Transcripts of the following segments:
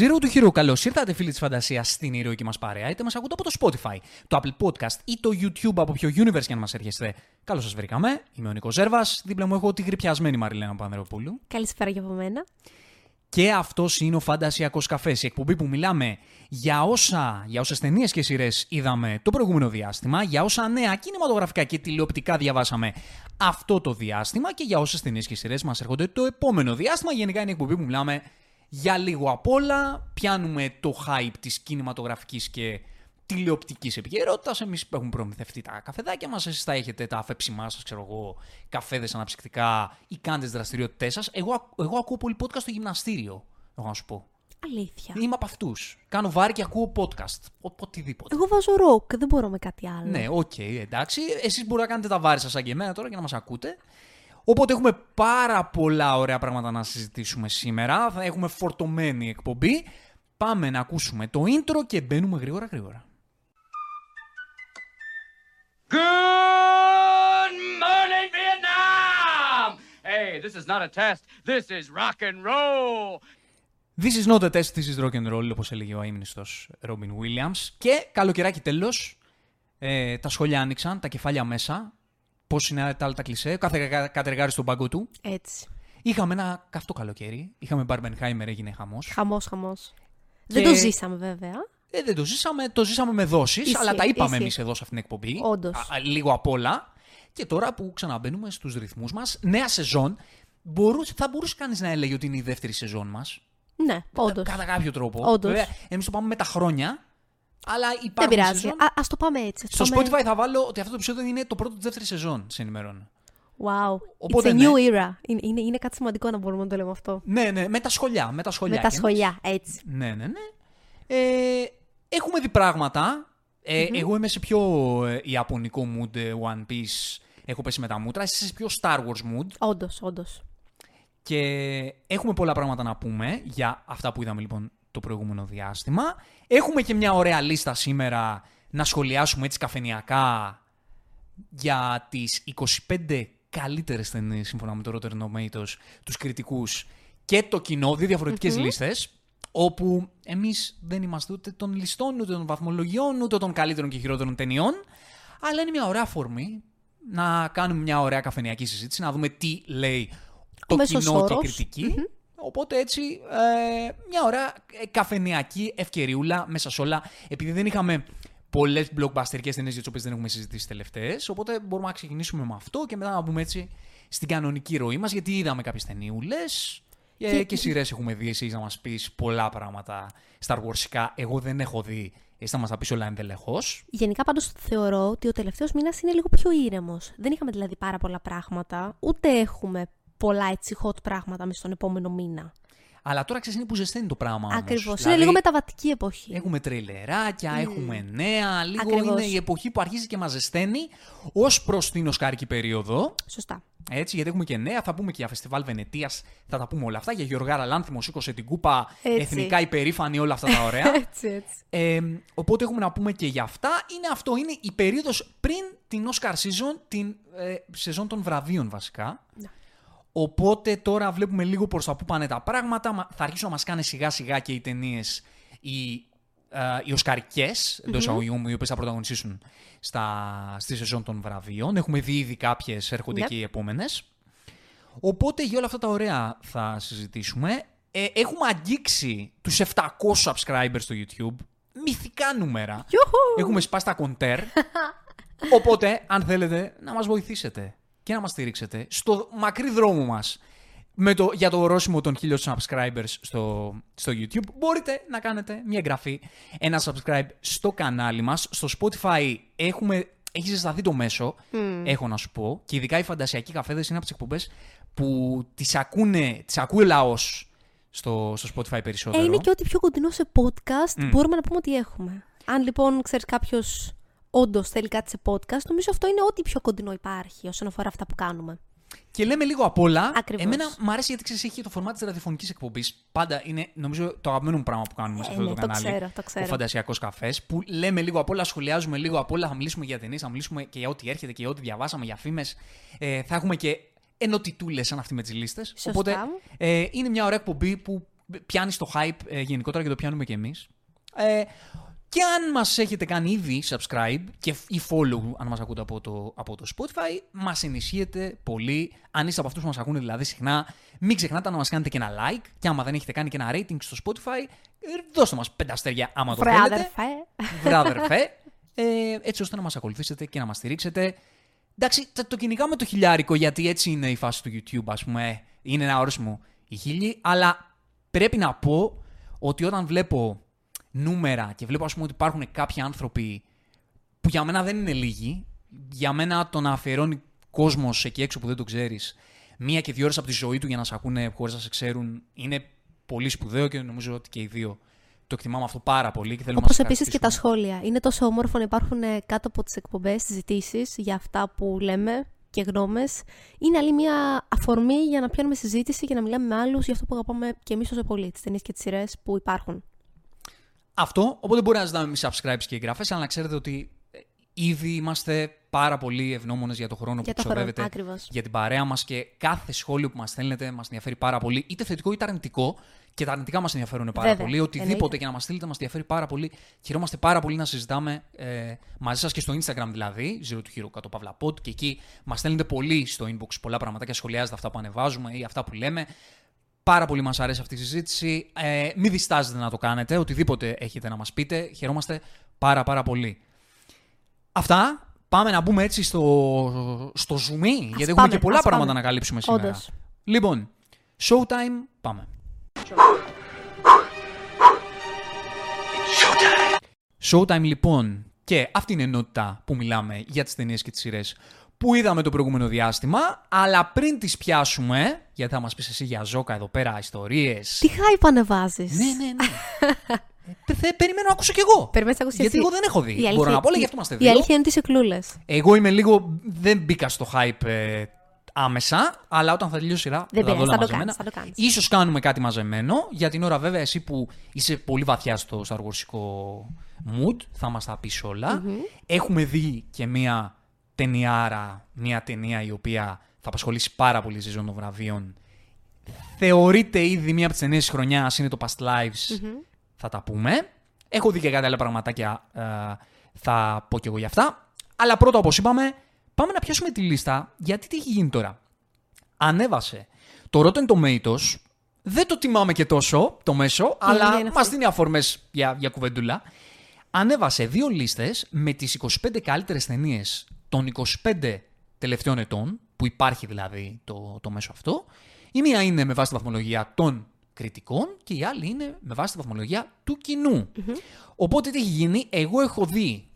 Zero του Hero, καλώς ήρθατε φίλοι της φαντασίας στην ηρωική μας παρέα. Είτε μας ακούτε από το Spotify, το Apple Podcast ή το YouTube από ποιο universe για να μας έρχεστε. Καλώς σας βρήκαμε. Είμαι ο Νίκος Ζέρβας. Δίπλα μου έχω τη γρυπιασμένη Μαριλένα Πανδρεοπούλου. Καλησπέρα και από μένα. Και αυτός είναι ο Φαντασιακός Καφές, η εκπομπή που μιλάμε για όσα, για όσες ταινίες και σειρές είδαμε το προηγούμενο διάστημα, για όσα νέα κινηματογραφικά και τηλεοπτικά διαβάσαμε αυτό το διάστημα και για όσες ταινίες και σειρές μας έρχονται το επόμενο διάστημα. Γενικά είναι η εκπομπή που μιλάμε για λίγο απ' όλα. Πιάνουμε το hype της κινηματογραφικής και τηλεοπτικής επικαιρότητας. Εμείς έχουμε προμηθευτεί τα καφεδάκια μας. Εσείς θα έχετε τα αφεψήματά σας, ξέρω εγώ, καφέδες αναψυκτικά ή κάντε τις δραστηριότητές σας. Εγώ, εγώ ακούω πολύ podcast στο γυμναστήριο. Εγώ να σου πω. Αλήθεια. Είμαι από αυτούς. Κάνω βάρη και ακούω podcast. Ο, οτιδήποτε. Εγώ βάζω ροκ, δεν μπορώ με κάτι άλλο. Ναι, οκ, okay, εντάξει. Εσείς μπορείτε να κάνετε τα βάρη σας σαν και εμένα τώρα και να μας ακούτε. Οπότε έχουμε πάρα πολλά ωραία πράγματα να συζητήσουμε σήμερα. Θα έχουμε φορτωμένη εκπομπή. Πάμε να ακούσουμε το intro και μπαίνουμε γρήγορα γρήγορα. Good morning, Vietnam! Hey, this is not a test. This is rock and roll. This is not a test, this is rock and roll, όπως έλεγε ο αείμνηστος Robin Williams. Και καλοκαιράκι τέλος, ε, τα σχόλια άνοιξαν, τα κεφάλια μέσα. Πώς είναι τα άλλα τα κλισέ, κάθε κατεργάρι στον πάγκο του. Έτσι. Είχαμε ένα καυτό καλοκαίρι. Είχαμε Barbenheimer, έγινε χαμός. Χαμός, χαμός. Δεν το ζήσαμε βέβαια. Ε, δεν το ζήσαμε, το ζήσαμε με δόσεις, Ισχύει, αλλά τα είπαμε ισχύει. εμείς εδώ σε αυτήν την εκπομπή. Όντως. Α, α, λίγο απ' όλα. Και τώρα που ξαναμπαίνουμε στους ρυθμούς μας, νέα σεζόν, μπορούσε, θα μπορούσε κανείς να έλεγε ότι είναι η δεύτερη σεζόν μας; Ναι, όντως. Κατά κάποιο τρόπο. Όντως. εμείς το πάμε με τα χρόνια, αλλά Δεν υπάρχουν πειράζει. σεζόν. Α ας το πάμε έτσι. ας Στο πάμε- Spotify θα βάλω ότι αυτό το επεισόδιο είναι το πρώτο της δεύτερης σεζόν, σε ενημερώνω. Wow. Οπότε, It's a ναι. new era. Είναι, είναι, είναι κάτι σημαντικό να μπορούμε να το λέμε αυτό. Ναι, ναι, με τα σχολιά. Με τα σχολιά. Με τα Και σχολιά, έτσι. Ναι, ναι, ναι. Ε, έχουμε δει πράγματα. Ε, Εγώ είμαι σε πιο ε, ιαπωνικό mood ε, One Piece. Έχω πέσει με τα μούτρα. Εσύ είσαι σε πιο Star Wars mood. Όντως, όντως. Και έχουμε πολλά πράγματα να πούμε για αυτά που είδαμε λοιπόν το προηγούμενο διάστημα. Έχουμε και μια ωραία λίστα σήμερα να σχολιάσουμε έτσι καφενιακά για τις 25 καλύτερες ταινίες σύμφωνα με το Rotten Tomatoes, τους κριτικούς και το κοινό, δύο διαφορετικές λίστες, όπου εμείς δεν είμαστε ούτε των ληστών, ούτε των βαθμολογιών, ούτε των καλύτερων και χειρότερων ταινιών, αλλά είναι μια ωραία αφορμή να κάνουμε μια ωραία καφενιακή συζήτηση, να δούμε τι λέει το μέσος κοινό και η όρος. κριτικη Οπότε έτσι ε, μια ωραία ε, καφενειακή ευκαιριούλα μέσα σε όλα. Επειδή δεν είχαμε πολλές blockbusterικές ταινίες για τις οποίες δεν έχουμε συζητήσει τελευταίες. Οπότε μπορούμε να ξεκινήσουμε με αυτό και μετά να μπούμε έτσι στην κανονική ροή μας. Γιατί είδαμε κάποιες ταινιούλες ε, και, Και- σειρές έχουμε δει. Εσύ να μας πεις πολλά πράγματα Star Warsικά. Εγώ δεν έχω δει. Εσύ θα μας τα πεις όλα ενδελεχώ. Γενικά πάντως θεωρώ ότι ο τελευταίος μήνας είναι λίγο πιο ήρεμος. Δεν είχαμε δηλαδή πάρα πολλά πράγματα, ούτε έχουμε πολλά έτσι hot πράγματα μες στον επόμενο μήνα. Αλλά τώρα ξέρεις είναι που ζεσταίνει το πράγμα. Όμως. Ακριβώς. Δηλαδή, Είναι λίγο μεταβατική εποχή. Έχουμε τρελεράκια, έχουμε νέα. Λίγο Ακριβώς. είναι η εποχή που αρχίζει και μας ζεσταίνει ως προς την οσκάρικη περίοδο. Σωστά. Έτσι, γιατί έχουμε και νέα. Θα πούμε και για φεστιβάλ Βενετίας. Θα τα πούμε όλα αυτά. Για Γιωργάρα Λάνθιμος, σήκωσε την κούπα. Έτσι. Εθνικά υπερήφανη, όλα αυτά τα ωραία. έτσι, έτσι. ε, οπότε έχουμε να πούμε και για αυτά. Είναι αυτό, είναι η περίοδος πριν την Oscar season, την ε, σεζόν των βραβείων βασικά. Ναι. Οπότε τώρα βλέπουμε λίγο προς τα που πάνε τα πράγματα. Μα- Θα αρχίσουν να μας κάνει σιγά σιγά και οι ταινίες οι, ε, οι οσκαρικές, εντός εισαγωγικών, οι οποίες θα πρωταγωνιστήσουν στα, στη σεζόν των βραβείων. Έχουμε δει ήδη κάποιες, έρχονται Ναι. και οι επόμενες. Οπότε για όλα αυτά τα ωραία θα συζητήσουμε. Ε, έχουμε αγγίξει τους 700 subscribers στο YouTube. Μυθικά νούμερα. Γιούχου! Έχουμε σπάσει τα κοντέρ. Οπότε, αν θέλετε, να μας βοηθήσετε και να μας στηρίξετε στο μακρύ δρόμο μας με το, για το ορόσημο των 1000 subscribers στο, στο YouTube, μπορείτε να κάνετε μια εγγραφή, ένα subscribe στο κανάλι μας. Στο Spotify έχουμε, έχεις ζεσταθεί το μέσο, έχω να σου πω, και ειδικά οι φαντασιακοί καφέδες είναι από τις εκπομπές που τις, ακούνε, τις ακούει ο λαός στο, στο Spotify περισσότερο. Ε, είναι και ό,τι πιο κοντινό σε podcast μπορούμε να πούμε ότι έχουμε. Αν λοιπόν ξέρεις κάποιος όντως θέλει κάτι σε podcast, νομίζω αυτό είναι ό,τι πιο κοντινό υπάρχει όσον αφορά αυτά που κάνουμε. Και λέμε λίγο απ' όλα. Ακριβώς. Εμένα μου αρέσει γιατί ξέρεις, έχει το φορμάτι της ραδιοφωνικής εκπομπής. Πάντα είναι, νομίζω, το αγαπημένο μου πράγμα που κάνουμε σε Ε, αυτό ναι, το το κανάλι. ξέρω, το ξέρω. Ο φαντασιακός καφές. Που λέμε λίγο απ' όλα, σχολιάζουμε λίγο απ' όλα. Θα μιλήσουμε για ταινίες, θα μιλήσουμε και για ό,τι έρχεται και για ό,τι διαβάσαμε, για φήμες. Ε, θα έχουμε και ενωτιτούλε σαν αυτή με τις λίστες. Σωστά. Οπότε ε, είναι μια ωραία εκπομπή που πιάνει το hype ε, γενικότερα και το πιάνουμε κι εμείς. Ε, και αν μας έχετε κάνει ήδη subscribe και, ή follow, αν μας ακούτε από το, από το Spotify, μας ενισχύετε πολύ. Αν είστε από αυτούς που μας ακούνε δηλαδή συχνά, μην ξεχνάτε να μας κάνετε και ένα like. Και άμα δεν έχετε κάνει και ένα rating στο Spotify, ε, δώστε μας πέντε αστέρια άμα το Βρε, θέλετε. αδερφέ. Βρε αδερφέ. Ε, έτσι ώστε να μας ακολουθήσετε και να μας στηρίξετε. Εντάξει, θα το κυνηγάμε το χιλιάρικο γιατί έτσι είναι η φάση του YouTube, ας πούμε. Είναι ένα όρισμο η χίλιοι, αλλά πρέπει να πω ότι όταν βλέπω νούμερα και βλέπω ας πούμε ότι υπάρχουν κάποιοι άνθρωποι που για μένα δεν είναι λίγοι, για μένα το να αφιερώνει κόσμος εκεί έξω που δεν το ξέρεις μία και δύο ώρες από τη ζωή του για να σε ακούνε χωρίς να σε ξέρουν είναι πολύ σπουδαίο και νομίζω ότι και οι δύο το εκτιμάμε αυτό πάρα πολύ και θέλουμε Όπως να σας επίσης και τα ευχαριστήσουμε. σχόλια. Είναι τόσο όμορφο να υπάρχουν ε, κάτω από τις εκπομπές συζητήσεις για αυτά που λέμε και γνώμες. Είναι άλλη μια αφορμή για να πιάνουμε συζήτηση και να μιλάμε με άλλους για αυτό που αγαπάμε και εμείς όσο πολύ, τις ταινίες και τις σειρές που υπάρχουν. Αυτό, οπότε μπορεί να ζητάμε εμείς subscribes και εγγραφές, αλλά να ξέρετε ότι ε, ήδη είμαστε πάρα πολύ ευγνώμονες για το χρόνο Για που το χρόνο, ξοδεύετε ακριβώς. για την παρέα μας και κάθε σχόλιο που μας στέλνετε μας ενδιαφέρει πάρα πολύ, είτε θετικό είτε αρνητικό. Και τα αρνητικά μας ενδιαφέρουν πάρα Βέβαια, πολύ. Οτιδήποτε εννοείται. και να μας στείλετε μας ενδιαφέρει πάρα πολύ. Χαιρόμαστε πάρα πολύ να συζητάμε ε, μαζί σας και στο Instagram δηλαδή, Zero to Hero κάτω παύλα pod. Και εκεί μας στέλνετε πολύ στο inbox πολλά πράγματα και σχολιάζετε αυτά που ανεβάζουμε ή αυτά που λέμε. Πάρα πολύ μας αρέσει αυτή η συζήτηση. Ε, μην διστάζετε να το κάνετε. Οτιδήποτε έχετε να μας πείτε. Χαιρόμαστε πάρα πάρα πολύ. Αυτά. Πάμε να μπούμε έτσι στο, στο zoom, γιατί έχουμε πάμε, και πολλά ας πράγματα πάμε. να καλύψουμε σήμερα. Όντως. Λοιπόν, showtime, πάμε. Showtime λοιπόν. Και αυτή είναι η ενότητα που μιλάμε για τις ταινίες και τις σειρές που είδαμε το προηγούμενο διάστημα. Αλλά πριν τις πιάσουμε, γιατί θα μας πεις εσύ για ζώκα εδώ πέρα, ιστορίες. Τι hype ανεβάζεις. Ναι, ναι, ναι. Ε, θε- περιμένω να ακούσω κι εγώ. Περιμένεις να ακούσεις Γιατί εσύ. εγώ δεν έχω δει. Η αλήθεια- Μπορώ να πω, αλλά η- γι' αυτό είμαστε Η δύο. αλήθεια είναι ότι είσαι κλούλε. Εγώ είμαι λίγο. Δεν μπήκα στο hype ε, άμεσα, αλλά όταν θα τελειώσει η σειρά Δεν θα δω πειράζει, όλα θα το μαζεμένα. κάνεις, θα το κάνεις. Ίσως κάνουμε κάτι μαζεμένο. Για την ώρα, βέβαια, εσύ που είσαι πολύ βαθιά στο Star Warsικό mood, θα μας τα πεις ολα Έχουμε δει και μία ταινιάρα, μία ταινία η οποία θα απασχολήσει πάρα πολύ στη ζώνη των βραβείων. Θεωρείται ήδη μία από τις ταινίες της χρονιάς, είναι το Past Lives. Θα τα πούμε. Έχω δει και κάτι άλλα πραγματάκια, ε, θα πω κι εγώ για αυτά. Αλλά πρώτα, όπως είπαμε, πάμε να πιάσουμε τη λίστα, γιατί τι έχει γίνει τώρα. Ανέβασε το Rotten Tomatoes, δεν το τιμάμε και τόσο το μέσο, αλήθεια αλλά είναι μας αυτή. δίνει αφορμές για, για κουβεντούλα. Ανέβασε δύο λίστες με τις 25 καλύτερες ταινίες των 25 τελευταίων ετών, που υπάρχει δηλαδή το, το μέσο αυτό. Η μία είναι με βάση τη βαθμολογία των κριτικών και η άλλη είναι με βάση τη βαθμολογία του κοινου Οπότε τι έχει γίνει, εγώ έχω δει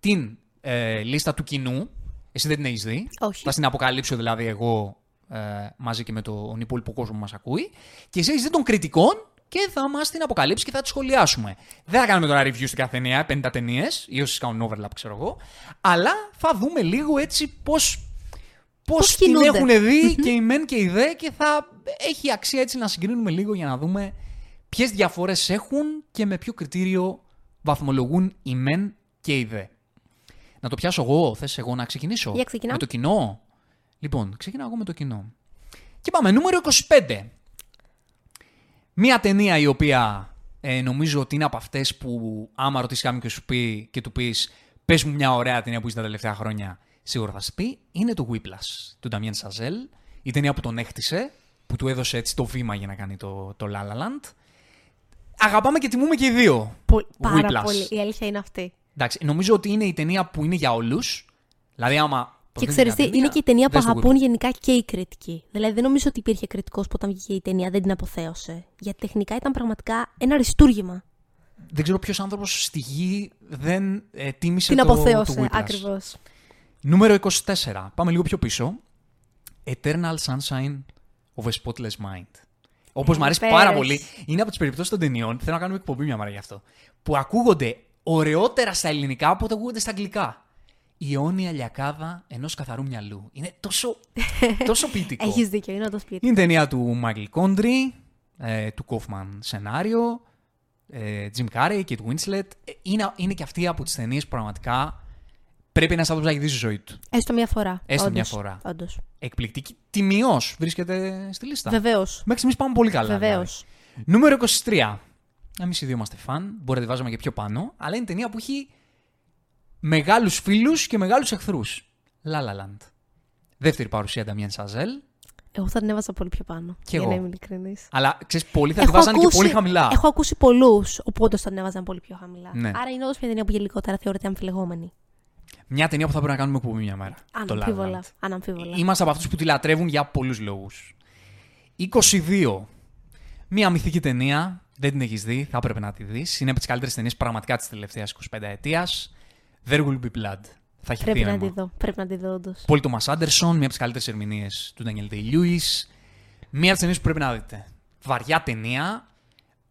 την ε, λίστα του κοινού. Εσύ δεν την έχεις δει. Όχι. Θα στην αποκαλύψω δηλαδή εγώ ε, μαζί και με τον υπόλοιπο κόσμο που μας ακούει. Και εσύ έχεις δει των κριτικών και θα μας την αποκαλύψει και θα τη σχολιάσουμε. Δεν θα κάνουμε τώρα review στην κάθε ταινία, 50 ταινίες, ή όσες κάνουν overlap, ξέρω εγώ. Αλλά θα δούμε λίγο έτσι πώς. Πώς Πώς την κινούνται. έχουν δει και οι μεν και οι δε και θα έχει αξία έτσι να συγκρίνουμε λίγο για να δούμε ποιες διαφορές έχουν και με ποιο κριτήριο βαθμολογούν οι μεν και οι δε. Να το πιάσω εγώ, θες εγώ να ξεκινήσω; Για ξεκινά. Με το κοινό; Λοιπόν, ξεκινάω εγώ με το κοινό. Και πάμε, νούμερο 25. Μία ταινία η οποία ε, νομίζω ότι είναι από αυτές που άμα ρωτήσεις κάποιον και σου πει και του πεις πες μου μια ωραία ταινία που είσαι τα τελευταία χρόνια, σίγουρα θα σου πει, είναι το Whiplash του Νταμιέν Σαζέλ. Η ταινία που τον έχτισε, που του έδωσε έτσι το βήμα για να κάνει το, το La La Land. Αγαπάμε και τιμούμε και οι δύο. Πο- Πάρα Whiplash. πολύ. Η αλήθεια είναι αυτή. Εντάξει, νομίζω ότι είναι η ταινία που είναι για όλους. Δηλαδή, άμα. Και προτείνεις ξέρεις μια τι, είναι και η ταινία που δες το αγαπούν Whiplash. γενικά και οι κριτικοί. Δηλαδή δεν νομίζω ότι υπήρχε κριτικός που όταν βγήκε η ταινία δεν την αποθέωσε. Γιατί τεχνικά ήταν πραγματικά ένα αριστούργημα. Δεν ξέρω ποιος άνθρωπος στη γη δεν ε, τίμησε Την το, αποθέωσε, το Whiplash. ακριβώς. Νούμερο 24. Πάμε λίγο πιο πίσω. Eternal Sunshine of a Spotless Mind. Όπως Ε, μου αρέσει πες. πάρα πολύ, είναι από τις περιπτώσεις των ταινιών. Θέλω να κάνουμε εκπομπή μια μέρα γι' αυτό. Που ακούγονται ωραιότερα στα ελληνικά από ό,τι ακούγονται στα αγγλικά. Η αιώνια λιακάδα ενός καθαρού μυαλού. Είναι τόσο, τόσο ποιητικό. Έχεις δίκιο, είναι όντως σπίτι. Είναι ταινία του Μάικλ Κόντρι, ε, του Κόφμαν σενάριο, ε, Jim Carrey, Kate Winslet. Ε, είναι, είναι και αυτή από τις ταινίες που πραγματικά πρέπει ένας άνθρωπος να έχεις δει στη ζωή του. Έστω μια φορά. Έστω μια όντως, φορά. όντως. Εκπληκτική. Τιμιός βρίσκεται στη λίστα. Βεβαίως. Μέχρι στιγμής πάμε πολύ καλά. Βεβαίως. δηλαδή. Νούμερο 23. Εμείς οι δύο είμαστε φαν. Μπορεί να τη βάζαμε και πιο πάνω. Αλλά είναι ταινία που έχει μεγάλους φίλους και μεγάλους εχθρούς. La La Land. Δεύτερη παρουσία Νταμιάν Σαζέλ. Εγώ θα την έβαζα πολύ πιο πάνω. Κι για εγώ. να είμαι ειλικρινής. Αλλά ξέρεις, πολλοί θα τη βάζανε και πολύ χαμηλά. Έχω ακούσει πολλούς, οπότε θα την έβαζαν πολύ πιο χαμηλά. Ναι. Άρα είναι όντως μια ταινία που γενικότερα θεωρείται αμφιλεγόμενη. Μια ταινία που θα πρέπει να κάνουμε εκπομπή μια μέρα. Το La La Αναμφίβολα. Land. Αναμφίβολα. Είμαστε από αυτούς που τη λατρεύουν για πολλούς λόγους. 22. Μια μυθική ταινία. Δεν την έχεις δει, θα έπρεπε να τη δεις. Είναι από τις καλύτερες ταινίες πραγματικά της τελευταίας 25 ετίας. There will be blood. Θα έχει Πρέπει να θύραμα. τη δω. Πρέπει να τη δω, όντως. Πολ Τόμα Άντερσον, μία από τις καλύτερες ερμηνείες του Daniel Day-Lewis. Μία από τις ταινίες που πρέπει να δείτε. Βαριά ταινία,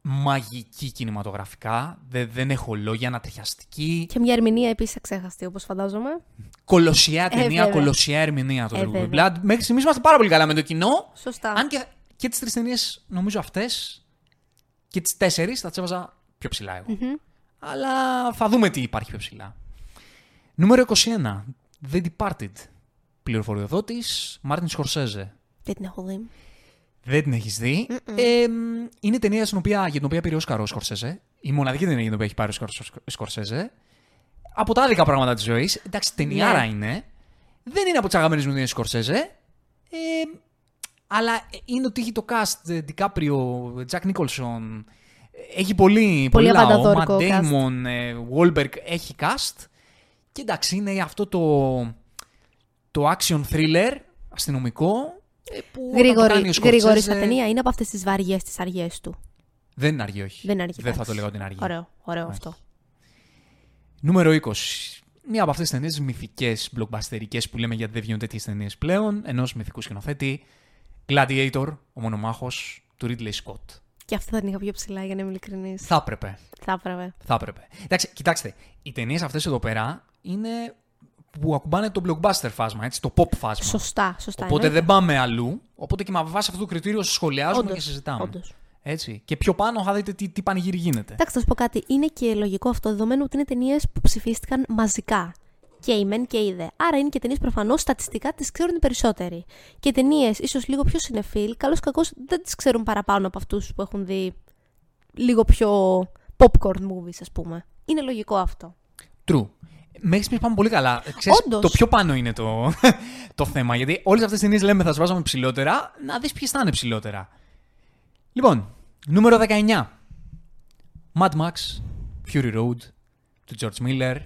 μαγική κινηματογραφικά, δεν, δεν έχω λόγια, ανατριχιαστική. Και μια ερμηνεία επίσης εξέχαστη, όπως φαντάζομαι. Κολοσιαία ταινία, βέβαια. κολοσιαία ερμηνεία το Ε, There Will Be βέβαια. Blood. Μέχρι στιγμής είμαστε πάρα πολύ καλά με το κοινό. Σωστά. Αν και, και τις τρεις ταινίες, νομίζω αυτές και τις τέσσερις θα τις έβαζα πιο ψηλά εγώ. Αλλά θα δούμε τι υπάρχει πιο ψηλά. Νούμερο 21. The Departed. Πληροφοριοδότης Μάρτιν Σκορσέζε. Δεν την έχω δει. Δεν την έχεις δει. Ε, μ, είναι ταινία στην οποία, για την οποία πήρε ο Σκαρό Σκορσέζε. Η μοναδική ταινία για την οποία έχει πάρει ο Σκαρό Σκορσέζε. Από τα άδικα πράγματα της ζωής. Εντάξει, ταινιάρα Ναι. είναι. Δεν είναι από τις αγαπημένες μου ταινίες Σκορσέζε. Ε, αλλά είναι ότι έχει το cast ε, DiCaprio, Jack Nicholson. Έχει πολύ, Πολύ λαό. αβανταδόρικο Matt cast. Damon, ε, Wahlberg έχει cast. Και εντάξει, είναι αυτό το, το action thriller αστυνομικό ε, που όταν το Γρήγορη, κάνει ο γρήγορη Σκορσέζε- στα ταινία είναι από αυτές τις βαριές τις αργές του. Δεν είναι αργή, όχι. Δεν είναι αργή. Δεν θα εντάξει. το λέγω ότι είναι αργή. Ωραίο, ωραίο Όχι. αυτό. Νούμερο 20. Μία από αυτές τις ταινίες μυθικές, blockbusterικές που λέμε γιατί δεν βγαίνουν τέτοιες ταινίες πλέον, ενός μυθικού σκηνοθέτη. Gladiator, ο μονομάχος του Ridley Scott. Και αυτή θα την είχα πιο ψηλά για να είμαι ειλικρινής. Θα έπρεπε. Θα έπρεπε. Θα έπρεπε. Εντάξει, κοιτάξτε, οι ταινίες αυτές εδώ πέρα είναι που ακουμπάνε το blockbuster φάσμα, έτσι, το pop φάσμα. Σωστά, σωστά. Οπότε εννοείται. δεν πάμε αλλού. Οπότε και με βάση αυτό το κριτήριο σχολιάζουμε Όντως, και συζητάμε. όντως. Έτσι. Και πιο πάνω θα δείτε τι, τι πανηγύρι γίνεται. Εντάξει, θα σου πω κάτι. Είναι και λογικό αυτό, δεδομένου ότι είναι ταινίες που ψηφίστηκαν μαζικά. Και η μεν και η δε. Άρα είναι και ταινίες προφανώς στατιστικά τις ξέρουν οι περισσότεροι. Και ταινίες ίσως λίγο πιο συνεφίλ, καλώς κακώς δεν τις ξέρουν παραπάνω από αυτούς που έχουν δει λίγο πιο popcorn movies, ας πούμε. Είναι λογικό αυτό. True. Μέχρι στιγμής πάμε πολύ καλά. Ξέρεις, Όντως. το πιο πάνω είναι το, το θέμα. Γιατί όλες αυτές τις ταινίες λέμε θα τις βάζαμε ψηλότερα, να δεις ποιες θα είναι ψηλότερα. Λοιπόν, νούμερο 19. Mad Max, Fury Road, του George Miller.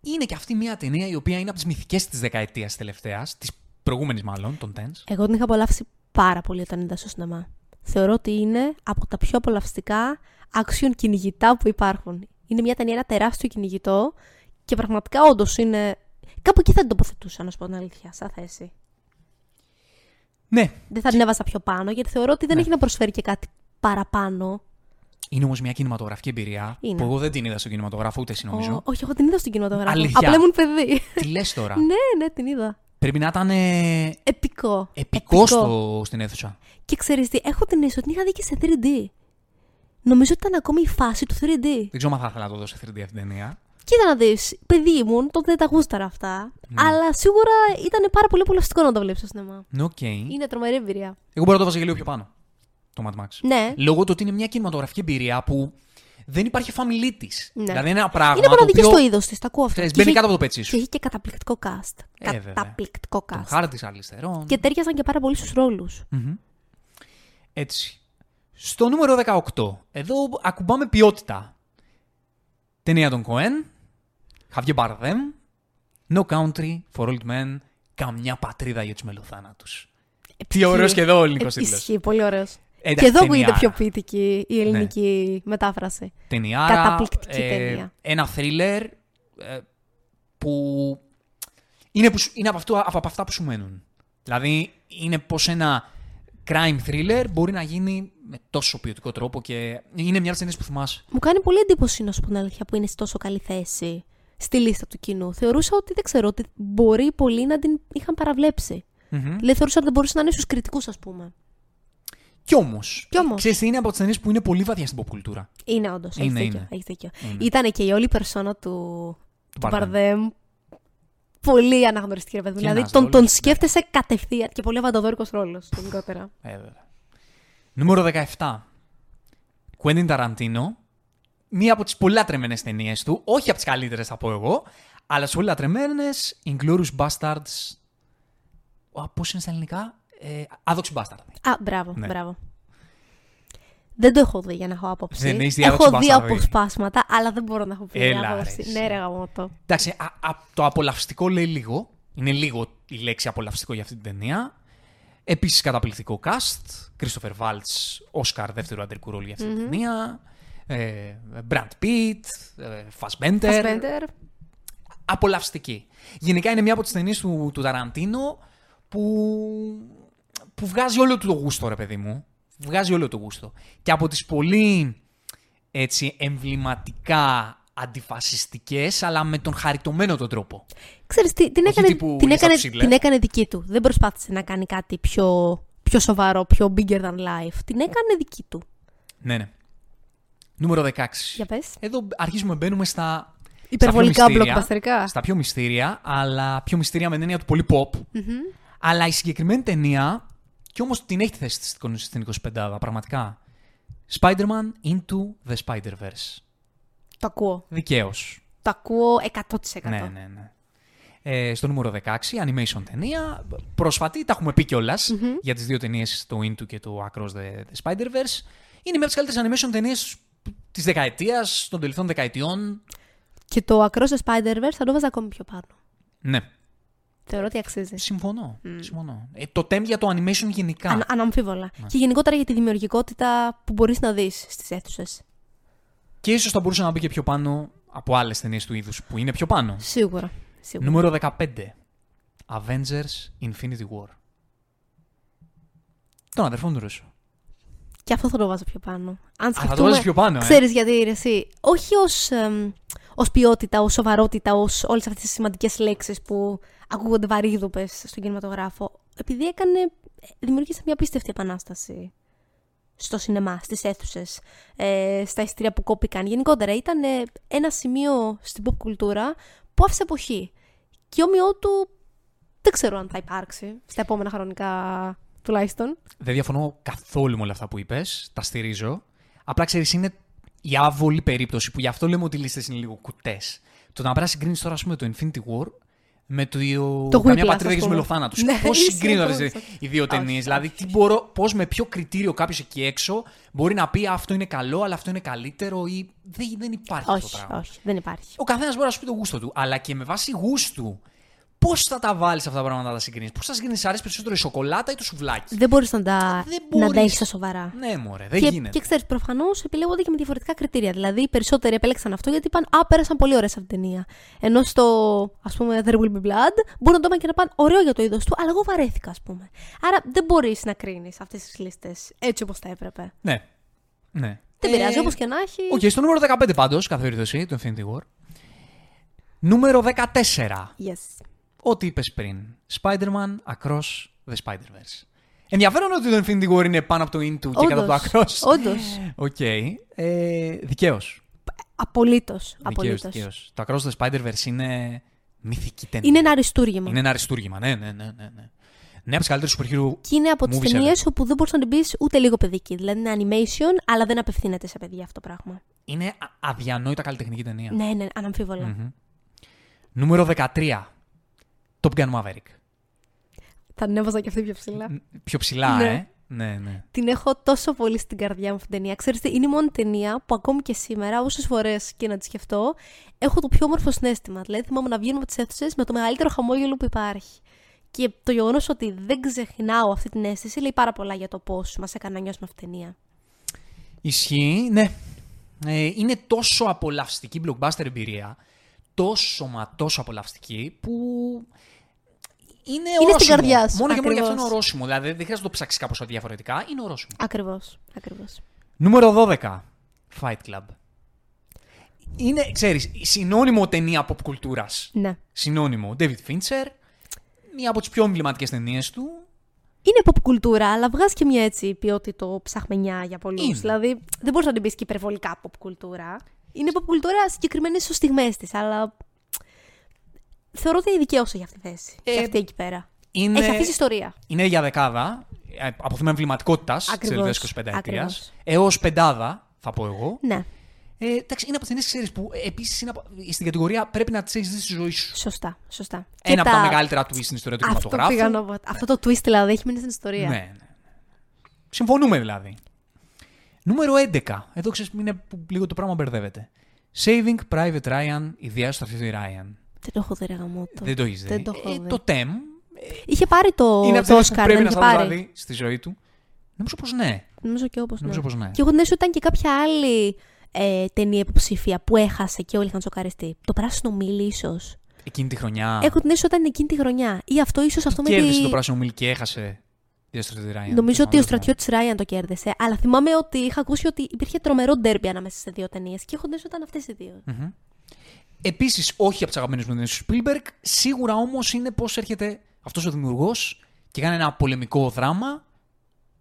Είναι και αυτή μια ταινία η οποία είναι από τις μυθικές της δεκαετίας τελευταίας, της προηγούμενης μάλλον, των Tens. Εγώ την είχα απολαύσει πάρα πολύ όταν είδα στο σινεμά. Θεωρώ ότι είναι από τα πιο απολαυστικά action κυνηγητά που υπάρχουν. Είναι μια ταινία, ένα τεράστιο κυνηγητό και πραγματικά όντως είναι. Κάπου εκεί θα την τοποθετούσα, να σου πω την αλήθεια, σαν θέση. Ναι, Δεν θα την έβαζα πιο πάνω, γιατί θεωρώ ότι δεν Ναι. έχει να προσφέρει και κάτι παραπάνω. Είναι όμως μια κινηματογραφική εμπειρία Είναι. που εγώ δεν την είδα στον κινηματογράφο ούτε εσύ νομίζω. Ο- όχι, εγώ την είδα στον κινηματογράφο. Αλήθεια; Απλά ήμουν παιδί. Τι λες τώρα; ναι, ναι, την είδα. Πρέπει να ήταν ε, Επικό. επικό στο, στην αίθουσα. Και ξέρεις τι, έχω την αίσθηση ότι την είχα δει και σε 3D. Νομίζω ότι ήταν ακόμη η φάση του 3D. Δεν ξέρω αν θα ήθελα να το δω σε 3D αυτή την ταινία. Κοίτα να δεις, παιδί ήμουν, τότε δεν τα γούσταρα αυτά. Ναι. Αλλά σίγουρα ήταν πάρα πολύ απολαυστικό να το βλέπεις στο σινεμά. Ναι, οκ. Είναι τρομερή εμπειρία. Εγώ μπορώ να το βάζω και λίγο πιο πάνω. Το Mad Max. Ναι. Λόγω του ότι είναι μια κινηματογραφική εμπειρία που δεν υπάρχει family της. Ναι. Δηλαδή είναι ένα πράγμα. είναι το μοναδική οποίο, στο είδος της, τα ακούω αυτό. ξέρεις, Και μπαίνει είχε- κάτω από το πετσί Και σου. έχει και καταπληκτικό cast. Ε, βέβαια. καταπληκτικό Τον cast. χάρτη αριστερών. Και τέριαζαν και πάρα πολύ στους ρόλους. Μμμ. Έτσι. Στο νούμερο 18. Εδώ ακουμπάμε ποιότητα. Ταινία των Cohen. Χαβιέ Μπαρδέμ. No Country for Old Men. Καμιά πατρίδα για τους μελοθάνατους. Τι ωραίος και εδώ ο ελληνικός τίτλος. Ισχύει, πολύ ωραίος. Εντάξει, Και εδώ ταινιάρα. ακούγεται πιο ποιητική η ελληνική μετάφραση. Ταινιάρα. Καταπληκτική ε, ταινία. Ένα θρίλερ ε, που είναι, που, σου- είναι από, αυτό, από αυτά που σου μένουν. Δηλαδή είναι πως ένα crime thriller μπορεί να γίνει με τόσο ποιοτικό τρόπο και είναι μια από τις ταινίες που θυμάσαι. Μου κάνει πολύ εντύπωση να σου πω την αλήθεια που είναι σε τόσο καλή θέση στη λίστα του κοινού. Θεωρούσα ότι δεν ξέρω, ότι μπορεί πολλοί να την είχαν παραβλέψει. Μμμ. Δηλαδή θεωρούσα ότι δεν μπορούσε να είναι στους κριτικούς, ας πούμε. Κι όμως, Κι όμως. ξέρεις τι είναι από τις ταινίες που είναι πολύ βαθιά στην pop κουλτούρα; Είναι όντως. Έχει Είναι, δίκιο. είναι. Έχεις δίκιο. Είναι. Ήταν και η όλη περσόνα του, του Bardem. Μπαρδέμ. Πολύ αναγνωριστική, ρε παιδί. μου. Και Δηλαδή ένας τον, ρόλος, τον ναι. σκέφτεσαι κατευθείαν και πολύ αβαντοδόρικος ρόλος γενικότερα. Ε, βέβαια. Νούμερο 17. Quentin Tarantino, μία από τις πολύ λατρεμένες ταινίες του, όχι από τις καλύτερες θα πω εγώ, αλλά τις πολύ λατρεμένες, Inglourious Bastards, Ω, πώς είναι στα ελληνικά, ε, Άδοξη Bastard. Α, μπράβο, Ναι. μπράβο. Δεν το έχω δει για να έχω άποψη. Δεν έχεις δει έχω Άδοξη δει Bastard, αποσπάσματα, αλλά δεν μπορώ να έχω πει Έλα, μια ρε, άποψη. εσύ. Ναι, ρε γαμώτο. Εντάξει, α, α, το απολαυστικό λέει λίγο. Είναι λίγο η λέξη απολαυστικό για αυτή την ταινία. Επίσης, καταπληκτικό cast. Christopher Waltz, Όσκαρ, δεύτερο αντρικού ρόλο για αυτή την ταινία. Ε, Brad Pitt, ε, Fassbender. Fassbender. Απολαυστική. Γενικά είναι μία από τις ταινίες του, του Ταραντίνο που, που βγάζει όλο του το γούστο, ρε παιδί μου. Βγάζει όλο το γούστο. Και από τις πολύ έτσι εμβληματικά αντιφασιστικές, αλλά με τον χαριτωμένο τον τρόπο. Ξέρεις τι, την Όχι έκανε, τύπου την, Lisa έκανε, Schindler. την έκανε δική του. Δεν προσπάθησε να κάνει κάτι πιο, πιο σοβαρό, πιο bigger than life. Την έκανε δική του. Ναι, ναι. Νούμερο 16. Για πες. Εδώ αρχίζουμε, μπαίνουμε στα. Υπερβολικά στα πιο μυστήρια, blockbusterικά. Στα πιο μυστήρια, αλλά πιο μυστήρια με την έννοια του πολύ pop. Αλλά η συγκεκριμένη ταινία, και όμως την έχει τη θέση της στην- στην 25 πραγματικά. Spider-Man Into the Spider-Verse. Το ακούω. Δικαίως. Το ακούω 100%. Ναι, ναι, ναι. Ε, στο νούμερο 16, animation ταινία. Πρόσφατη, τα έχουμε πει κιόλας για τις δύο ταινίες, το Into και το Across the, the Spider-Verse. Είναι μία από τις καλύτερες animation ταινίες της δεκαετίας, των τελευταίων δεκαετιών. Και το Across the Spider-Verse θα το βάζα ακόμη πιο πάνω. Ναι, Θεωρώ ότι αξίζει. συμφωνώ. συμφωνώ. Ε, το temp για το animation γενικά. Αν, αναμφίβολα. Ναι. Και γενικότερα για τη δημιουργικότητα που μπορείς να δεις στις αίθουσες. Και ίσως θα μπορούσε να μπει και πιο πάνω από άλλες ταινίες του είδους που είναι πιο πάνω. Σίγουρα. Σίγουρα. Νούμερο 15. Avengers Infinity War. Τον αδερφό του Ρούσο. Και αυτό θα το βάζω πιο πάνω. Αν θα το βάζεις πιο πάνω, ε. Ξέρεις γιατί ρε, εσύ. Όχι ως, εμ, ως ποιότητα, ως σοβαρότητα, ως όλες αυτές τις σημαντικές λέξεις που ακούγονται βαρύδουπες στον κινηματογράφο. Επειδή έκανε, δημιούργησε μια απίστευτη επανάσταση στο σινεμά, στις αίθουσες, ε, στα ειστήρια που κόπηκαν. Γενικότερα ήταν ε, ένα σημείο στην pop κουλτούρα που άφησε εποχή. Και όμοιό του δεν ξέρω αν θα υπάρξει στα επόμενα χρονικά τουλάχιστον. Δεν διαφωνώ καθόλου με όλα αυτά που είπες. Τα στηρίζω. Απλά ξέρεις, είναι η άβολη περίπτωση που γι' αυτό λέμε ότι οι λίστες είναι λίγο κουτές. Το να πρέπει να συγκρίνει τώρα, ας πούμε, το Infinity War με το. Το Καμιά Whiplash, πατρίδα ας έχει πούμε. μελοφάνατου. Ναι, Πώς ισχύει συγκρίνονται αυτό. οι δύο ταινίες. Όχι, Δηλαδή, όχι, τι μπορώ, πώς με ποιο κριτήριο κάποιος εκεί έξω μπορεί να πει αυτό είναι καλό, αλλά αυτό είναι καλύτερο ή. Δεν, δεν υπάρχει αυτό το Όχι, πράγμα. όχι, δεν υπάρχει. Ο καθένας μπορεί να σου πει το γούστο του. Αλλά και με βάση γούστου, πώς θα τα βάλεις αυτά τα πράγματα να τα συγκρίνει. Πώς θα συγκρίνει, σ' αρέσει περισσότερο η σοκολάτα ή το σουβλάκι; Δεν μπορείς να τα, Δεν να τα μπορείς. έχεις στα σοβαρά. Ναι, μωρέ, δεν και, γίνεται. και ξέρεις, προφανώς επιλέγονται και με διαφορετικά κριτήρια. Δηλαδή, οι περισσότεροι επέλεξαν αυτό γιατί είπαν Α, πέρασαν πολύ ωραία σε αυτήν την ταινία. Ενώ στο, ας πούμε, There Will Be Blood, μπορούν να το πάνε και να πάνε ωραίο για το είδος του, αλλά εγώ βαρέθηκα, ας πούμε. Άρα δεν μπορείς να κρίνεις αυτές τις λίστες έτσι όπως θα έπρεπε. Ναι. ναι. Δεν πειράζει, όπως και να έχει. Οκ, στο νούμερο 15 πάντως, κάθε περίπτωση, το Infinity War. Νούμερο 14. Yes. Ό,τι είπες πριν. Spider-Man Across the Spider-Verse. Ενδιαφέρον ότι το Infinity War είναι πάνω από το Into και κάτω από το Across. Όντως. Οκ. Ε, Δικαίως. Απολύτως. Δικαίως. Το Across the Spider-Verse είναι μυθική ταινία. Είναι ένα αριστούργημα. Είναι ένα αριστούργημα. Ναι, ναι, ναι. ναι, ναι. Ναι, από τις καλύτερες super hero. Και είναι από τις movies ταινίες ever. όπου δεν μπορείς να την πεις ούτε λίγο παιδική. Δηλαδή είναι animation, αλλά δεν απευθύνεται σε παιδιά αυτό το πράγμα. Είναι α- αδιανόητα καλλιτεχνική ταινία. Ναι, ναι, αναμφίβολα. Νούμερο 13. Top Gun Maverick. Θα την έβαζα και αυτή πιο ψηλά. Μ, Πιο ψηλά, Ναι. ε. Ναι, ναι. Την έχω τόσο πολύ στην καρδιά μου αυτή την ταινία. Ξέρετε, είναι η μόνη ταινία που ακόμη και σήμερα, όσες φορές και να τη σκεφτώ, έχω το πιο όμορφο συνέστημα. Δηλαδή, θυμάμαι να βγαίνουμε από τις αίθουσες με το μεγαλύτερο χαμόγελο που υπάρχει. Και το γεγονός ότι δεν ξεχνάω αυτή την αίσθηση λέει πάρα πολλά για το πώς μας έκανε να νιώσουμε αυτή την ταινία. Ισχύει, ναι. Ε, είναι τόσο απολαυστική blockbuster εμπειρία. Τόσο μα τόσο απολαυστική που. Είναι, στην ορόσημο. καρδιά σου, Μόνο και μόνο γι' αυτό είναι ακριβώς. ορόσημο. Δηλαδή δεν χρειάζεται να το ψάξεις κάπως διαφορετικά. Είναι ορόσημο. Ακριβώς. Ακριβώς. Νούμερο 12. Fight Club. Είναι, ξέρεις, συνώνυμο ταινία pop κουλτούρας. Ναι. Συνώνυμο. David Fincher. Μία από τις πιο εμβληματικές ταινίες του. Είναι pop κουλτούρα, αλλά βγάζει και μια έτσι ποιότητα ψαχμενιά για πολλούς. Είναι. Δηλαδή, δεν μπορείς να την πεις και υπερβολικά pop κουλτούρα. Είναι pop κουλτούρα συγκεκριμένες ω στιγμές της, αλλά. Θεωρώ ότι δικαίωσε για αυτή τη θέση. Ε, και αυτή εκεί πέρα. Είναι, Έχει αφήσει ιστορία. είναι για δεκάδα. ε, Από θέμα εμβληματικότητας τη Ακριβώς, τελευταία 25 ετία. ακριβώς. Έως πεντάδα θα πω εγώ. Ναι, Ε, εντάξει, είναι από τις ταινίες, ξέρεις, που επίσης είναι από- στην κατηγορία πρέπει να τις έχεις δεις στη ζωή σου. σωστά, σωστά. Ένα Και από τα μεγαλύτερα twist στην ιστορία του Αυτό κινηματογράφου. πήγα να πω. Αυτό το twist δηλαδή έχει μείνει στην ιστορία. Ναι, ναι. Συμφωνούμε δηλαδή. Νούμερο 11. Εδώ ξέρεις είναι που λίγο το πράγμα μπερδεύεται. Saving Private Ryan, η Δία του στρατιώτη Ryan. Δεν το έχω δει, ρε γαμότο. Δεν το έχεις δει. Δεν το έχω Ε, δει. το TEM Είχε πάρει το, είναι από το τις ταινίες που Oscar, πρέπει δεν να είχε θα δει πάρει. δηλαδή στη ζωή του. Νομίζω πως ναι. Νομίζω και όπως Νομίζω ναι. πως ναι. Και εγώ την ότι ήταν και κάποια άλλη ε, ταινία υποψήφια που έχασε και όλοι είχαν σοκαριστεί. Το πράσινο μήλι, ίσως. Εκείνη τη χρονιά. Έχω την αίσθηση ότι ήταν εκείνη τη χρονιά. Ή αυτό, ίσως αυτό με Κέρδισε τη. το πράσινο μίλ και έχασε της στρατιώτη Ryan. Νομίζω ότι ο Θυμάμαι. στρατιώτης Ράιαν το κέρδισε. Αλλά θυμάμαι ότι είχα ακούσει ότι υπήρχε τρομερό ντέρμπι ανάμεσα σε δύο ταινίες. Και έχω την αίσθηση ότι ήταν αυτές οι δύο. Επίσης, όχι από τι αγαπημένε μου ταινίες του Spielberg. Σίγουρα όμως είναι πώς έρχεται αυτός ο δημιουργός και κάνει ένα πολεμικό δράμα.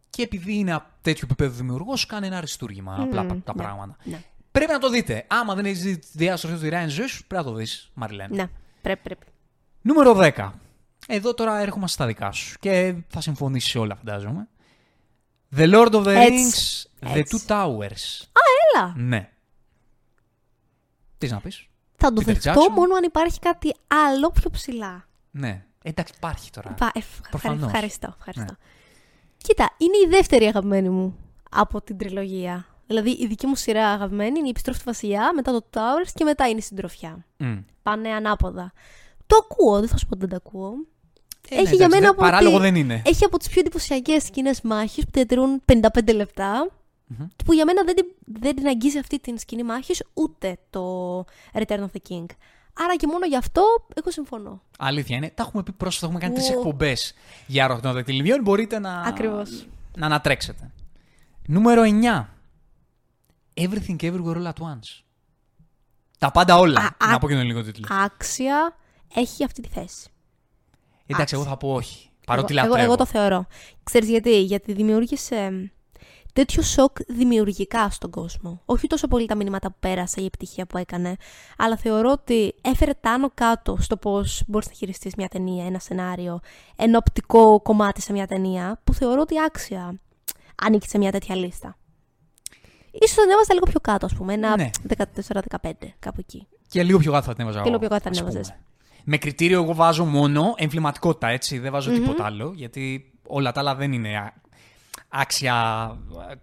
Και επειδή είναι από τέτοιο επίπεδο δημιουργός, κάνει ένα αριστούργημα. απλά τα ναι, πράγματα. ναι. Πρέπει να το δείτε. Άμα δεν έχεις δει τη διάσταση του Ryan ζωή σου, πρέπει να το δεις, Μαριλέν. Ναι, πρέπει, πρέπει. Νούμερο 10. Εδώ τώρα έρχομαι στα δικά σου και θα συμφωνήσει σε όλα, φαντάζομαι. The Lord of the Έτσι. Rings, The Έτσι. Two Towers. Έλα. Ναι. Τι να πεις; Θα το Peter δεχτώ Jackson; μόνο αν υπάρχει κάτι άλλο πιο ψηλά. Ναι. Εντάξει, υπάρχει τώρα. Πα- ευχ- Προφανώς. Ευχαριστώ, ευχαριστώ. Ναι. Κοίτα, είναι η δεύτερη αγαπημένη μου από την τριλογία. Δηλαδή, η δική μου σειρά αγαπημένη είναι η επιστροφή του Βασιλιά, μετά το Towers και μετά είναι η συντροφιά. Μμ. Πάνε ανάποδα. Το ακούω, δεν θα σου πω ότι δεν τα ακούω. Ε, έχει ναι, για εντάξει, μένα δεν- από Παράλογο ότι- δεν είναι. Έχει από τις πιο εντυπωσιακές σκηνές μάχης που διατηρούν 55 λεπτά. Που για μένα δεν την, δεν την αγγίζει αυτή την σκηνή μάχης ούτε το Return of the King. Άρα και μόνο γι' αυτό εγώ συμφωνώ. Αλήθεια είναι. Τα έχουμε πει πρόσφατα. Έχουμε κάνει τρεις Ου. εκπομπές για ροχνοδεκτυλιβίων. Μπορείτε να, Ακριβώς. να ανατρέξετε. Νούμερο 9. Everything Everywhere All at Once. Τα πάντα όλα. Α, α, να πω και τον λίγο τίτλο. Άξια έχει αυτή τη θέση. Εντάξει, εγώ θα πω όχι. Παρότι εγώ, εγώ, λατρεύω. εγώ το θεωρώ. Ξέρεις γιατί, γιατί δημιούργησε εμ, τέτοιο σοκ δημιουργικά στον κόσμο. Όχι τόσο πολύ τα μηνύματα που πέρασε, η επιτυχία που έκανε, αλλά θεωρώ ότι έφερε τα άνω κάτω στο πώς μπορείς να χειριστείς μια ταινία, ένα σενάριο, ένα οπτικό κομμάτι σε μια ταινία, που θεωρώ ότι άξια ανήκει σε μια τέτοια λίστα. Ίσως θα ανέβαζα λίγο πιο κάτω, ας πούμε, ένα Ναι. 14-15, κάπου εκεί. Και λίγο πιο κάτω θα την έβαζα. Και λίγο εγώ, πιο κάτω θα ας την πούμε. έβαζες. Με κριτήριο εγώ βάζω μόνο εμβληματικότητα, έτσι. Δεν βάζω τίποτα άλλο. Γιατί όλα τα άλλα δεν είναι α- άξια.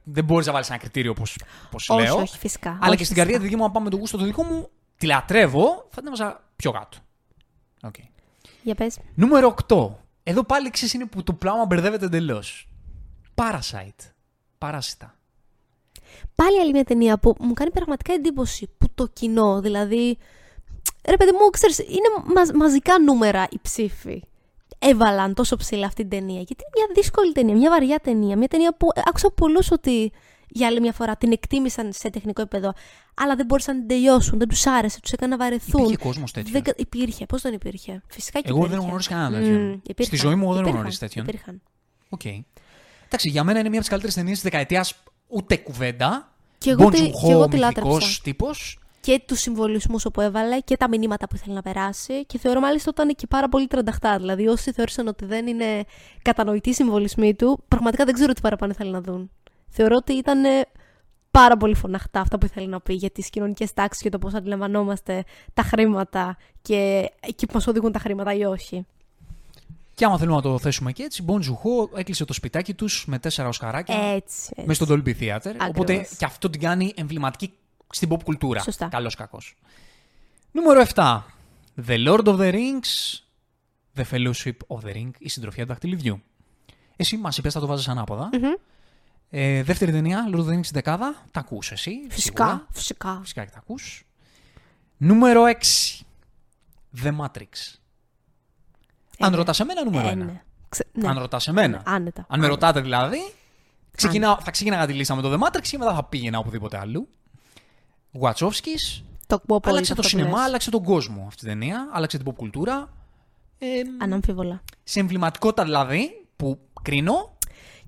Δεν μπορείς να βάλεις ένα κριτήριο όπως Όχι, λέω. όχι, φυσικά. Αλλά Όχι, και στην φυσικά. καρδιά τη δική μου, αν πάμε το γούστο το δικό μου, τη λατρεύω, θα την έβαζα πιο κάτω. Οκ. Για πες. Νούμερο 8. Εδώ πάλι ξέρεις είναι που το πράγμα μπερδεύεται εντελώς. Parasite. Παράσιτα. Πάλι άλλη μια ταινία που μου κάνει πραγματικά εντύπωση που το κοινό, δηλαδή. Ρε παιδί μου, ξέρεις, είναι μαζ- μαζικά νούμερα οι ψήφοι. Έβαλαν τόσο ψηλά αυτή την ταινία. Γιατί είναι μια δύσκολη ταινία, μια βαριά ταινία. Μια ταινία που άκουσα πολλούς ότι για άλλη μια φορά την εκτίμησαν σε τεχνικό επίπεδο, αλλά δεν μπορούσαν να την τελειώσουν, δεν τους άρεσε, τους έκανε να βαρεθούν. Υπήρχε κόσμος τέτοιο. Δεν κα- υπήρχε. Πώς δεν υπήρχε; Φυσικά και Εγώ υπήρχε. δεν γνώρισα κανέναν τέτοιον. Μμμ, υπήρχαν. Στη ζωή μου εγώ δεν Υπήρχαν. γνώρισα τέτοιον. Υπήρχαν. Οκ. Εντάξει, για μένα είναι μία από τις καλύτερες ταινίες της δεκαετίας. Ούτε κουβέντα. Και εγώ Bong τη- Joon-ho, και εγώ τη μυθικός λάτρεψα. τύπος. Και τους συμβολισμούς όπου έβαλε και τα μηνύματα που ήθελε να περάσει. Και θεωρώ μάλιστα ότι ήταν και πάρα πολύ τρανταχτά. Δηλαδή, όσοι θεώρησαν ότι δεν είναι κατανοητοί οι συμβολισμοί του, πραγματικά δεν ξέρω τι παραπάνω ήθελε να δουν. Θεωρώ ότι ήταν ε, πάρα πολύ φωναχτά αυτά που ήθελε να πει για τις κοινωνικές τάξεις και το πώς αντιλαμβανόμαστε τα χρήματα και εκεί που μα οδηγούν τα χρήματα ή όχι. Και άμα θέλουμε να το θέσουμε και έτσι, Bon Joon-ho έκλεισε το σπιτάκι τους με τέσσερα οσκαράκια Έτσι. έτσι. μέσα στο Dolby Theater. Οπότε και αυτό την κάνει εμβληματική στην pop κουλτούρα. Σωστά. Καλός κακός. Νούμερο 7. The Lord of the Rings, The Fellowship of the Ring, η συντροφιά του δαχτυλιδιού. Εσύ μας είπες, θα το βάζεις ανάποδα. Ε, δεύτερη ταινία, Lord of the Rings δεκάδα. Τα ακούς εσύ. Φυσικά, σίγουρα. φυσικά. Φυσικά και τα ακούς. Νούμερο 6. The Matrix. Αν ναι. ρωτάς εμένα, νούμερο Ε, 1. ναι. Ξε- ναι. Αν ρωτάς εμένα. Άνετα. Αν με άνετα. ρωτάτε δηλαδή, ξεκινάω, θα ξεκίναγα τη λίστα με το The Matrix και μετά θα πήγαινα οπουδήποτε αλλού. Γουατσόφσκι. Το ακούω πολύ Άλλαξε το αυτό που σινεμά, λες. άλλαξε τον κόσμο αυτή η ταινία, άλλαξε την pop κουλτούρα. Ε, Αναμφίβολα. σε εμβληματικότητα δηλαδή, που κρίνω,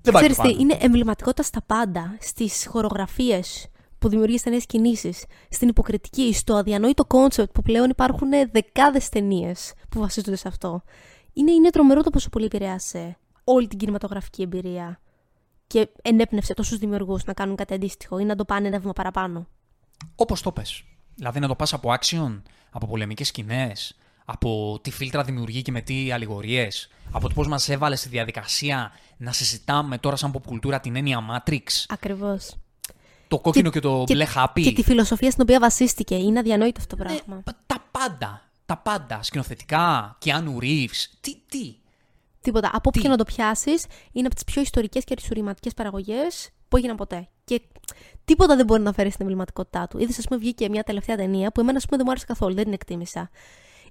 δεν πάει Ξέρεις πιο τι, πάνω. είναι εμβληματικότητα στα πάντα. Στις χορογραφίες που δημιουργείς ταινίες κινήσεις, στην υποκριτική, στο αδιανόητο concept που πλέον υπάρχουν δεκάδες ταινίες που βασίζονται σε αυτό. Είναι, είναι τρομερό το πόσο πολύ επηρέασε όλη την κινηματογραφική εμπειρία. και ενέπνευσε τόσους δημιουργούς να κάνουν κάτι αντίστοιχο ή να το πάνε ένα βήμα παραπάνω. Όπως το πες. Δηλαδή να το πας από action, από πολεμικές σκηνές, από τι φίλτρα δημιουργεί και με τι αλληγορίες, από το πώς μας έβαλε στη διαδικασία να συζητάμε τώρα σαν pop κουλτούρα την έννοια Matrix, Ακριβώς. το κόκκινο και, το μπλε χάπι. Και τη φιλοσοφία στην οποία βασίστηκε. Είναι αδιανόητο αυτό το Ναι, πράγμα. π- τα πάντα. Τα πάντα. Σκηνοθετικά, Keanu Reeves. Τι, τι. Τίποτα. Από Τι; όποιο να το πιάσεις, είναι από τις πιο ιστορικές και αριστούριματικέ παραγωγές που έγιναν ποτέ. Και τίποτα δεν μπορεί να φέρει στην εμβληματικότητά του. Είδες, ας πούμε, βγήκε μια τελευταία ταινία που εμένα, ας πούμε, δεν μου άρεσε καθόλου, δεν την εκτίμησα.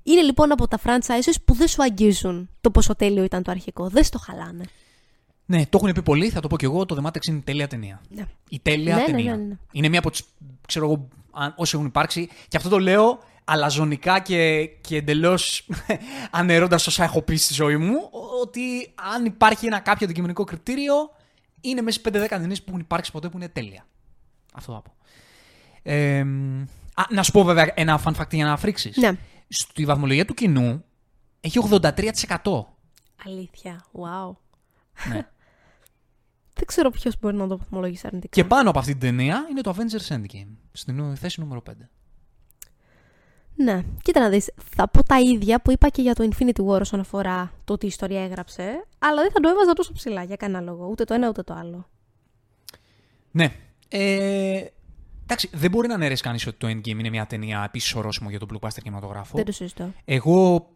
Είναι λοιπόν από τα franchises που δεν σου αγγίζουν το πόσο τέλειο ήταν το αρχικό. Δεν στο χαλάνε. Ναι, το έχουν πει πολλοί, θα το πω κι εγώ. Το The Matrix είναι τέλεια ταινία. Ναι. Η τέλεια Ναι, ναι, ταινία. ναι, ναι. Είναι μία από τις, ξέρω εγώ, αν- όσοι έχουν υπάρξει. Και αυτό το λέω αλαζονικά και, και εντελώς ανερώντα όσα έχω πει στη ζωή μου. ο- Ότι αν υπάρχει ένα κάποιο αντικειμενικό κριτήριο, είναι μέσα στι 5-10 ταινίες που έχουν υπάρξει ποτέ που είναι τέλεια. Αυτό θα πω. Ε, α, να σου πω βέβαια ένα fun fact για να φρίξεις. Ναι. Στη βαθμολογία του κοινού έχει 83%. Αλήθεια. Wow. Ναι. Δεν ξέρω ποιος μπορεί να το βαθμολογήσει αρνητικά. Και πάνω από αυτή την ταινία είναι το Avengers Endgame. Στην θέση νούμερο 5. Ναι, κοίτα να δεις, θα πω τα ίδια που είπα και για το Infinity War όσον αφορά το τι ιστορία έγραψε, αλλά δεν θα το έβαζα τόσο ψηλά για κανένα λόγο, ούτε το ένα ούτε το άλλο. Ναι. Ε, εντάξει, δεν μπορεί να αναιρέσει κανείς ότι το Endgame είναι μια ταινία επίση ορόσημο για τον blockbuster κινηματογράφο. Δεν το συζητώ. Εγώ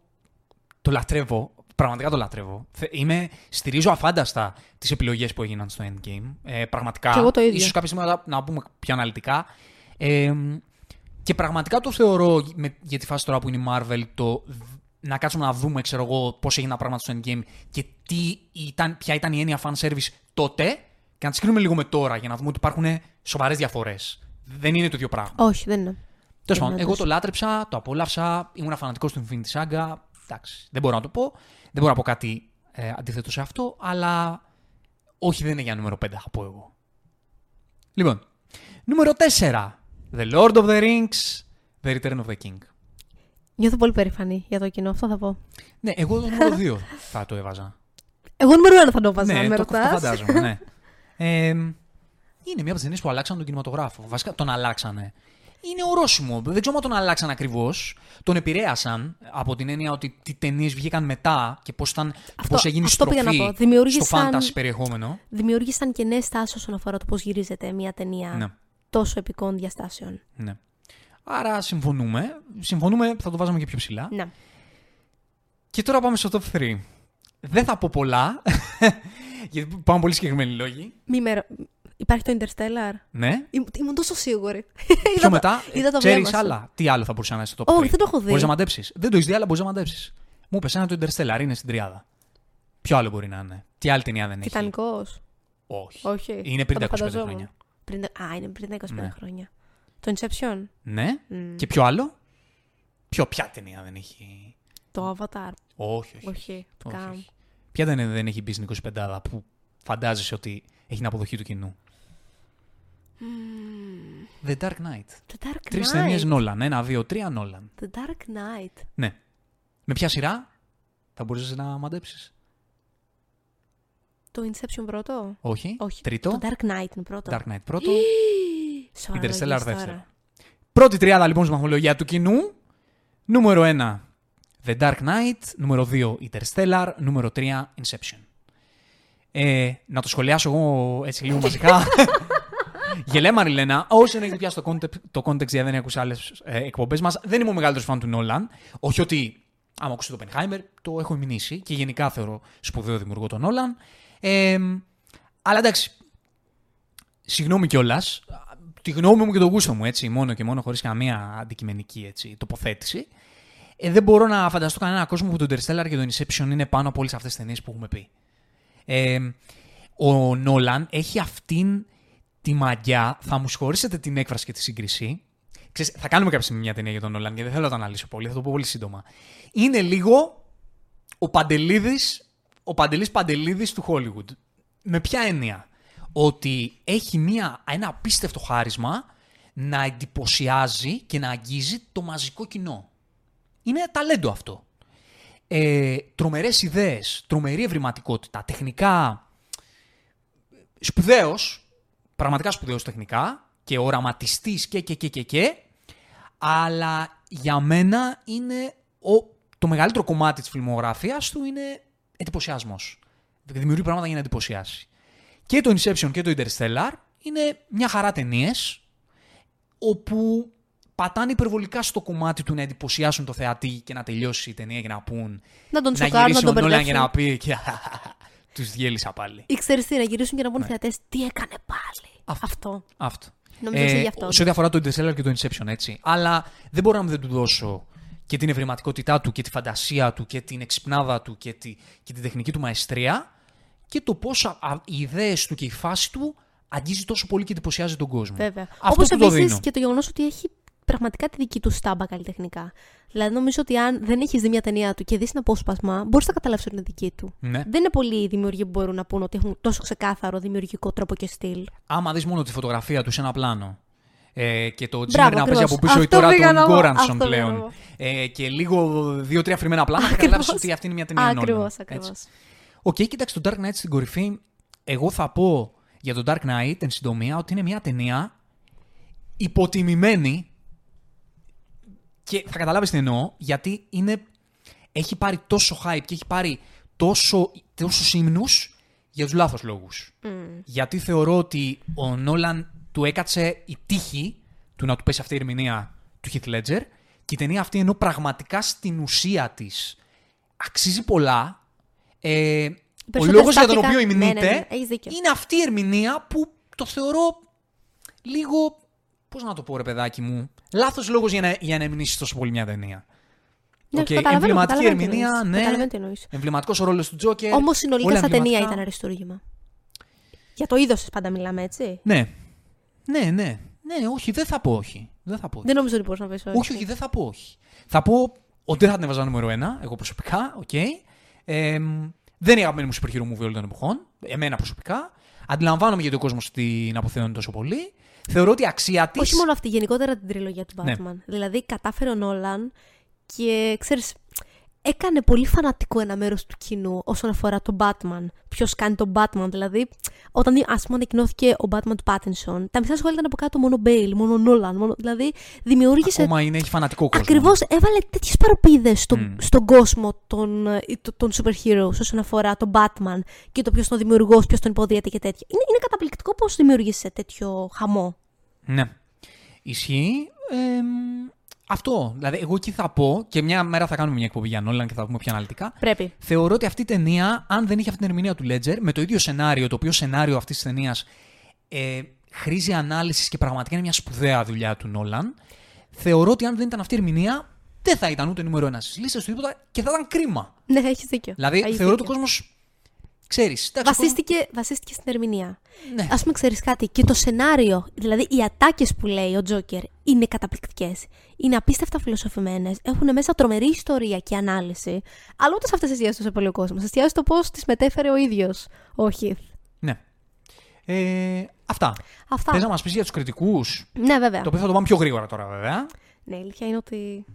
το λατρεύω. Πραγματικά το λατρεύω. Θε- Είμαι, στηρίζω αφάνταστα τις επιλογές που έγιναν στο Endgame. Ε, πραγματικά. Κι εγώ το ίδιο. Ίσως κάποια στιγμή να, να πούμε πιο αναλυτικά. Ε, και πραγματικά το θεωρώ με, για τη φάση τώρα που είναι η Marvel το δ- να κάτσουμε να δούμε ξέρω εγώ, πώς έγιναν τα πράγματα στο Endgame και τι ήταν, ποια ήταν η έννοια fan service τότε και να τις κρίνουμε λίγο με τώρα για να δούμε ότι υπάρχουν σοβαρές διαφορές. Δεν είναι το ίδιο πράγμα. Όχι, δεν είναι. Τέλος πάντων, όντως. εγώ το λάτρεψα, το απόλαυσα, ήμουν φανατικός του Infinity Saga. Εντάξει, δεν μπορώ να το πω. Δεν μπορώ να πω κάτι ε, αντίθετο σε αυτό, αλλά όχι, δεν είναι για νούμερο 5, θα πω εγώ. Λοιπόν, νούμερο 4. The Lord of the Rings, The Return of the King. Νιώθω πολύ περήφανη για το κοινό, αυτό θα πω. Ναι, εγώ το νούμερο 2 θα το έβαζα. Εγώ νούμερο ένα θα το έβαζα, αν ναι, με το, το ρωτάς. φαντάζομαι, ναι. Ε, είναι μια από τις ταινίες που αλλάξαν τον κινηματογράφο. Βασικά τον αλλάξανε. Είναι ορόσημο. Δεν ξέρω αν τον αλλάξαν ακριβώς. Τον επηρέασαν από την έννοια ότι τι ταινίες βγήκαν μετά και πώς Αυτό- πώς έγινε η αυτό πήγα να στροφή πω. Δημιούργησαν- στο fantasy περιεχόμενο. Δημιούργησαν και νέε τάσει όσον αφορά το πώς γυρίζεται μια ταινία Ναι. τόσο επικών διαστάσεων. ναι. Άρα συμφωνούμε. Συμφωνούμε, θα το βάζαμε και πιο ψηλά. Ναι. Και τώρα πάμε στο top 3. Δεν θα πω πολλά, γιατί πάμε πολύ συγκεκριμένοι λόγοι. Μη με... ρω- Υπάρχει το Interstellar. Ναι. Ήμουν, ήμουν τόσο σίγουρη. Πιο Είδα το- μετά, είδα το ξέρεις βλέμμα σου. άλλα. Τι άλλο θα μπορούσε να είναι στο top 3. Όχι, δεν το έχω δει. Μπορείς να μαντέψεις. Δεν το έχεις δει, αλλά μπορείς να μαντέψεις. Μου είπες ένα το Interstellar, είναι στην τριάδα. Ποιο άλλο μπορεί να είναι; Τι άλλη ταινία δεν έχει; Τιτανικός. Όχι. Όχι. Είναι πριν Θα τα το 25 φανταζόμουν. χρόνια. Πριν... Α, είναι πριν τα 25 Ναι. χρόνια. Το Inception. Ναι. Μμ. Και ποιο άλλο; Ποιο, ποια ταινία δεν έχει; Το Avatar. Όχι, όχι. Όχι. όχι, Καμ. όχι. Ποια ταινία δεν έχει μπει στην 25 που φαντάζεσαι ότι έχει την αποδοχή του κοινού; The Dark Knight. The Dark Knight. Τρει ταινίες Νόλαν. Ένα, δύο, τρία Νόλαν. The Dark Knight. Ναι. Με ποια σειρά; Θα μπορούσες να μαντέψεις. Το Inception πρώτο; Όχι. Όχι. Τρίτο; Το Dark Knight είναι πρώτο. Dark Knight πρώτο. Σοβαρά Interstellar λόγια δεύτερο. τώρα. Πρώτη τριάδα λοιπόν στη βαθμολογία του κοινού. Νούμερο 1 The Dark Knight. Νούμερο 2 Interstellar. Νούμερο 3 Inception. Ε, να το σχολιάσω εγώ έτσι λίγο μαζικά. Γελέ Μαριλένα, όσοι δεν έχετε πιάσει το context, το context γιατί δεν ακούσει άλλες ε, εκπομπές μας, δεν είμαι ο μεγαλύτερος φαν του Νόλαν. Όχι ότι άμα ακούσω το Penheimer, το έχω μηνύσει και γενικά θεωρώ σπουδαίο δημιουργό τον Νόλαν. Ε, αλλά εντάξει, συγγνώμη κιόλας. Τη γνώμη μου και το γούστο μου, έτσι, μόνο και μόνο χωρίς καμία αντικειμενική έτσι, τοποθέτηση. Ε, δεν μπορώ να φανταστώ κανένα κόσμο που το Interstellar και το Inception είναι πάνω από όλες αυτές τις ταινίες που έχουμε πει. Ε, ο Νόλαν έχει αυτήν τη μαγιά, θα μου συγχωρήσετε την έκφραση και τη σύγκριση. Ξέρεις, θα κάνουμε κάποια στιγμή μια ταινία για τον Νόλαν γιατί δεν θέλω να το αναλύσω πολύ, θα το πω πολύ σύντομα. Είναι λίγο ο Παντελίδης, ο Παντελής Παντελίδης του Hollywood. Με ποια έννοια; Ότι έχει μια, ένα απίστευτο χάρισμα να εντυπωσιάζει και να αγγίζει το μαζικό κοινό. Είναι ταλέντο αυτό. Ε, τρομερές ιδέες, τρομερή ευρηματικότητα, τεχνικά σπουδαίος, πραγματικά σπουδαίος τεχνικά και οραματιστής και, και, και, και, και, αλλά για μένα είναι ο, το μεγαλύτερο κομμάτι της φιλμογραφίας του είναι εντυπωσιασμός. Δημιουργεί πράγματα για να εντυπωσιάσει. Και το Inception και το Interstellar είναι μια χαρά ταινίες όπου πατάνε υπερβολικά στο κομμάτι του να εντυπωσιάσουν το θεατή και να τελειώσει η ταινία και να πούν. Να τον να τσοκάρουν, γυρίσει να ο τον Νόλαν και μπερδέψουν. να πει. Και τους διέλυσα πάλι. Ή ξέρεις τι, να γυρίσουν και να Ναι. πούν θεατές τι έκανε πάλι. Αυτό. Αυτό. Αυτό. Νομίζω ότι γι' αυτό. Ε, Σε ό,τι αφορά το Interstellar και το Inception, έτσι. Αλλά δεν μπορώ να μην δεν του δώσω και την ευρηματικότητά του και τη φαντασία του και την εξυπνάδα του και, τη, και την τεχνική του μαεστρία και το πώς οι ιδέες του και η φάση του αγγίζει τόσο πολύ και εντυπωσιάζει τον κόσμο. Βέβαια. Αυτό Όπως του το επίσης δίνω. και το γεγονός ότι έχει πραγματικά τη δική του στάμπα καλλιτεχνικά. Δηλαδή, νομίζω ότι αν δεν έχεις δει μια ταινία του και δεις ένα απόσπασμα, μπορείς να καταλάβεις ότι είναι δική του. Ναι. Δεν είναι πολλοί οι δημιουργοί που μπορούν να πουν ότι έχουν τόσο ξεκάθαρο δημιουργικό τρόπο και στυλ. Άμα δεις μόνο τη φωτογραφία τους σε ένα πλάνο ε, και το Μπράβο, Zimmer να παίζει ακριβώς. από πίσω ή Αυτό τώρα πήγα τον να πω. Göransson Αυτό πήγα να πλέον πω. ε, και λίγο δύο-τρία φρυμμένα πλάνα θα Ακριβώς. καταλάβει ότι αυτή είναι μια ταινία Ακριβώς, Nolan, ακριβώς. έτσι. Οκ, κοίταξε το Dark Knight στην κορυφή. Εγώ θα πω για το Dark Knight εν συντομία ότι είναι μια ταινία υποτιμημένη και θα καταλάβεις τι εννοώ γιατί είναι, έχει πάρει τόσο hype και έχει πάρει τόσο, τόσους ύμνους για τους λάθος λόγους. Γιατί θεωρώ ότι ο Νόλαν του έκατσε η τύχη του να του πέσει αυτή η ερμηνεία του Heath Ledger και η ταινία αυτή ενώ πραγματικά στην ουσία της αξίζει πολλά ε, ο περισσότερες λόγος για τον στάθηκαν- οποίο ναι, υμνείται ναι, ναι, έχεις δίκιο. είναι αυτή η ερμηνεία που το θεωρώ λίγο. Πώς να το πω, ρε παιδάκι μου. Λάθος λόγος για να, για να υμνήσει τόσο πολύ μια ταινία. Ναι, Οκ, καταλαβαίνω, εμβληματική καταλαβαίνω τι ερμηνεία, εννοείς. ναι. Καταλαβαίνω τι εννοείς. Εμβληματικός ο ρόλος του Τζόκερ. Όμως συνολικά όλα σαν ταινία εμβληματικά. ήταν αριστούργημα. Για το είδος πάντα μιλάμε, έτσι. Ναι. Ναι, ναι. Ναι, όχι, δεν θα πω όχι. Δεν θα πω όχι. Δεν νομίζω ότι μπορείς να πεις όχι. Όχι, όχι, δεν θα πω όχι. Θα πω ότι δεν θα την έβαζα νούμερο ένα, εγώ προσωπικά, οκ. Ε, δεν είναι η αγαπημένη μου super hero movie όλων των εποχών, εμένα προσωπικά. Αντιλαμβάνομαι γιατί ο κόσμος την αποθεώνει τόσο πολύ. Θεωρώ ότι η αξία της. Όχι μόνο αυτή, γενικότερα την τριλογία του Ναι. Batman. Δηλαδή, κατάφερε ο Νόλαν και ξέρεις, έκανε πολύ φανατικό ένα μέρος του κοινού όσον αφορά τον Batman. Ποιος κάνει τον Batman, δηλαδή, όταν ας πούμε ανακοινώθηκε ο Batman του Pattinson, τα μισά σχόλια ήταν από κάτω μόνο Bale, μόνο Νόλαν. Μόνο... Δηλαδή, δημιούργησε. Ακόμα είναι, έχει φανατικό κόσμο. Ακριβώς έβαλε τέτοιες παροπίδες στο, Μμ. στον κόσμο των, ε, των- των super heroes όσον αφορά τον Batman και το ποιος είναι ο δημιουργό, ποιος τον υποδίεται και τέτοια. Είναι, είναι καταπληκτικό πώς δημιούργησε τέτοιο χαμό. Ναι. Ισχύει. Ε, αυτό. Δηλαδή, εγώ εκεί θα πω και μια μέρα θα κάνουμε μια εκπομπή για Νόλαν και θα πούμε πιο αναλυτικά. Πρέπει. Θεωρώ ότι αυτή η ταινία, αν δεν είχε αυτή την ερμηνεία του Ledger, με το ίδιο σενάριο, το οποίο σενάριο αυτής της ταινίας ε, χρήζει ανάλυσης και πραγματικά είναι μια σπουδαία δουλειά του Νόλαν, θεωρώ ότι αν δεν ήταν αυτή η ερμηνεία, δεν θα ήταν ούτε νούμερο ένα στις λίστες του τίποτα και θα ήταν κρίμα. Ναι, έχεις δίκιο. Δηλαδή, Έχεις θεωρώ ότι ο δίκιο. Κόσμο. Ξέρει. Βασίστηκε, βασίστηκε στην ερμηνεία. Ναι. Α πούμε, ξέρεις κάτι. Και το σενάριο, δηλαδή οι ατάκες που λέει ο Τζόκερ είναι καταπληκτικές. Είναι απίστευτα φιλοσοφημένες. Έχουν μέσα τρομερή ιστορία και ανάλυση. Αλλά ούτε σε αυτές εστιάζει τόσο πολύ ο κόσμος. Εστιάζει στο πώς τις μετέφερε ο ίδιος ο Heath. Ναι. Ε, αυτά. Αυτά. Θε να μας πεις για τους κριτικούς; Ναι, βέβαια. Το οποίο θα το πάμε πιο γρήγορα τώρα, βέβαια. Ναι, η αλήθεια είναι ότι.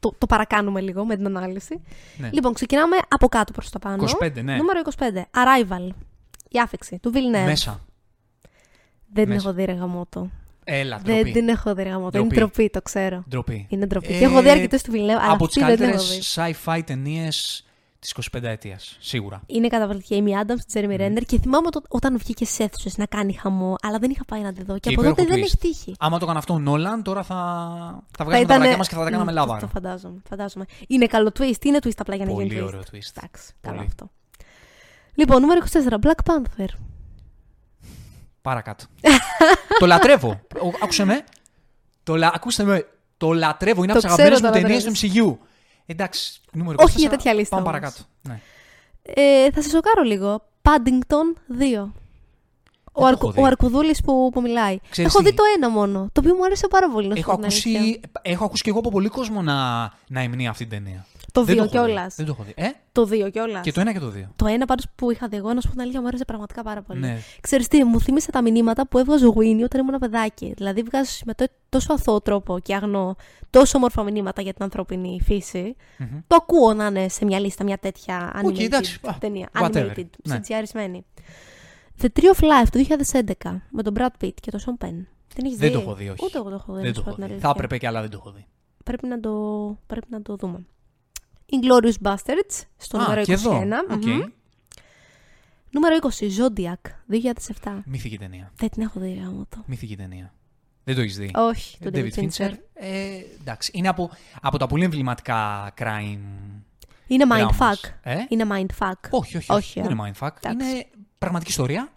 Το, το παρακάνουμε λίγο με την ανάλυση. Ναι. Λοιπόν, ξεκινάμε από κάτω προς τα πάνω. 25, ναι. Νούμερο 25. Arrival. Η άφηξη του Villeneuve. Μέσα. Δεν την Μέσα. έχω δει ρε γαμότο. Έλα, Δεν ντροπή. την έχω δει ρε γαμότο. Είναι Ντροπή. ντροπή, το ξέρω. Ντροπή. Είναι ντροπή. Ε, Και έχω δει αρκετές του Villeneuve, αλλά από τις αυτή δεν την καλύτερες έχω δει. sci-fi ταινίες της 25 ετίας. Σίγουρα. Είναι καταπληκτική η Amy Adams, η Jeremy Renner και θυμάμαι το- όταν βγήκε στι αίθουσες να κάνει χαμό, αλλά δεν είχα πάει να τη δω. Και, Και από τότε υπέροχο δεν twist. έχει τύχει. Άμα το έκανε αυτό ο Νόλαν, τώρα θα, θα βγάζουμε τα ήτανε- βρακιά μας και θα τα κάναμε Μμ, λάβαρο. Το φαντάζομαι, φαντάζομαι. Είναι καλό twist, είναι twist απλά για να Πολύ γίνει twist. ωραίο twist. Εντάξει, καλό Πολύ. αυτό. Λοιπόν, νούμερο 24, Black Panther. Παρακάτω. το λατρεύω. Ο- Άκουσε με. Το λα... Ακούστε με. Το λατρεύω. Είναι Το από τις ξέρω, αγαπημένες μου το ταινίες του MCU. Εντάξει, νούμερο 24. Όχι για τέτοια λίστα Πάμε όμως. παρακάτω. Ναι. Ε, θα σε σοκάρω λίγο. Paddington 2. Ο, το αρκου, έχω δει. ο Αρκουδούλης που, που μιλάει. Ξέρεις έχω τι; δει το ένα μόνο. Το οποίο μου άρεσε πάρα πολύ. Να σου Έχω πω την αλήθεια. ακούσει, έχω ακούσει και εγώ από πολύ κόσμο να, να υμνεί αυτή την ταινία. Το Δεν 2 έχω δει. κιόλας. Δεν το έχω δει. Ε, Το 2 κιόλας. και το ένα και το δύο. Το ένα πάντως που είχα δει εγώ, να σου πω την αλήθεια, μου άρεσε πραγματικά πάρα πολύ. Ναι. Ξέρεις τι, μου θύμισε τα μηνύματα που έβγαζε ο Winnie όταν ήμουν παιδάκι. Δηλαδή, βγάζεις με το- τόσο αθώο τρόπο και αγνό, τόσο όμορφα μηνύματα για την ανθρώπινη φύση. Μμμ. Το ακούω να είναι σε μια λίστα μια τέτοια animated εντάξει, α, ταινία. whatever. Animated, Ναι. CGI-ρισμένη. The Tree of Life του 2011 με τον Brad Pitt και τον Sean Penn. Την έχεις Δεν δει; το έχω δει, όχι. Ούτε εγώ το έχω δει. Δεν να το σου πω έχω την δει. αλήθεια. Θα έπρεπε και αλλά δεν το έχω δει. Πρέπει να το, πρέπει να το δούμε. Inglourious Bastards στο νούμερο 21. και εδώ. Μμμ. Οκ. Νούμερο 20, Zodiac, 2007. Μυθική ταινία. Δεν την έχω δει, γαμώτο. Μυθική ταινία. Δεν το έχεις δει; Όχι, Ε, τον David Fincher. Ε, εντάξει. Είναι από, από τα πολύ εμβληματικά crime. Είναι dramas. mindfuck. Ε; Είναι mindfuck. Όχι, όχι, όχι. Όχι, δεν α. είναι mindfuck. Εντάξει. Είναι πραγματική ιστορία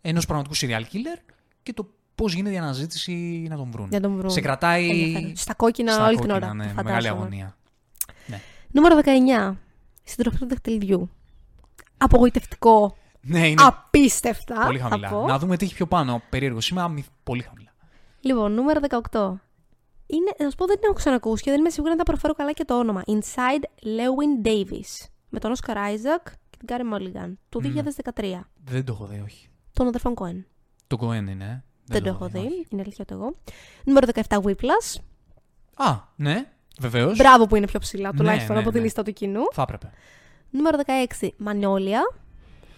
ενός πραγματικού serial killer και το πώς γίνεται η αναζήτηση να τον βρουν. Για να τον βρουν. Σε κρατάει Ενδιαφέρον. Στα κόκκινα στα όλη κόκκινα, την ώρα. Ναι, το με μεγάλη φαντάζομαι. αγωνία. Νούμερο 19. Συντροφή του δαχτυλιδιού. Απογοητευτικό. Ναι, είναι Απίστευτα. πολύ θα χαμηλά. πω. Να δούμε τι έχει πιο πάνω. Περίεργο σήμερα, μη- πολύ χαμηλά. Λοιπόν, νούμερο 18. Είναι, να σου πω, δεν την έχω ξανακούσει και δεν είμαι σίγουρη αν θα προφέρω καλά και το όνομα. Inside Lewin Davis. Με τον Oscar Isaac και την Karen Mulligan. Του 2013. Δεν το έχω δει, όχι. Των αδερφών Cohen. Το Cohen είναι. ε. Δεν, το έχω δει. όχι. Είναι αλήθεια το εγώ. Νούμερο 17 Whiplash. Α, ναι, βεβαίως. Μπράβο που είναι πιο ψηλά, Ναι, τουλάχιστον ναι, από τη ναι. λίστα του κοινού. Θα έπρεπε. Νούμερο 16 Μανιόλια.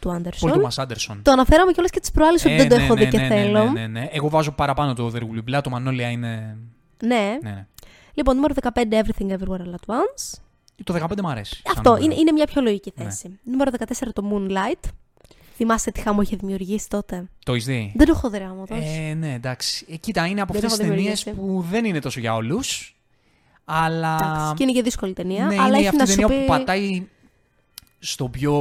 Του Άντερσον. Πολύ του Μα Άντερσον. Το αναφέραμε κιόλας και τις προάλλες ότι Ε, δεν το ναι, έχω ναι, δει και ναι, ναι, θέλω. Ναι, ναι, ναι. Εγώ βάζω παραπάνω το The Will Be Blood, το Manolea είναι. Ναι. Ναι, ναι. Λοιπόν, νούμερο 15 Everything Everywhere All at Once. Το 15 μου αρέσει. σαν Αυτό νούμερο. είναι, είναι μια πιο λογική Ναι. θέση. Νούμερο 14 το Moonlight. Θυμάστε τι χαμό είχε δημιουργήσει τότε; Το έχεις δει; Δεν το έχω δει άμα το. Ε, ναι, εντάξει. Ε, κοίτα, είναι από Δεν αυτές τις έχω ταινίες δημιουργήσει. που δεν είναι τόσο για όλους. Αλλά. Εντάξει, και είναι και δύσκολη ταινία. ναι, αλλά είναι έχει αυτή να η σου ταινία πει... που πατάει στο πιο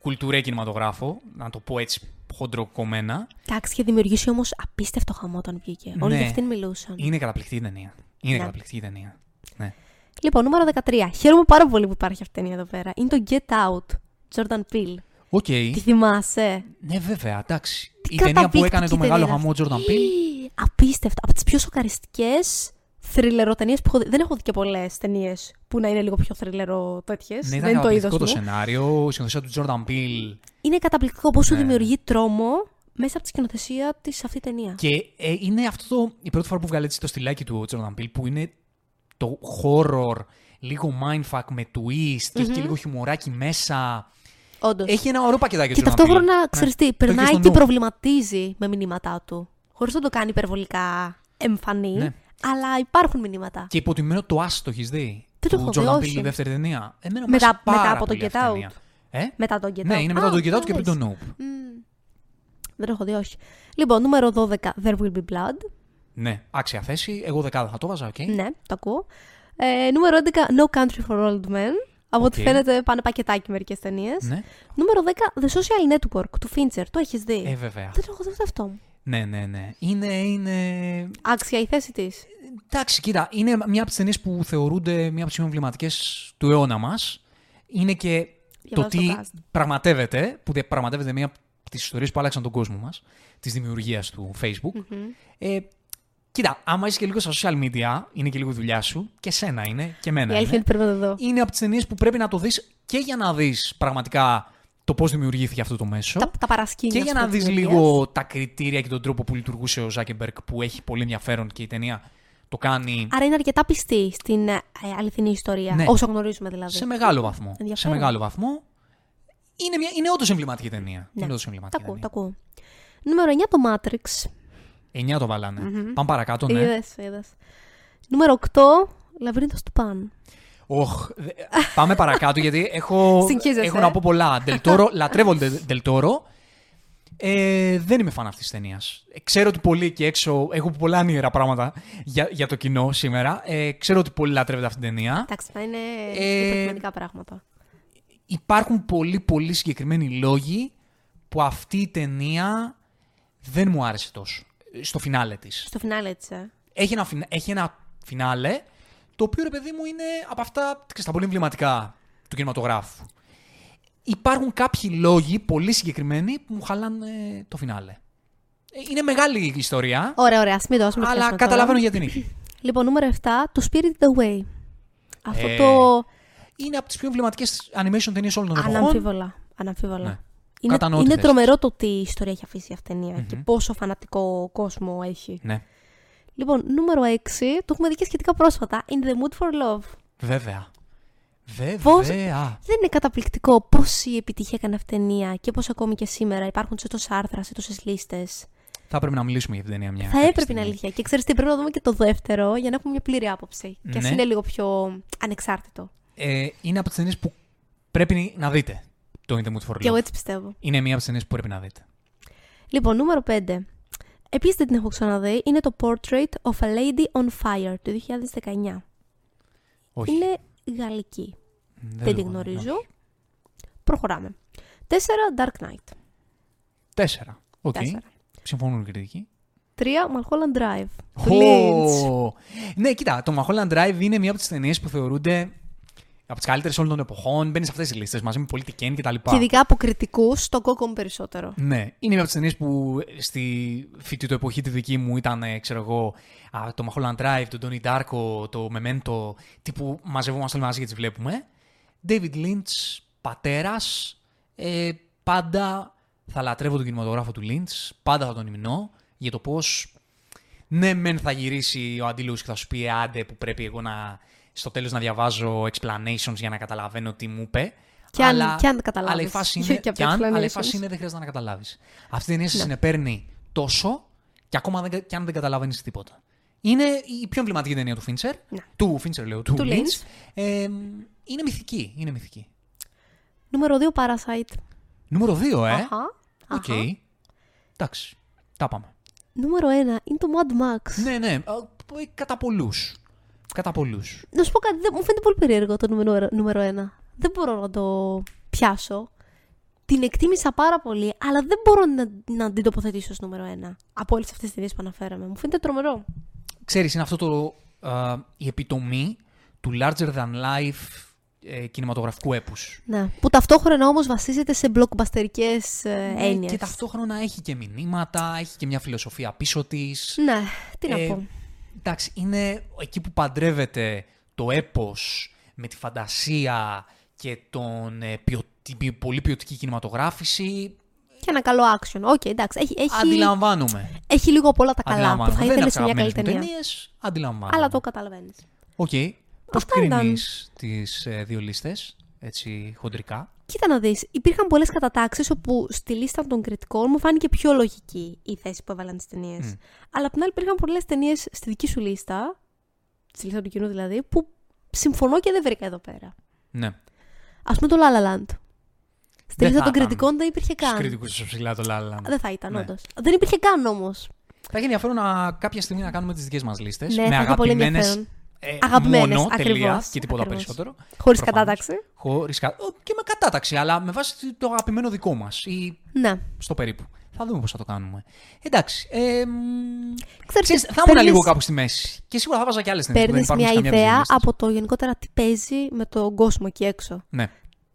κουλτουρέ κινηματογράφο. Να το πω έτσι χοντροκομμένα. Εντάξει, είχε δημιουργήσει όμως απίστευτο χαμό όταν βγήκε. Όλοι Ναι. για αυτήν μιλούσαν. Είναι καταπληκτική ταινία. Είναι Ναι. καταπληκτική ταινία. Ναι. Λοιπόν, νούμερο 13. Χαίρομαι πάρα πολύ που υπάρχει αυτή η ταινία εδώ πέρα. Είναι το Get Out. Jordan Peele. Οκ. Τη θυμάσαι; Ναι, βέβαια, εντάξει. Τι η ταινία που έκανε το καταπληκτική μεγάλο ταινία χαμό είναι Jordan Peele. αυτή. Απίστευτα. Από τις πιο σοκαριστικές θριλεροταινίες που έχω δει. Δεν έχω δει και πολλές ταινίες που να είναι λίγο πιο θριλερο τέτοιες. Ναι, δεν ήταν είναι το είδος καταπληκτικό το μου. σενάριο. Η σκηνοθεσία του Jordan Peele. Είναι καταπληκτικό πώς σου Ναι. δημιουργεί τρόμο μέσα από τη σκηνοθεσία της αυτή ταινία. Και ε, είναι αυτό το, η πρώτη φορά που βγάλε έτσι το στυλάκι του ο Jordan Peele που είναι το horror, λίγο mindfuck με twist και έχει και λίγο χιουμοράκι μέσα. Όντως. Έχει ένα ωραίο πακετάκι Και ο Jordan ταυτόχρονα, Peele. ξέρεις τι, Το έχεις περνάει στο και νου. προβληματίζει με μηνύματά του. Χωρίς να το κάνει υπερβολικά εμφανή, Ναι. Αλλά υπάρχουν μηνύματα. Και υποτιμμένο το Us το έχεις δει; Δεν το του έχω δει, Jordan όχι. Peele, η δεύτερη ταινία. Εμένα μου Μετά- άρεσε πάρα μετά από το πολύ Get αυτή η Out. ταινία. Ε; Μετά τον Get Ναι, Out. είναι μετά Α, τον Get Out και α, πριν τον δεις. Nope. Δεν το έχω δει, όχι. Λοιπόν, νούμερο 12, There Will Be Blood. Ναι, άξια θέση. Εγώ δεκάδα θα το βάζα, οκ. Ναι, το ακούω. Ε, νούμερο 11, No Country for Old Men. Από ό,τι Οκ. φαίνεται πάνε πακετάκι μερικές ταινίες. Ναι. Νούμερο 10, The Social Network του Fincher. Το έχεις δει; Ε, βέβαια. Δεν το έχω δει ούτε αυτό. Ναι, ναι, ναι. Είναι, είναι... Άξια η θέση της. Εντάξει, κοίτα, είναι μια από τις ταινίες που θεωρούνται μια από τις εμβληματικές του αιώνα μας. Είναι και το Διαβάζω τι το cast. πραγματεύεται, που πραγματεύεται μια από τις ιστορίες που άλλαξαν τον κόσμο μας, της δημιουργίας του Facebook. Ε, κοίτα, άμα είσαι και λίγο στα social media, είναι και λίγο η δουλειά σου, και σένα είναι, και εμένα Η αλήθεια είναι. είναι ότι πρέπει να το δω. Είναι από τις ταινίες που πρέπει να το δεις και για να δεις πραγματικά το πώς δημιουργήθηκε αυτό το μέσο. Τα, τα παρασκήνια. Και για ας να πούμε, δεις της λίγο δημιουργίας. τα κριτήρια και τον τρόπο που λειτουργούσε ο Ζάκεμπερκ που έχει πολύ ενδιαφέρον και η ταινία το κάνει Άρα είναι αρκετά πιστή στην ε, αληθινή ιστορία. Ναι. Όσο γνωρίζουμε δηλαδή. σε μεγάλο βαθμό. Σε Ενδιαφέρον. μεγάλο βαθμό. Είναι, μια, είναι όντως εμβληματική ταινία. Ναι. Είναι όντως Τα εμβληματική ακούω, τα ταινία. ακούω. Νούμερο 9 το Matrix. 9 το βαλανε Πάμε παρακάτω, ναι. Είδες, είδες. Νούμερο 8 Λαβύρινθος του Παν. Οχ, δε- πάμε παρακάτω γιατί έχω, Συγχύζεσαι, έχω ε. να πω πολλά. Δελτόρο, λατρεύω Δελτόρο. Ε, δεν είμαι φαν αυτής της ταινίας. Ξέρω ότι πολλοί εκεί έξω έχω πολλά όνειρα πράγματα για, για το κοινό σήμερα. Ε, ξέρω ότι πολλοί λατρεύετε αυτή την ταινία. Εντάξει, θα είναι Ε, υποκειμενικά πράγματα. υπάρχουν πολύ πολύ συγκεκριμένοι λόγοι που αυτή η ταινία δεν μου άρεσε τόσο. Στο φινάλε της. Στο φινάλε έτσι. ε. Έχει ένα, φινα- έχει ένα φινάλε το οποίο ρε παιδί μου είναι από αυτά ξέρεις, τα πολύ εμβληματικά του κινηματογράφου. Υπάρχουν κάποιοι λόγοι πολύ συγκεκριμένοι που μου χαλάνε το φινάλε. Ε, Είναι μεγάλη η ιστορία, Ωραία, ωραία, ας μην το, ας μην το αλλά πιάσουμε καταλαβαίνω τώρα. γιατί είναι. Λοιπόν, νούμερο 7, το Spirit Away. Αυτό Ε, το είναι από τις πιο εμβληματικές animation ταινίες όλων των εποχών. αναμφίβολα. αναμφίβολα. Ναι. Είναι, Κατανοώ τη είναι θέση τρομερό το τι ιστορία έχει αφήσει αυτή η ταινια και πόσο φανατικό κόσμο έχει. Ναι, Λοιπόν, νούμερο 6, το έχουμε δει και σχετικά πρόσφατα. In the Mood for Love. βέβαια. Βέβαια. Δεν είναι καταπληκτικό πόση επιτυχία έκανε αυτή η ταινία και πώς ακόμη και σήμερα υπάρχουν σε τόσα άρθρας, σε τόσες λίστες. Θα έπρεπε να μιλήσουμε για την ταινία μια. Θα κάποια έπρεπε στιγμή. είναι αλήθεια. Και ξέρεις τι, πρέπει να δούμε και το δεύτερο για να έχουμε μια πλήρη άποψη. Και ας Ναι. είναι λίγο πιο ανεξάρτητο. Ε, είναι από τις ταινίες που πρέπει να δείτε. Το In the Mood for Και εγώ Love. έτσι πιστεύω. Είναι μία από τις ταινίες που πρέπει να δείτε. Λοιπόν, νούμερο 5. Επίσης δεν την έχω ξαναδεί. Είναι το Portrait of a Lady on Fire του 2019. Όχι. Είναι γαλλική. δεν Δεν την λέγω, γνωρίζω. όχι. Προχωράμε. 4. Dark Knight. Τέσσερα. Οκ. Τέσσερα. Συμφωνούν οι κριτικοί. 3. Mulholland Drive. Του Ω! Lynch. Ναι, κοίτα, το Mulholland Drive είναι μία από τις ταινίες που θεωρούνται από τις καλύτερες όλων των εποχών. Μπαίνεις σε αυτές τις λίστες μαζί με Πολίτη Κέιν κτλ. Και ειδικά από κριτικούς, το κόκκο περισσότερο. Ναι, είναι μία από τις ταινίες που στη φοιτητό εποχή τη δική μου ήταν, ε, ξέρω εγώ, α, το Mulholland Drive, το Donnie Darko, το Memento, τύπου μαζευόμαστε όλοι μαζί και τις βλέπουμε. David Lynch, πατέρας, ε, πάντα θα λατρεύω τον κινηματογράφο του Lynch, πάντα θα τον υμνώ για το πώς. Ναι, μεν θα γυρίσει ο Αντίλους και θα σου πει «Ε, άντε που πρέπει εγώ να, στο τέλος να διαβάζω explanations για να καταλαβαίνω τι μου είπε. Κι αν- αλλά, κι αν καταλάβεις. Αλλά η φάση Και είναι, από κι αν, αλλά η explanations. φάση είναι δεν χρειάζεται να καταλάβεις. Αυτή η ταινία σε Ναι. συνεπαίρνει τόσο και ακόμα δεν, κι αν δεν καταλαβαίνεις τίποτα. Είναι η πιο εμβληματική ταινία του Fincher. Ναι. Του Fincher λέω, του, Του Lynch. Lynch. Ε, είναι μυθική, είναι μυθική. Νούμερο 2. Parasite. Νούμερο 2, ε. Αχα. Οκ. αχα. Εντάξει. Τα πάμε. Νούμερο 1 είναι το Mad Max. Ναι, ναι. α, ε, Κατά πολλούς. Κατά πολλούς. Να σου πω κάτι, δεν- μου φαίνεται πολύ περίεργο το νούμερο, νούμερο 1. Δεν μπορώ να το πιάσω. Την εκτίμησα πάρα πολύ, αλλά δεν μπορώ να, να την τοποθετήσω στο νούμερο 1. Από όλες αυτές τις ταινίες που αναφέραμε. Μου φαίνεται τρομερό. Ξέρεις, είναι αυτό το, α, η επιτομή του larger than life ε, κινηματογραφικού έπους. Ναι. Που ταυτόχρονα όμως βασίζεται σε blockbusterικέ ε, Ναι, έννοιες. Και ταυτόχρονα έχει και μηνύματα, έχει και μια φιλοσοφία πίσω της. Ναι, τι να Ε, πω. Εντάξει, είναι εκεί που παντρεύεται το έπος με τη φαντασία και τον, ε, ποιο- την ποι- πολύ ποιοτική κινηματογράφηση. Και ένα καλό action. Οκ, εντάξει. Έχει, έχει, Αντιλαμβάνομαι. έχει λίγο από όλα τα καλά που Αντιλαμβάνομαι. θα Δεν είναι ήθελε από σε μια τις καλή αγαπημένες μου ταινία. ταινίες, αντιλαμβάνομαι. Αλλά το καταλαβαίνεις. Οκ. Πώς Αυτά ήταν. κρίνεις τις ε, δύο λίστες, έτσι χοντρικά; Κοίτα να δεις, υπήρχαν πολλές κατατάξεις όπου στη λίστα των κριτικών μου φάνηκε πιο λογική η θέση που έβαλαν τις ταινίες. Μμ. Αλλά απ' την άλλη υπήρχαν πολλές ταινίες στη δική σου λίστα, στη λίστα του κοινού δηλαδή, που συμφωνώ και δεν βρήκα εδώ πέρα. Ναι. Ας πούμε το La La Land. Στη Δεν λίστα θα των ήταν κριτικών δεν υπήρχε Στους καν. κριτικούς σου ψηλά το La La Land. Δεν θα ήταν, Ναι. όντως. Δεν υπήρχε καν όμως. Θα έχει ενδιαφέρον να, κάποια στιγμή να κάνουμε τις δικές μας λίστες. Ναι, με θα έχει πολύ αγαπημένες ενδιαφέρον. ε, Αγαπημένες, μόνο, τελεία, ακριβώς, και τίποτα ακριβώς. περισσότερο. Χωρίς Προφανώς. κατάταξη. Χωρίς κα- ο, Και με κατάταξη, αλλά με βάση το αγαπημένο δικό μας ή Ναι. στο περίπου. Θα δούμε πώς θα το κάνουμε. Εντάξει. Ε, μ, Ξέρεις, ξέρεις, θα ήμουν παίρνεις- λίγο κάπου στη μέση. Και σίγουρα θα βάζα και άλλες ταινίες που δεν Παίρνει υπάρχουν μια σε καμιά ιδέα από τις δύο από το γενικότερα τι παίζει με τον κόσμο εκεί έξω. λίστες. Ναι.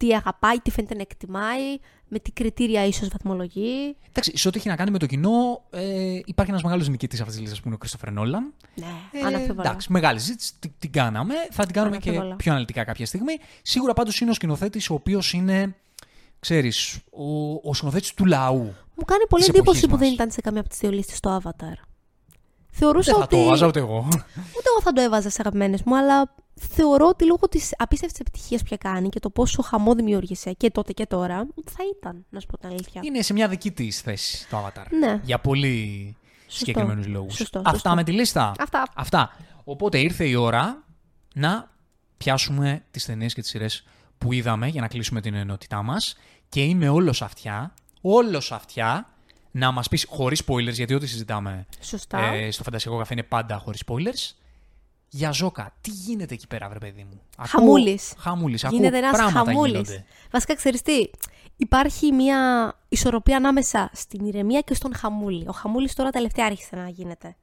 Τι αγαπάει, τι φαίνεται να εκτιμάει, με τι κριτήρια ίσως βαθμολογεί. Εντάξει, σε ό,τι έχει να κάνει με το κοινό, ε, υπάρχει ένας μεγάλος νικητής αυτής της λίστας που είναι ο Christopher Nolan. Ναι, Ε, αναφίβολα. εντάξει, μεγάλη συζήτηση, την, την κάναμε. Θα την κάνουμε και Αναμφίβολα. πιο αναλυτικά κάποια στιγμή. Σίγουρα πάντως είναι ο σκηνοθέτης ο οποίος είναι, ξέρεις, ο, ο σκηνοθέτης του λαού. Μου κάνει πολύ της εντύπωση εποχής που δεν μας. ήταν σε καμία από τις δύο λίστες το Avatar. Θεωρούσα Δεν θα ότι. το βάζα ούτε εγώ. Ούτε εγώ θα το έβαζα σε αγαπημένες μου, αλλά θεωρώ ότι λόγω της απίστευτης επιτυχίας που κάνει και το πόσο χαμό δημιούργησε και τότε και τώρα, θα ήταν, να σου πω την αλήθεια. είναι σε μια δική της θέση το Avatar. Ναι. Για πολύ Σωστό. συγκεκριμένους λόγους. Σωστό, Αυτά σωστό. με τη λίστα. Αυτά. Αυτά. Οπότε ήρθε η ώρα να πιάσουμε τις ταινίες και τις σειρές που είδαμε για να κλείσουμε την ενότητά μας και είμαι όλος αυτιά, όλος αυτιά να μας πεις χωρίς spoilers, γιατί ό,τι συζητάμε Σωστά. ε, στο φαντασιακό καφέ είναι πάντα χωρίς spoilers. Για Ζώκα, τι γίνεται εκεί πέρα, βρε παιδί μου; Ακούω- Χαμούλης. Χαμούλης. Γίνεται Ακούω ένας πράγματα χαμούλης. γίνονται. Βασικά, ξέρεις τι. Υπάρχει μια ισορροπία ανάμεσα στην ηρεμία και στον χαμούλη. Ο χαμούλης τώρα τελευταία άρχισε να γίνεται.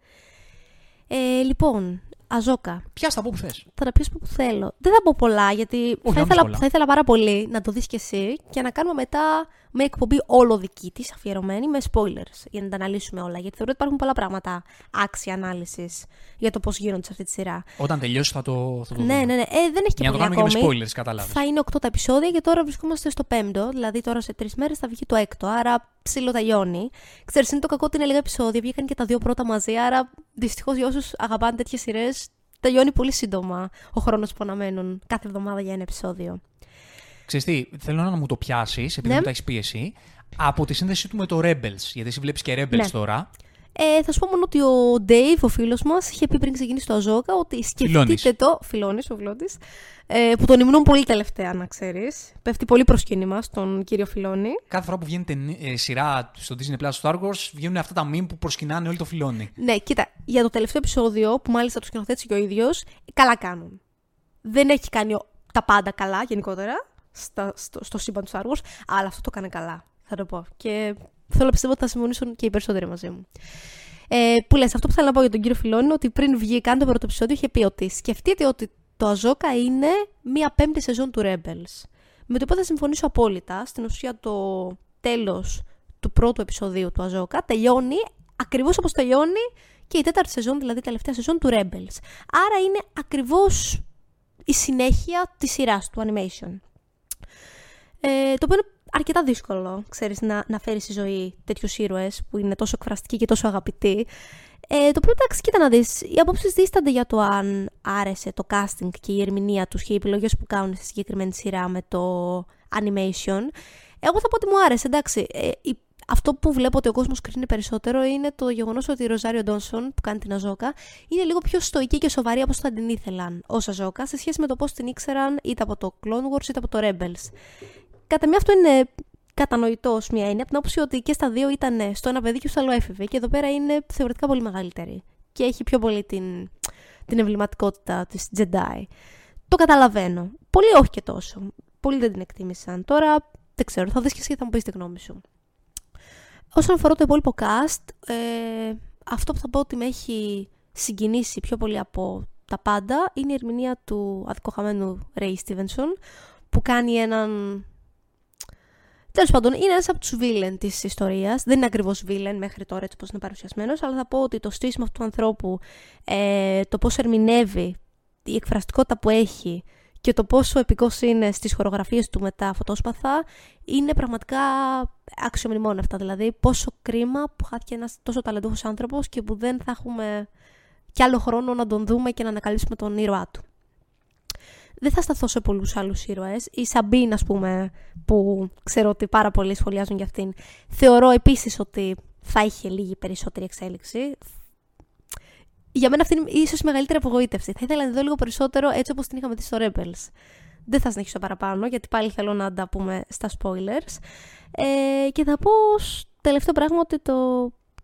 Ε, λοιπόν, Αζόκα. Πιάσ' τα από που θες. Θα τα πει που θέλω. Δεν θα πω πολλά, γιατί θα, να πεις ήθελα, πολλά. θα ήθελα πάρα πολύ να το δεις κι εσύ και να κάνουμε μετά μια εκπομπή όλο δική της, αφιερωμένη, με spoilers, για να τα αναλύσουμε όλα. Γιατί θεωρώ ότι υπάρχουν πολλά πράγματα άξια ανάλυσης για το πώς γίνονται σε αυτή τη σειρά. Όταν τελειώσει θα το, θα το Ναι, δούμε. ναι, ναι. Ε, δεν έχει και Για να το πολύ κάνουμε και με ακόμη. spoilers, κατάλαβες. Θα είναι 8 τα επεισόδια και τώρα βρισκόμαστε στο 5ο. Δηλαδή τώρα σε τρεις μέρες θα βγει το έκτο. Άρα ψήλο τελειώνει. Ξέρεις, είναι το κακό ότι είναι λίγα επεισόδια. Βγήκαν και τα δύο πρώτα μαζί. Άρα δυστυχώς για όσους αγαπάνε τέτοιες σειρές, τελειώνει πολύ σύντομα ο χρόνος που αναμένουν κάθε εβδομάδα για ένα επεισόδιο. Ξέρεις τι, θέλω να μου το πιάσεις, επειδή Ναι. μου τα έχεις πίεση, από τη σύνδεσή του με το Rebels. Γιατί εσύ βλέπεις και Rebels Ναι. τώρα. Ε, θα σου πω μόνο ότι ο Dave, ο φίλος μας, είχε πει πριν ξεκινήσει το Αζόκα ότι σκεφτείτε Φιλώνης. το. Φιλώνη, ο Φιλώνη. Ε, που τον υμνούν πολύ τελευταία, να ξέρεις. Πέφτει πολύ προσκύνημα στον κύριο Φιλώνη. Κάθε φορά που βγαίνει ταινί- ε, σειρά στο Disney Plus στο Star Wars, βγαίνουν αυτά τα meme που προσκυνάνε όλοι το φιλόνι. Ναι, κοίτα, για το τελευταίο επεισόδιο, που μάλιστα το σκηνοθέτησε και ο ίδιος, καλά κάνουν. Δεν έχει κάνει ο- τα πάντα καλά γενικότερα στα, στο, στο σύμπαν τους Star Wars, αλλά αυτό το έκανε καλά, θα το πω. Και θέλω να πιστεύω ότι θα συμφωνήσουν και οι περισσότεροι μαζί μου. Ε, που λες, αυτό που θέλω να πω για τον κύριο Φιλόνι είναι ότι πριν βγει καν το πρώτο επεισόδιο είχε πει ότι σκεφτείτε ότι το Αζόκα είναι μία πέμπτη σεζόν του Rebels. Με το οποίο θα συμφωνήσω απόλυτα. Στην ουσία το τέλος του πρώτου επεισοδίου του Αζόκα τελειώνει ακριβώς όπως τελειώνει και η τέταρτη σεζόν, δηλαδή η τελευταία σεζόν του Rebels. Άρα είναι ακριβώς η συνέχεια της σειράς του animation. Ε, το οποίο είναι αρκετά δύσκολο, ξέρεις, να, να φέρεις στη ζωή τέτοιους ήρωες που είναι τόσο εκφραστικοί και τόσο αγαπητοί. Ε, το οποίο εντάξει, κοίτα να δεις, οι απόψεις δίστανται για το αν άρεσε το casting και η ερμηνεία τους και οι επιλογές που κάνουν στη συγκεκριμένη σειρά με το animation. Εγώ θα πω ότι μου άρεσε, εντάξει. Ε, η- αυτό που βλέπω ότι ο κόσμος κρίνει περισσότερο είναι το γεγονός ότι η Ροζάριο Ντόνσον που κάνει την Αζόκα είναι λίγο πιο στοική και σοβαρή από όσο θα την ήθελαν ως Αζόκα σε σχέση με το πώς την ήξεραν είτε από το Clone Wars είτε από το Rebels. Κατά μία αυτό είναι κατανοητό ως μια έννοια, από την άποψη ότι και στα δύο ήταν στο ένα παιδί και στο άλλο έφηβε. Και εδώ πέρα είναι θεωρητικά πολύ μεγαλύτερη. Και έχει πιο πολύ την, την εμβληματικότητα της Jedi. Το καταλαβαίνω. Πολλοί όχι και τόσο. Πολλοί δεν την εκτίμησαν. Τώρα δεν ξέρω, θα δεις και εσύ και θα μου πεις τη γνώμη σου. Όσον αφορά το υπόλοιπο cast, ε, αυτό που θα πω ότι με έχει συγκινήσει πιο πολύ από τα πάντα είναι η ερμηνεία του αδικοχαμένου Ray Stevenson που κάνει έναν Τέλος πάντων, είναι ένας από τους βίλεν της ιστορίας. Δεν είναι ακριβώς βίλεν μέχρι τώρα, έτσι όπως είναι παρουσιασμένος, αλλά θα πω ότι το στήσιμο αυτού του ανθρώπου, ε, το πώς ερμηνεύει, η εκφραστικότητα που έχει και το πόσο επικός είναι στις χορογραφίες του με τα φωτόσπαθα είναι πραγματικά αξιομνημόνευτα. Δηλαδή, πόσο κρίμα που χάθηκε ένας τόσο ταλαντούχος άνθρωπος και που δεν θα έχουμε κι άλλο χρόνο να τον δούμε και να ανακαλύψουμε τον ήρωά του. Δεν θα σταθώ σε πολλούς άλλους ήρωες. Η Σαμπίν, ας πούμε, που ξέρω ότι πάρα πολλοί σχολιάζουν για αυτήν, θεωρώ επίσης ότι θα είχε λίγη περισσότερη εξέλιξη. Για μένα αυτή είναι ίσως η μεγαλύτερη απογοήτευση. Θα ήθελα να τη δω λίγο περισσότερο έτσι όπως την είχαμε δει στο Rebels. Δεν θα συνεχίσω παραπάνω, γιατί πάλι θέλω να τα πούμε στα spoilers. Ε, και θα πω ως τελευταίο πράγμα ότι το,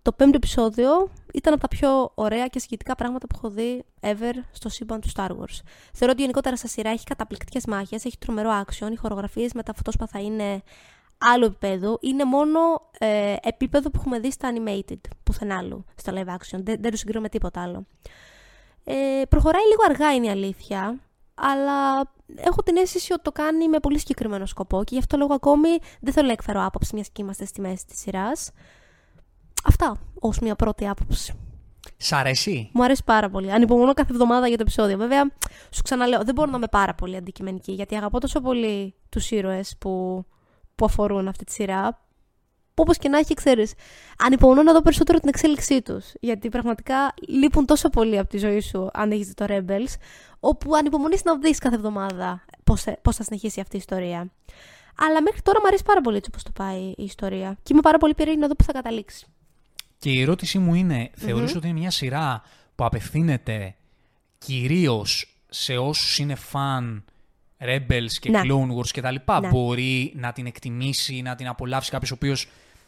το πέμπτο επεισόδιο ήταν από τα πιο ωραία και συγκεκριτικά πράγματα που έχω δει ever στο σύμπαν του Star Wars. Θεωρώ ότι γενικότερα στα σειρά έχει καταπληκτικές μάχες, έχει τρομερό action, οι χορογραφίες με τα φωτόσπαθα είναι άλλο επίπεδο. Είναι μόνο ε, επίπεδο που έχουμε δει στα animated, πουθενά άλλου, στα live action. Δεν, δεν το συγκρίνω με τίποτα άλλο. Ε, προχωράει λίγο αργά είναι η αλήθεια, αλλά έχω την αίσθηση ότι το κάνει με πολύ συγκεκριμένο σκοπό και γι' αυτό λόγο ακόμη δεν θέλω να εκφέρω άποψη, μιας και είμαστε στη μέση της σειράς. Αυτά ως μια πρώτη άποψη. Σ' αρέσει; Μου αρέσει πάρα πολύ. Ανυπομονώ κάθε εβδομάδα για το επεισόδιο. Βέβαια, σου ξαναλέω, δεν μπορώ να είμαι πάρα πολύ αντικειμενική, γιατί αγαπώ τόσο πολύ τους ήρωες που, που αφορούν αυτή τη σειρά. Που όπως και να έχει, ξέρεις, ανυπομονώ να δω περισσότερο την εξέλιξή τους. Γιατί πραγματικά λείπουν τόσο πολύ από τη ζωή σου, αν έχεις δει το Rebels, όπου ανυπομονείς να δεις κάθε εβδομάδα πώς θα συνεχίσει αυτή η ιστορία. Αλλά μέχρι τώρα μου αρέσει πάρα πολύ έτσι όπως το πάει η ιστορία. Και είμαι πάρα πολύ περίεργη να δω πού θα καταλήξει. Και η ερώτησή μου είναι, θεωρείς ότι είναι μια σειρά που απευθύνεται κυρίως σε όσους είναι φαν Rebels και Ναι. Clone Wars και τα λοιπά. Ναι. Μπορεί να την εκτιμήσει, να την απολαύσει κάποιος ο οποίος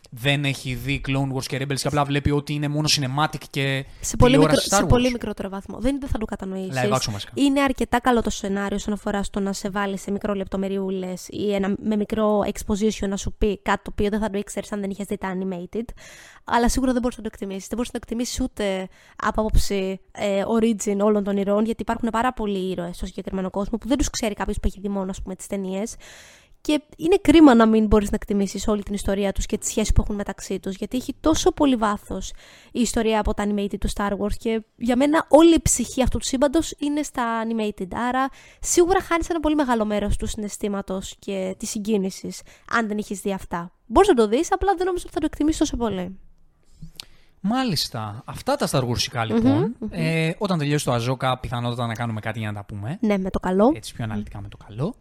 δεν έχει δει Clone Wars και Rebels και απλά βλέπει ότι είναι μόνο cinematic και Σε πολύ, μικρό, τηλεόραση Star σε Wars. πολύ μικρότερο βαθμό. Δεν δεν θα το κατανοήσεις. Live action βασικά. Είναι αρκετά καλό το σενάριο όσον αφορά στο να σε βάλει σε μικρό λεπτομεριούλες ή ένα, με μικρό exposition να σου πει κάτι το οποίο δεν θα το ήξερες αν δεν είχες δει τα animated. Αλλά σίγουρα δεν μπορείς να το εκτιμήσεις. Δεν μπορείς να το εκτιμήσεις ούτε από άποψη ε, origin όλων των ηρώων, γιατί υπάρχουν πάρα πολλοί ήρωες στο συγκεκριμένο κόσμο που δεν τους ξέρει κάποιος που έχει δει μόνο τις ταινίες. Και είναι κρίμα να μην μπορείς να εκτιμήσεις όλη την ιστορία τους και τη σχέση που έχουν μεταξύ τους, γιατί έχει τόσο πολύ βάθος η ιστορία από τα animated του Star Wars και για μένα όλη η ψυχή αυτού του σύμπαντος είναι στα animated. Άρα σίγουρα χάνεις ένα πολύ μεγάλο μέρος του συναισθήματος και της συγκίνησης, αν δεν έχει δει αυτά. Μπορείς να το δεις, απλά δεν νομίζω ότι θα το εκτιμήσεις τόσο πολύ. Μάλιστα. Αυτά τα Star Warsικά λοιπόν. Ε, όταν τελειώσει το Αζόκα, πιθανότατα να κάνουμε κάτι για να τα πούμε. Ναι, με το καλό. Έτσι πιο αναλυτικά με το καλό.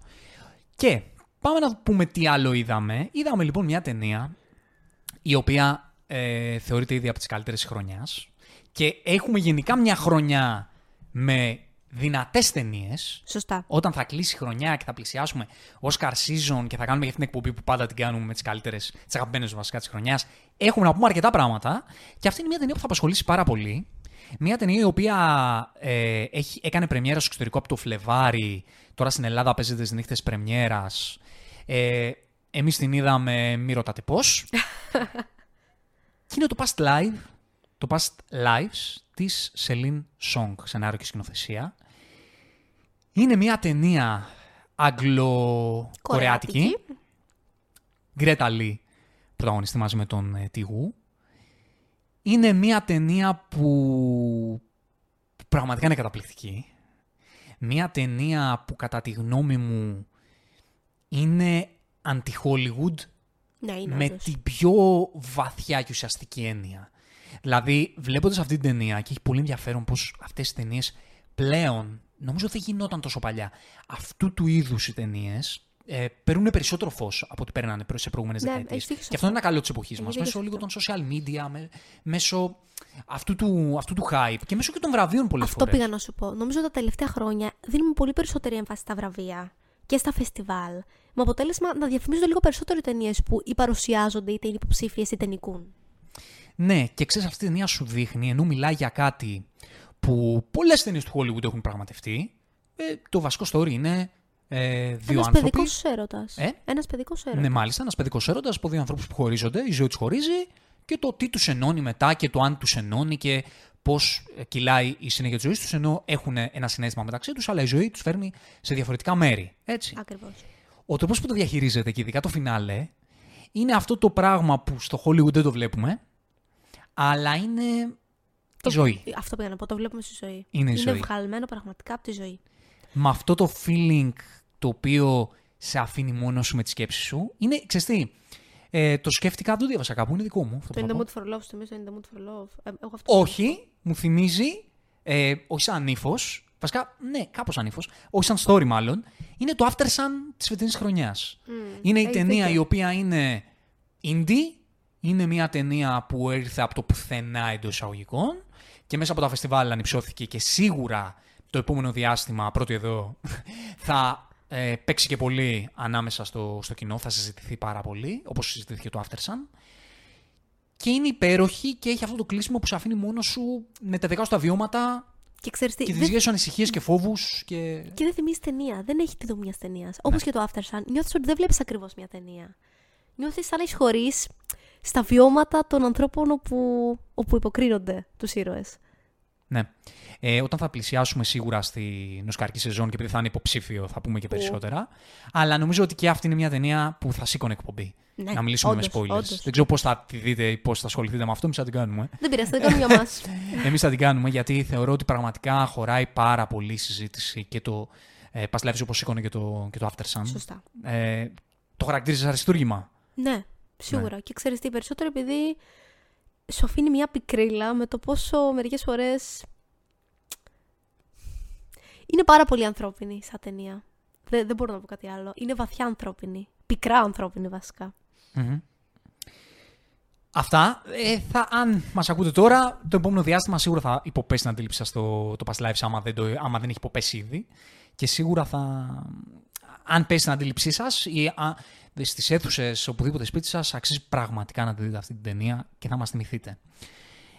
Και πάμε να πούμε τι άλλο είδαμε. Είδαμε λοιπόν μια ταινία η οποία ε, θεωρείται ήδη από τις καλύτερες της χρονιάς και έχουμε γενικά μια χρονιά με δυνατές ταινίες. Σωστά. Όταν θα κλείσει η χρονιά και θα πλησιάσουμε Oscar season και θα κάνουμε για αυτήν την εκπομπή που πάντα την κάνουμε με τις καλύτερες, τις αγαπημένες βασικά της χρονιάς, έχουμε να πούμε αρκετά πράγματα και αυτή είναι μια ταινία που θα απασχολήσει πάρα πολύ. Μια ταινία η οποία ε, έχει, έκανε πρεμιέρα στο εξωτερικό από το Φλεβάρι, τώρα στην Ελλάδα παίζεται στις νύχτες πρεμιέρας. Ε, εμείς την είδαμε, μη ρωτάτε πώς. και είναι το Past Live, το Past Lives της Celine Song, σενάριο και σκηνοθεσία. Είναι μια ταινία αγγλο-κορεάτικη. Γκρέτα Λί, πρωταγωνιστή μαζί με τον ε, Τιγού. Είναι μια ταινία που πραγματικά είναι καταπληκτική. Μια ταινία που κατά τη γνώμη μου είναι anti-Hollywood Ναι, είναι με όντως. την πιο βαθιά και ουσιαστική έννοια. Δηλαδή, βλέποντας αυτή την ταινία, και έχει πολύ ενδιαφέρον πως αυτές οι ταινίες πλέον, νομίζω δεν γινόταν τόσο παλιά, αυτού του είδους οι ταινίες ε, παίρνουν περισσότερο φως από ό,τι παίρνανε προ- σε προηγούμενες Ναι, δεκαετίες. έχεις δίκιο σε Και αυτό είναι ένα καλό της εποχής μας. δίκιο Μέσω σε λίγο των αυτό. social media, με, μέσω αυτού του, αυτού του hype και μέσω και των βραβείων πολλές Αυτό φορές. πήγα να σου πω. Νομίζω τα τελευταία χρόνια δίνουμε πολύ περισσότερη έμφαση στα βραβεία και στα φεστιβάλ. Με αποτέλεσμα να διαφημίζονται λίγο περισσότερο οι ταινίες που ή παρουσιάζονται είτε είναι υποψήφιες είτε νικούν. Ναι, και ξέρεις, αυτή η ταινία σου δείχνει, ενώ μιλάει για κάτι που πολλές ταινίες του Hollywood έχουν πραγματευτεί. Ε, το βασικό story είναι ε, δύο Ένας άνθρωποι. παιδικός έρωτας. Ε; Ένας παιδικός έρωτας. Ναι, μάλιστα, ένας παιδικός έρωτας από δύο ανθρώπους που χωρίζονται, η ζωή τους χωρίζει και το τι τους ενώνει μετά και το αν τους ενώνει και πώς κυλάει η συνέχεια της ζωής τους, ενώ έχουν ένα συνέστημα μεταξύ τους, αλλά η ζωή τους φέρνει σε διαφορετικά μέρη. Έτσι. Ακριβώς. Ο τρόπος που το διαχειρίζεται και ειδικά το φινάλε είναι αυτό το πράγμα που στο Hollywood δεν το βλέπουμε, αλλά είναι η ζωή. Αυτό πήγα να πω. Το βλέπουμε στη ζωή. Είναι η είναι ζωή. βγαλμένο πραγματικά από τη ζωή. Με αυτό το feeling το οποίο σε αφήνει μόνος σου με τη σκέψη σου. Είναι, ξέρεις τι, ε, το σκέφτηκα, δεν το διάβασα κάπου, είναι δικό μου. αυτό Το που In θα the πω. mood for love, στο μέσο In the mood for love. Ε, εγώ αυτό Όχι, μου θυμίζει, ε, όχι σαν ύφος, βασικά, ναι, κάπως σαν ύφος, όχι σαν story μάλλον, είναι το After Sun της φετινής χρονιάς. είναι η έχεις ταινία δίκιο. η οποία είναι indie, είναι μια ταινία που ήρθε από το πουθενά εντός εισαγωγικών και μέσα από τα φεστιβάλ ανυψώθηκε και σίγουρα το επόμενο διάστημα, πρώτο εδώ, θα ε, παίξει και πολύ ανάμεσα στο, στο κοινό, θα συζητηθεί πάρα πολύ, όπως συζητήθηκε το After Sun. Και είναι υπέροχη και έχει αυτό το κλείσιμο που σε αφήνει μόνος σου με τα δικά σου τα βιώματα Και ξέρεις τι, και τις δεν- δικές σου ανησυχίες και φόβους και... Και δεν θυμίζει ταινία. Δεν έχει τη δομή μιας ταινίας. Όπως και το After Sun. Νιώθεις ότι δεν βλέπεις ακριβώς μια ταινία. Νιώθεις σαν να έχεις χωρί στα βιώματα των ανθρώπων όπου, όπου υποκρίνονται τους ήρωες. Ναι. Ε, όταν θα πλησιάσουμε σίγουρα στην Οσκαρική σεζόν και επειδή θα είναι υποψήφιο θα πούμε και περισσότερα. Αλλά νομίζω ότι και αυτή είναι μια ταινία που θα σήκωνε εκπομπή. Ναι, να μιλήσουμε όντως, με spoilers. όντως. Δεν ξέρω πώς θα τη δείτε ή πώς θα ασχοληθείτε με αυτό, εμείς θα την κάνουμε. Δεν πειράζει, θα το κάνουμε για μας. Εμείς θα την κάνουμε γιατί θεωρώ ότι πραγματικά χωράει πάρα πολύ η συζήτηση και το ε, Past Lives όπως σήκωνε και το, και το After Sun. Σωστά. Ε, το χαρακτήριζες αριστούργημα. Ναι, σίγουρα. Και ξέρεις τι, περισσότερο επειδή σου αφήνει μια πικρίλα με το πόσο μερικές φορές. Είναι πάρα πολύ ανθρώπινη σαν ταινία. Δεν, δεν μπορώ να πω κάτι άλλο. Είναι βαθιά ανθρώπινη. Πικρά ανθρώπινη βασικά. Μμμ. Αυτά. Ε, θα, αν μας ακούτε τώρα, το επόμενο διάστημα σίγουρα θα υποπέσει την αντίληψη σας το, το Past Lives, άμα δεν, το, άμα δεν έχει υποπέσει ήδη. Και σίγουρα θα. Αν πέσει την αντίληψή σας ή στις αίθουσες, οπουδήποτε σπίτι σας, αξίζει πραγματικά να τη δείτε αυτή την ταινία και θα μας θυμηθείτε.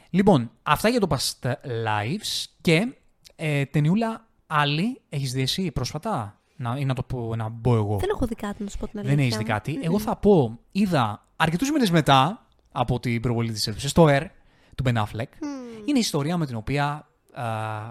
Λοιπόν, αυτά για το Past Lives και ε, ταινιούλα άλλη έχεις δει εσύ πρόσφατα; Να, ή να το πω, να μπω εγώ. Δεν έχω δει κάτι να σου πω την αλήθεια. Δεν έχεις δει κάτι. Εγώ θα πω, είδα αρκετούς μήνες μετά από την προβολή της αίθουσας το Air του Ben Affleck. Είναι η ιστορία με την οποία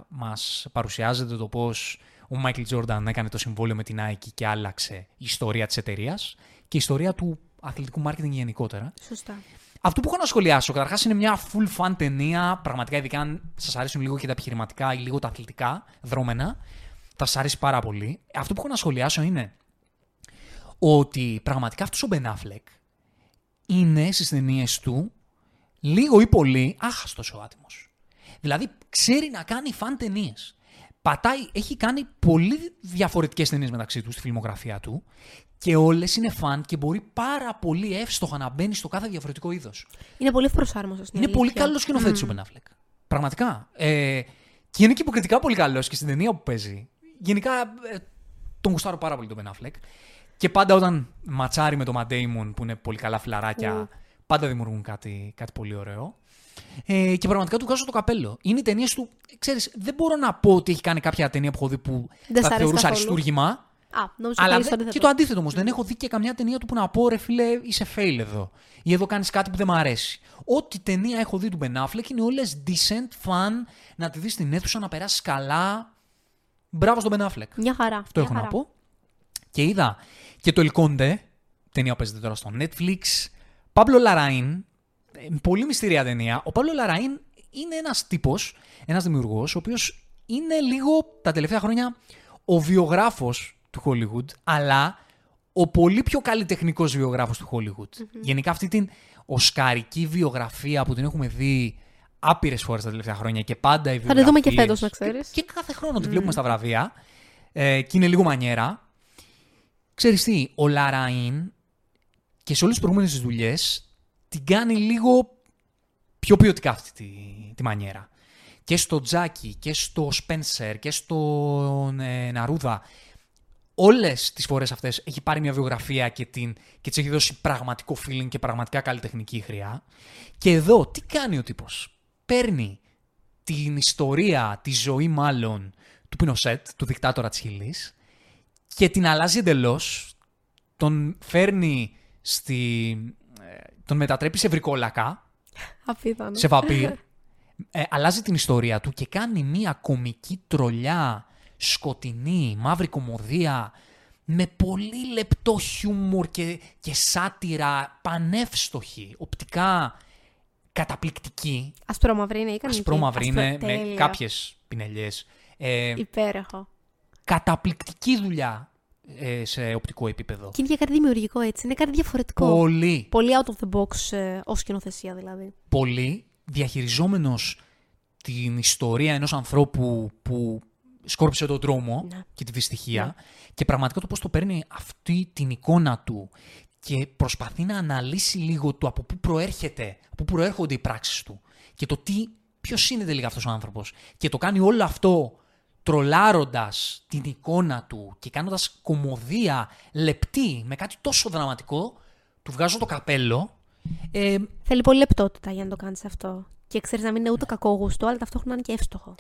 μας παρουσιάζεται το πώς ο Μάικλ Τζόρνταν έκανε το συμβόλαιο με την Nike και άλλαξε η ιστορία της εταιρείας και η ιστορία του αθλητικού μάρκετινγκ γενικότερα. Σωστά. Αυτό που έχω να σχολιάσω, καταρχάς είναι μια full fan ταινία. Πραγματικά, ειδικά αν σας αρέσουν λίγο και τα επιχειρηματικά ή λίγο τα αθλητικά δρόμενα, θα σας αρέσει πάρα πολύ. Αυτό που έχω να σχολιάσω είναι ότι πραγματικά αυτός ο Ben Affleck είναι στις ταινίες του λίγο ή πολύ άχαστος ο άτιμος. Δηλαδή, ξέρει να κάνει φαν ταινίες. Πατάει, έχει κάνει πολύ διαφορετικές ταινίες μεταξύ του στη φιλμογραφία του και όλες είναι φαν και μπορεί πάρα πολύ εύστοχα να μπαίνει στο κάθε διαφορετικό είδος. Είναι πολύ προσάρμοστο. στην Είναι πολύ αλήθεια. καλός σκηνοθέτης ο Ben Affleck. Πραγματικά. Ε, και είναι και υποκριτικά πολύ καλός και στην ταινία που παίζει. Γενικά ε, τον γουστάρω πάρα πολύ τον Ben Affleck. Και πάντα όταν ματσάρει με τον Matt Damon που είναι πολύ καλά φιλαράκια, Ου. πάντα δημιουργούν κάτι, κάτι πολύ ωραίο. Ε, και πραγματικά του βγάζω το καπέλο. Είναι οι ταινίες του. Ξέρεις, δεν μπορώ να πω ότι έχει κάνει κάποια ταινία που έχω δει που Δεν σ' θα αρέσει θεωρούσα καθόλου. αριστούργημα. Α, νόμιζα Αλλά ότι δεν- το και αντίθετο. το αντίθετο όμως. Δεν έχω δει και καμιά ταινία του που να πω ρε φίλε, είσαι fail εδώ. Ή εδώ κάνεις κάτι που δεν μ' αρέσει. Ό,τι ταινία έχω δει του Ben Affleck είναι όλες decent, fun, να τη δεις στην αίθουσα, να περάσεις καλά. Μπράβο στον Ben Affleck. Μια χαρά. Αυτό μια έχω να χαρά. πω. Και είδα και το El Conde, ταινία που παίζεται τώρα στο Netflix. Παύλο Λαραΐν, ε, πολύ μυστήρια ταινία. Ο Παύλο Λαραΐν είναι ένας τύπος, ένας δημιουργός, ο οποίος είναι λίγο τα τελευταία χρόνια ο βιογράφος του Hollywood, αλλά ο πολύ πιο καλλιτεχνικός βιογράφος του Hollywood. Γενικά αυτή την οσκαρική βιογραφία που την έχουμε δει άπειρες φορές τα τελευταία χρόνια και πάντα οι Θα τη δούμε και βιογραφίες- φέτος, να ξέρεις. Και, και κάθε χρόνο τη βλέπουμε στα βραβεία ε, και είναι λίγο μανιέρα. Ξέρεις τι, ο Λαραΐν και σε όλες τις προηγούμενες τις δουλειές την κάνει λίγο πιο ποιοτικά αυτή τη, τη μανιέρα. Και στο Τζάκι και στο Σπένσερ και στο ε, Ναρούδα όλες τις φορές αυτές έχει πάρει μια βιογραφία και, την, και της έχει δώσει πραγματικό feeling και πραγματικά καλλιτεχνική χρειά. Και εδώ τι κάνει ο τύπος; Παίρνει την ιστορία, τη ζωή μάλλον του Πινοσέτ, του δικτάτορα της Χιλής και την αλλάζει εντελώς. Τον φέρνει στη... ε, τον μετατρέπει σε βρικόλακα, Απίθανο. σε βαμπύρ. Ε, αλλάζει την ιστορία του και κάνει μία κομική τρολιά, σκοτεινή, μαύρη κομμωδία, με πολύ λεπτό χιούμορ και, και σάτυρα, πανεύστοχη, οπτικά καταπληκτική. Ασπρόμαυρη είναι ή κανονική; Ασπρόμαυρη είναι με Τέλεια. κάποιες πινελιές. Ε, Υπέροχο. καταπληκτική δουλειά ε, σε οπτικό επίπεδο. Και είναι και κάτι δημιουργικό έτσι. Είναι κάτι διαφορετικό. Πολύ, Πολύ out of the box ε, ως σκηνοθεσία δηλαδή. πολύ διαχειριζόμενος την ιστορία ενός ανθρώπου που σκόρπισε τον δρόμο Ναι. και τη δυστυχία και πραγματικά το πώς το παίρνει αυτή την εικόνα του και προσπαθεί να αναλύσει λίγο το από πού προέρχεται, από πού προέρχονται οι πράξεις του και το τι, ποιος είναι τελικά αυτός ο άνθρωπος και το κάνει όλο αυτό τρολάροντας την εικόνα του και κάνοντας κομμωδία λεπτή με κάτι τόσο δραματικό, του βγάζω το καπέλο ε, Θέλει πολύ λεπτότητα για να το κάνεις αυτό. Και ξέρεις να μην είναι ούτε κακόγουστο, αλλά ταυτόχρονα είναι και εύστοχο.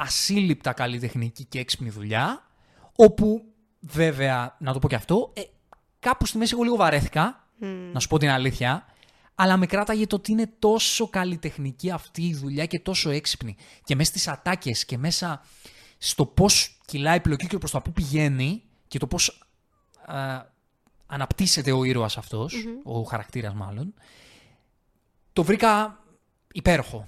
Ασύλληπτα καλλιτεχνική και έξυπνη δουλειά, όπου βέβαια, να το πω και αυτό, ε, κάπου στη μέση εγώ λίγο βαρέθηκα, να σου πω την αλήθεια, αλλά με κράταγε το ότι είναι τόσο καλλιτεχνική αυτή η δουλειά και τόσο έξυπνη. Και μέσα στις ατάκες και μέσα στο πώς κυλάει η πλοκή και προς τα πού πηγαίνει και το πώς α, αναπτύσσεται ο ήρωας αυτός, ο χαρακτήρας μάλλον, το βρήκα υπέροχο.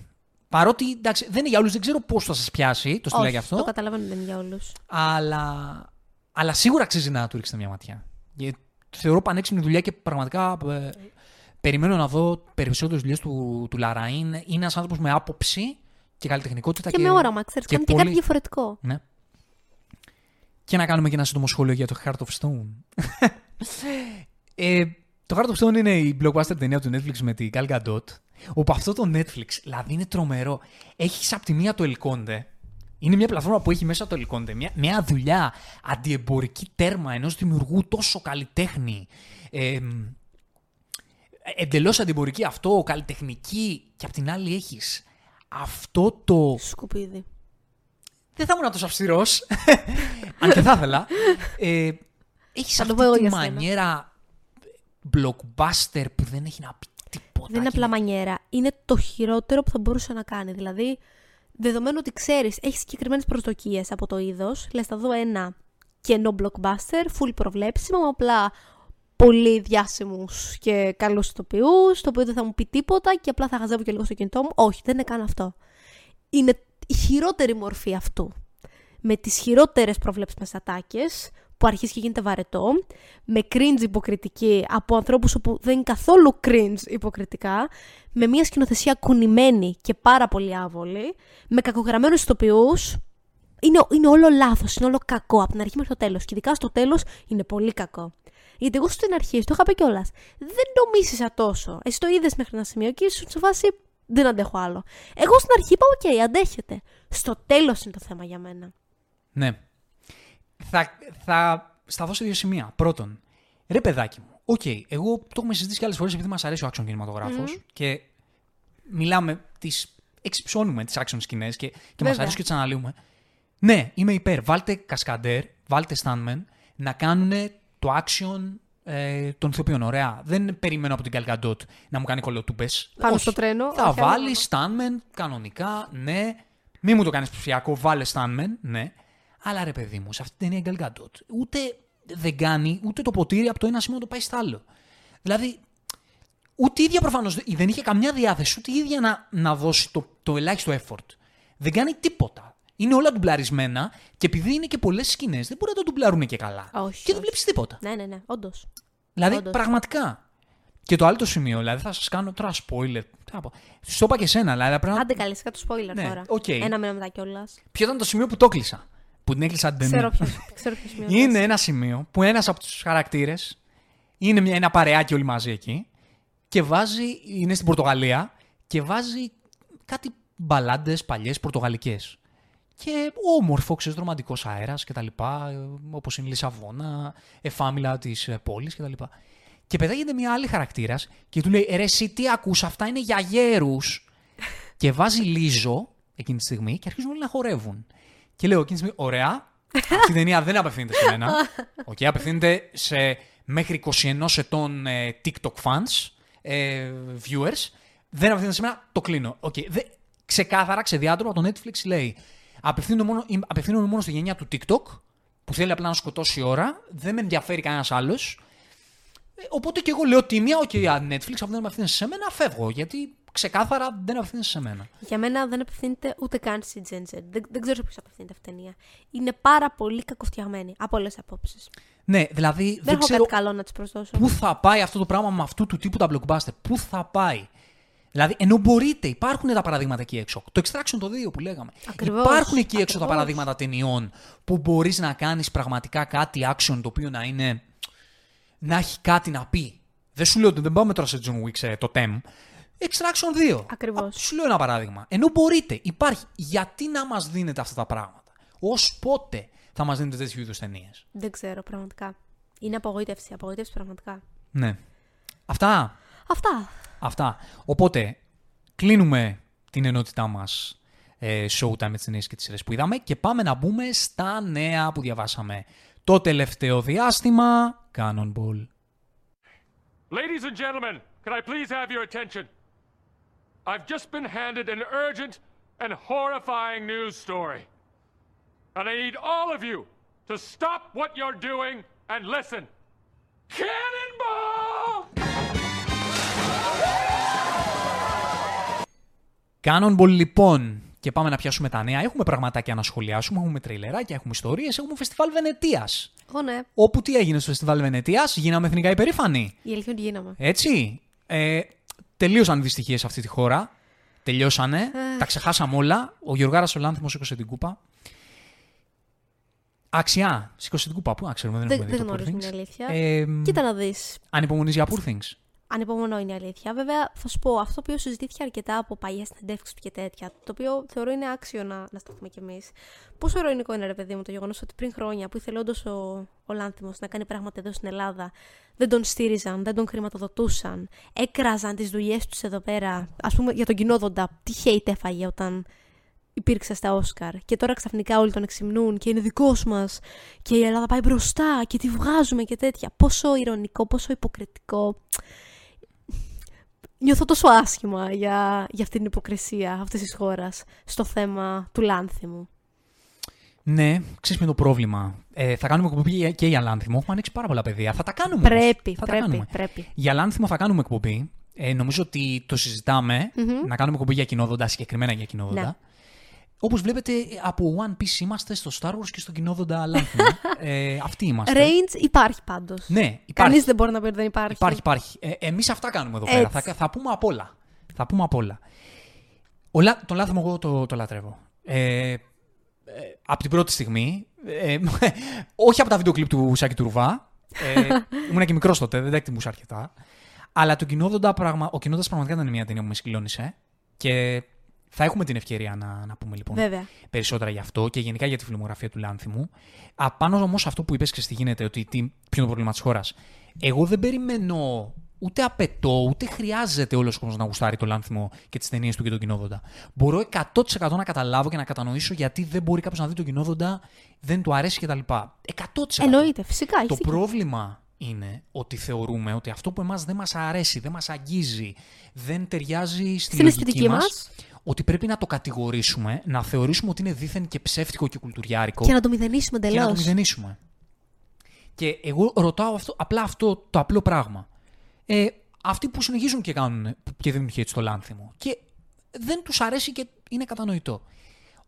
Παρότι, εντάξει, δεν είναι για όλους, δεν ξέρω πώς θα σας πιάσει το στυλάκι αυτό. το καταλαβαίνω δεν είναι για όλους. Αλλά, αλλά σίγουρα αξίζει να του ρίξετε μια ματιά. Γιατί το θεωρώ πανέξυπνη δουλειά και πραγματικά ε, περιμένω να δω περισσότερες δουλειές του, του Λαραΐν. Είναι ένας άνθρωπος με άποψη και καλλιτεχνικότητα. Και, με όραμα, ξέρεις, κάνει και κάτι διαφορετικό. Ναι. Και να κάνουμε και ένα σύντομο σχόλιο για το Heart of Stone. ε, το Heart of Stone είναι η blockbuster ταινία του Netflix με την Gal Gadot. Όπου αυτό το Netflix, δηλαδή είναι τρομερό. Έχεις από τη μία το El Conde. Είναι μια πλατφόρμα που έχει μέσα το El Conde. Μια, μια δουλειά αντιεμπορική τέρμα ενός δημιουργού τόσο καλλιτέχνη. Ε, Εντελώς αντιεμπορική αυτό, καλλιτεχνική. Και απ' την άλλη έχεις αυτό το Σκουπίδι. δεν θα ήμουν τόσο αυστηρό. αν και θα ήθελα. Ε, έχεις Θα το αυτή πω εγώ τη για σένα. μανιέρα blockbuster που δεν έχει να πει τίποτα. Δεν είναι και απλά μανιέρα. Είναι το χειρότερο που θα μπορούσε να κάνει. Δηλαδή, δεδομένου ότι ξέρεις, έχεις συγκεκριμένες προσδοκίες από το είδος, λες, θα δω ένα κενό blockbuster, full προβλέψιμο, με απλά πολύ διάσημους και καλούς ηθοποιούς, το οποίο δεν θα μου πει τίποτα και απλά θα χαζεύω και λίγο στο κινητό μου. Όχι, δεν είναι καν αυτό. Είναι η χειρότερη μορφή αυτού. Με τις χειρότερες προβλέψιμες ατάκες, που αρχίζει και γίνεται βαρετό, με cringe υποκριτική από ανθρώπους όπου δεν είναι καθόλου cringe υποκριτικά, με μια σκηνοθεσία κουνημένη και πάρα πολύ άβολη, με κακογραμμένους ηθοποιούς, είναι, είναι όλο λάθος, είναι όλο κακό από την αρχή μέχρι το τέλος. Και ειδικά στο τέλος είναι πολύ κακό. Γιατί εγώ στην αρχή, το είχα πει κιόλας, δεν το μίσησα τόσο. Εσύ το είδες μέχρι ένα σημείο και ήσουν σε φάση δεν αντέχω άλλο. Εγώ στην αρχή είπα, οκ, αντέχεται. Στο τέλος είναι το θέμα για μένα. Ναι. Θα, θα σταθώ σε δύο σημεία. Πρώτον, ρε παιδάκι μου, οκ, εγώ το έχουμε συζητήσει και άλλες φορές επειδή μας αρέσει ο action κινηματογράφο και μιλάμε, τις εξυψώνουμε τις action σκηνές και, και μας Βέβαια. αρέσει και τις αναλύουμε. Ναι, είμαι υπέρ. Βάλτε κασκαντέρ, βάλτε stuntman να κάνουν το action ε, των ηθοποιών. Ωραία. Δεν περιμένω από την Gal Gadot να μου κάνει κωλοτούμπες. Πάνω στο τρένο, Θα όχι, άλλο βάλει stuntman κανονικά, ναι. Μην μου το κάνεις ψηφιακό, βάλε stuntman, ναι. Αλλά ρε παιδί μου, σε αυτή την ταινία η Γκαλγκαντότ ούτε δεν κάνει ούτε το ποτήρι από το ένα σημείο να το πάει στο άλλο. Δηλαδή, ούτε η ίδια προφανώς δεν είχε καμιά διάθεση, ούτε η ίδια να, να δώσει το, το ελάχιστο effort. Δεν κάνει τίποτα. Είναι όλα ντουμπλαρισμένα και επειδή είναι και πολλές σκηνές, δεν μπορεί να το ντουμπλαρούν και καλά. Όχι, και δεν όχι. βλέπεις τίποτα. Ναι, ναι, ναι, όντως. Δηλαδή, Όντως. πραγματικά. Και το άλλο το σημείο, δηλαδή θα σας κάνω τώρα spoiler. Τι να πω. Σου το είπα και εσένα, δηλαδή πρέπει να. Άντε καλέ, κάτω spoiler Ναι, τώρα. οκ. Ένα μήνα μετά κιόλας. Ποιο ήταν το σημείο που το έκλεισα. Που την έκλεισα την ταινία. Ξέρω ποιο ξέρω ποιο σημείο. Είναι λες. ένα σημείο που ένας από τους χαρακτήρες είναι μια, ένα παρεάκι όλοι μαζί εκεί και βάζει, είναι στην Πορτογαλία και βάζει κάτι μπαλάντες παλιές πορτογαλικές. Και όμορφο, ξέρεις, ρομαντικός αέρας κτλ. Όπως είναι η Λισαβόνα, εφάμιλλα της πόλης κτλ. Και πετάγεται μια άλλη χαρακτήρας και του λέει: Ρε, εσύ τι ακούς, αυτά είναι για γέρους. και βάζει Lizzo εκείνη τη στιγμή και αρχίζουν όλοι να χορεύουν. Και λέω εκείνη τη στιγμή: Ωραία, αυτή η ταινία δεν απευθύνεται σε μένα. Οκ, απευθύνεται σε μέχρι 21 ετών ε, TikTok fans, ε, viewers. Δεν απευθύνεται σε μένα, το κλείνω. Οκ, δε- ξεκάθαρα, ξεδιάντροπα, το Netflix λέει απευθύνομαι μόνο, είμαι- απευθύνομαι μόνο στη γενιά του TikTok, που θέλει απλά να σκοτώσει ώρα, δεν με ενδιαφέρει κανένας άλλος. Οπότε και εγώ λέω τίμια, οκ, okay, Netflix, αφού δεν απευθύνεσαι σε μένα, φεύγω. Γιατί ξεκάθαρα δεν απευθύνεσαι σε μένα. Για μένα δεν απευθύνεται ούτε καν στη Gen Z. Δεν, δεν ξέρω σε ποιους απευθύνεται αυτή η ταινία. Είναι πάρα πολύ κακοφτιαγμένη από όλες απόψεις. Ναι, δηλαδή δεν, Δεν, έχω ξέρω κάτι καλό να της προσδώσω. πού θα πάει αυτό το πράγμα με αυτού του τύπου τα blockbuster. Πού θα πάει. Δηλαδή, ενώ μπορείτε, υπάρχουν τα παραδείγματα εκεί έξω. Το Extraction το 2 που λέγαμε. Ακριβώς, υπάρχουν εκεί έξω τα ακριβώς. παραδείγματα ταινιών που μπορείς να κάνεις πραγματικά κάτι action το οποίο να είναι. να έχει κάτι να πει. Δεν σου λέω ότι δεν πάμε τώρα σε John Wick ε, το TEM. Extraction 2. Ακριβώς. Α, Σου λέω ένα παράδειγμα. Ενώ μπορείτε, υπάρχει. Γιατί να μας δίνετε αυτά τα πράγματα; Ω πότε θα μας δίνετε τέτοιου είδους ταινίες; Δεν ξέρω πραγματικά. Είναι απογοήτευση, απογοήτευση πραγματικά. Ναι. Αυτά; Αυτά. Αυτά. Οπότε, κλείνουμε την ενότητά μας ε, Showtime με τις ταινίες και τις σειρές που είδαμε και πάμε να μπούμε στα νέα που διαβάσαμε. Το τελευταίο διάστημα, Cannonball. Ladies and gentlemen, can I please have your attention? I've just been handed an urgent and horrifying news story. And I need all of you to stop what you're doing and listen. Cannonball! Cannonball λοιπόν, και πάμε να πιάσουμε τα νέα. Έχουμε πραγματάκια να σχολιάσουμε, έχουμε τριλεράκια, έχουμε ιστορίες, έχουμε φεστιβάλ Βενετίας. Εγώ ναι. Όπου τι έγινε στο φεστιβάλ Βενετίας, γίναμε εθνικά υπερήφανοι. Η αλήθεια είναι ότι γίναμε. Έτσι. Ε, τελείωσαν οι δυστυχίες σε αυτή τη χώρα. Τελειώσανε. τα ξεχάσαμε όλα. Ο Γιωργάρα ο Λάνθιμο σήκωσε την κούπα. Αξιά. Σήκωσε την κούπα. Πού να ξέρουμε, δεν, Δεν, έχουμε δει δεν το γνωρίζουμε Poor την Things. αλήθεια. Ε, Κοίτα να δεις. Ανυπομονείς για Poor Things. Ανυπομονώ είναι η αλήθεια. Βέβαια, θα σου πω αυτό το οποίο συζητήθηκε αρκετά από παλιές συνεντεύξεις του και τέτοια, το οποίο θεωρώ είναι άξιο να, να σταθούμε κι εμείς. Πόσο ειρωνικό είναι, ρε παιδί μου, το γεγονός ότι πριν χρόνια που ήθελε όντως ο, ο Λάνθιμος να κάνει πράγματα εδώ στην Ελλάδα, δεν τον στήριζαν, δεν τον χρηματοδοτούσαν, έκραζαν τις δουλειές τους εδώ πέρα. Α πούμε για τον κοινόδοντα, τι hate έφαγε όταν υπήρξε στα Όσκαρ. Και τώρα ξαφνικά όλοι τον εξυμνούν και είναι δικός μας. Και η Ελλάδα πάει μπροστά και τη βγάζουμε και τέτοια. Πόσο ηρωνικό, πόσο υποκριτικό. Νιώθω τόσο άσχημα για, για αυτή την υποκρισία αυτής της χώρας στο θέμα του Λάνθιμου. Ναι, ξέρεις ποιο είναι το πρόβλημα. Ε, θα κάνουμε εκπομπή για- και για Λάνθιμο. Έχουμε ανοίξει πάρα πολλά παιδεία. Θα τα κάνουμε. όμως. Πρέπει, θα τα πρέπει, κάνουμε. πρέπει. Για Λάνθιμο θα κάνουμε εκπομπή. Ε, νομίζω ότι το συζηταμε Να κάνουμε εκπομπή για κοινόδοντα, συγκεκριμένα για κοινόδοντα. Ναι. Όπως βλέπετε, από One Piece είμαστε στο Star Wars και στο κοινόδοντα Λάνθιμο. ε, αυτοί είμαστε. Range υπάρχει πάντως. Ναι, υπάρχει. Κανείς δεν μπορεί να πει ότι δεν υπάρχει. Υπάρχει, υπάρχει. Ε, Εμείς αυτά κάνουμε εδώ πέρα. Έτσι. Θα, θα πούμε απ' όλα. Θα πούμε απ' όλα. Ο, Λα- τον Λάνθιμο εγώ το, το λατρεύω. Ε, ε, από την πρώτη στιγμή. Ε, όχι από τα βίντεο κλιπ του Σάκη του Ρουβά. Ε, ήμουν και μικρός τότε, δεν τα εκτιμούσα αρκετά. Αλλά το κοινόδοντα, πραγμα... ο κοινόδοντας πραγματικά ήταν μια ταινία που με συγκλώνησε. Και θα έχουμε την ευκαιρία να, να πούμε λοιπόν Βέβαια. περισσότερα γι' αυτό και γενικά για τη φιλμογραφία του Λάνθιμου. Απάνω όμως αυτό που είπες και τι γίνεται, ότι τι, ποιο είναι το πρόβλημα της χώρας. Εγώ δεν περιμένω, ούτε απαιτώ, ούτε χρειάζεται όλος ο κόσμος να γουστάρει το Λάνθιμο και τις ταινίες του και τον κοινόδοντα. Μπορώ 100% να καταλάβω και να κατανοήσω γιατί δεν μπορεί κάποιος να δει τον κοινόδοντα, δεν του αρέσει κτλ. 100%. Εννοείται, φυσικά. Το έχεις δίκιο. πρόβλημα είναι ότι θεωρούμε ότι αυτό που εμάς δεν μας αρέσει, δεν μας αγγίζει, δεν ταιριάζει στη Στην λογική αισθητική μας, μας. Ότι πρέπει να το κατηγορήσουμε, να θεωρήσουμε ότι είναι δίθεν και ψεύτικο και κουλτουριάρικο Και να το μηδενίσουμε και να το εντελώς. μηδενίσουμε. Και εγώ ρωτάω αυτό, απλά αυτό το απλό πράγμα. Ε, αυτοί που συνεχίζουν και κάνουν και δίνουν hate στο λάνθιμο και δεν τους αρέσει και είναι κατανοητό.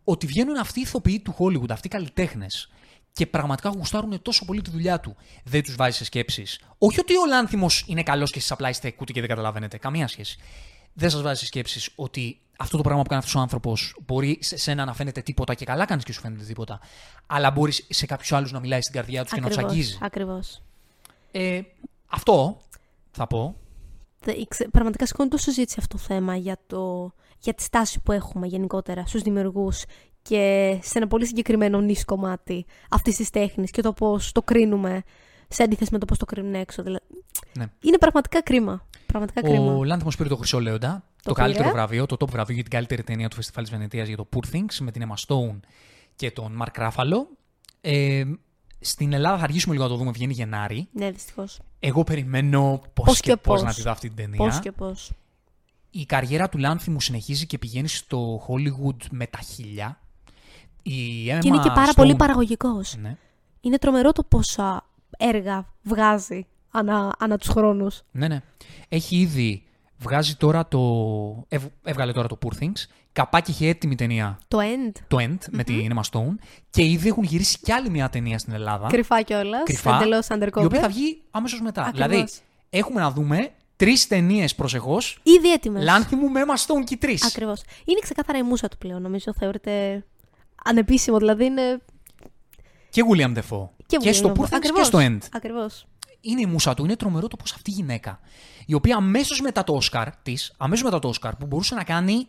Ότι βγαίνουν αυτοί οι ηθοποιοί του Hollywood, αυτοί οι καλλιτέχνες και πραγματικά γουστάρουν τόσο πολύ τη δουλειά του, δεν τους βάζει σε σκέψεις. Όχι ότι ο λάνθιμος είναι καλός και εσεί απλά είστε κούτι και δεν καταλαβαίνετε. Καμία σχέση. Δεν σας βάζει σε σκέψεις ότι αυτό το πράγμα που κάνει αυτός ο άνθρωπος μπορεί σε σένα να φαίνεται τίποτα και καλά κάνεις και σου φαίνεται τίποτα. Αλλά μπορείς σε κάποιους άλλους να μιλάει στην καρδιά τους και να τους αγγίζει. Ακριβώς. Ε, αυτό θα πω. Δε- ξε- Πραγματικά σηκώνει τόσο συζήτηση αυτό το θέμα για, το, για τη στάση που έχουμε γενικότερα στους δημιουργούς και σε ένα πολύ συγκεκριμένο νης κομμάτι αυτής της τέχνης και το πώς το κρίνουμε σε αντίθεση με το πώς το κρίνουν έξω. Δηλαδή, Ναι. Είναι πραγματικά κρίμα. Πραγματικά κρίμα. Ο Λάνθιμος πήρε το Χρυσό Λέοντα, το, Το καλύτερο πήρε. βραβείο, το top βραβείο για την καλύτερη ταινία του Φεστιβάλ της Βενετίας για το Poor Things με την Emma Stone και τον Μαρκ Ράφαλο. Ε, στην Ελλάδα θα αργήσουμε λίγο να το δούμε, βγαίνει Γενάρη. Ναι, δυστυχώς. Εγώ περιμένω πώς Πώς και, και πώς πώς. να τη δω αυτή την ταινία. Πώς και πώς. Η καριέρα του Λάνθιμου συνεχίζει και πηγαίνει στο Hollywood με τα χίλια. Η Emma Και είναι και πάρα Stone- πολύ παραγωγικός. Ναι. Είναι τρομερό το πόσα έργα βγάζει ανά, ανά τους χρόνους. Ναι, ναι. Έχει ήδη βγάζει τώρα το. έβ- έβγαλε τώρα το Poor Things. Καπάκι είχε έτοιμη ταινία Το End. το End με την Emma Stone. Και ήδη έχουν γυρίσει κι άλλη μια ταινία στην Ελλάδα. Κρυφά κιόλας. Κρυφά, Εντελώς undercover. Η οποία θα βγει αμέσως μετά. Ακριβώς. Δηλαδή, έχουμε να δούμε τρεις ταινίες προσεχώς. Ήδη έτοιμες. Λάνθιμου με Emma Stone και τρεις. Ακριβώς. Είναι ξεκάθαρα η μουσα του πλέον. Νομίζω θεωρείται ανεπίσημο. Δηλαδή είναι. Και William Defoe. Και, και στο Poor Things και στο End. Ακριβώς. Είναι η μουσα του. Είναι τρομερό το πώς αυτή η γυναίκα, η οποία αμέσως μετά το Oscar της, αμέσως μετά το Oscar, που μπορούσε να κάνει.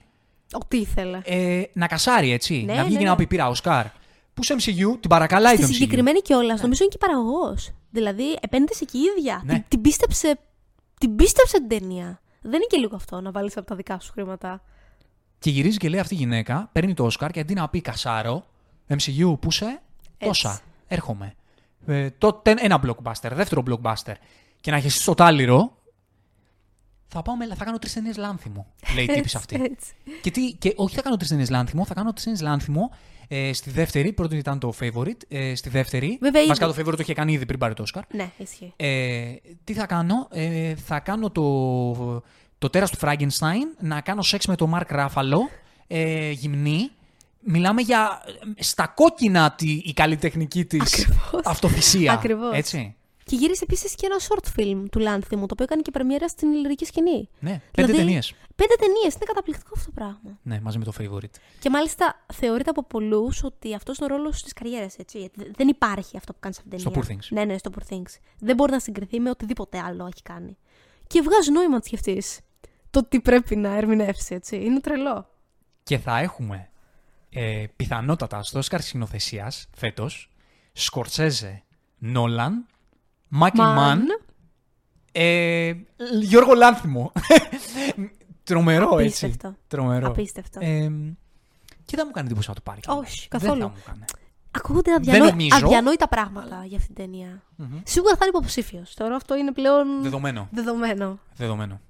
Ό,τι ήθελε. Ε, να κασάρει, έτσι. Ναι, να βγει ναι, και να ναι. πει πήρα Oscar. Που σε MCU την παρακαλάει Στη το MCU. συγκεκριμένη κιόλας, νομίζω είναι και παραγωγός. Δηλαδή, επένδυσε και η ίδια. Ναι. Την, την, πίστεψε, την πίστεψε την ταινία. Δεν είναι και λίγο αυτό να βάλεις από τα δικά σου χρήματα. Και γυρίζει και λέει αυτή η γυναίκα, παίρνει το Oscar και αντί να πει κασάρο, MCU, πού είσαι, τόσα. Έρχομαι. Ε, τότε ένα blockbuster, δεύτερο blockbuster. Και να έχεις στο τάλιρο, θα, πάω με, θα κάνω τρεις ταινίες λάνθιμο. Λέει η τύπη Έτσι, αυτή. έτσι. Και, τι, και όχι θα κάνω τρεις ταινίες λάνθιμο, θα κάνω τρεις ταινίες λάνθιμο ε, στη δεύτερη. Πρώτη ήταν το favorite. Ε, στη δεύτερη. Βέβαια, Βασικά ήδη. το favorite το είχε κάνει ήδη πριν πάρει το Oscar. Ναι, ισχύει. Ε, τι θα κάνω, ε, θα κάνω το, το τέρας του Frankenstein, να κάνω σεξ με τον Μαρκ Ράφαλο, ε, γυμνή. Μιλάμε για ε, στα κόκκινα τη, η καλλιτεχνική της Ακριβώς. αυτοθυσία. Ακριβώς. Έτσι. Και γύρισε επίσης και ένα short film του Λάνθιμου, το οποίο έκανε και πρεμιέρα στην λυρική σκηνή. Ναι, πέντε Δηλαδή, ταινίες. Πέντε ταινίες. Είναι καταπληκτικό αυτό το πράγμα. Ναι, μαζί με το favorite. Και μάλιστα θεωρείται από πολλούς ότι αυτός είναι ο ρόλος της καριέρας. Δεν υπάρχει αυτό που κάνεις σε αυτήν την Στο ταινία. Poor Things. Ναι, ναι, στο Poor Things. Δεν μπορεί να συγκριθεί με οτιδήποτε άλλο έχει κάνει. Και βγάζει νόημα να τη σκεφτείς το τι πρέπει να ερμηνεύσει, έτσι. Είναι τρελό. Και θα έχουμε ε, πιθανότατα στο Oscar σκηνοθεσίας φέτος Σκορτσέζε, Νόλαν, Μάκη Μαν. Μαν, ε, Γιώργο Λάνθιμο. Τρομερό, έτσι. Απίστευτο. Τρομερό. Απίστευτο. Ε, και δεν μου κάνει εντύπωση να το πάρει. κιόλας. Όχι, Δεν καθόλου. θα μου κάνει. Ακούγονται δεν αδιανό... νομίζω. αδιανόητα πράγματα για αυτήν την ταινια Σίγουρα θα είναι υποψήφιος. Θεωρώ αυτό είναι πλέον Δεδομένο. δεδομένο. Δεδομένο.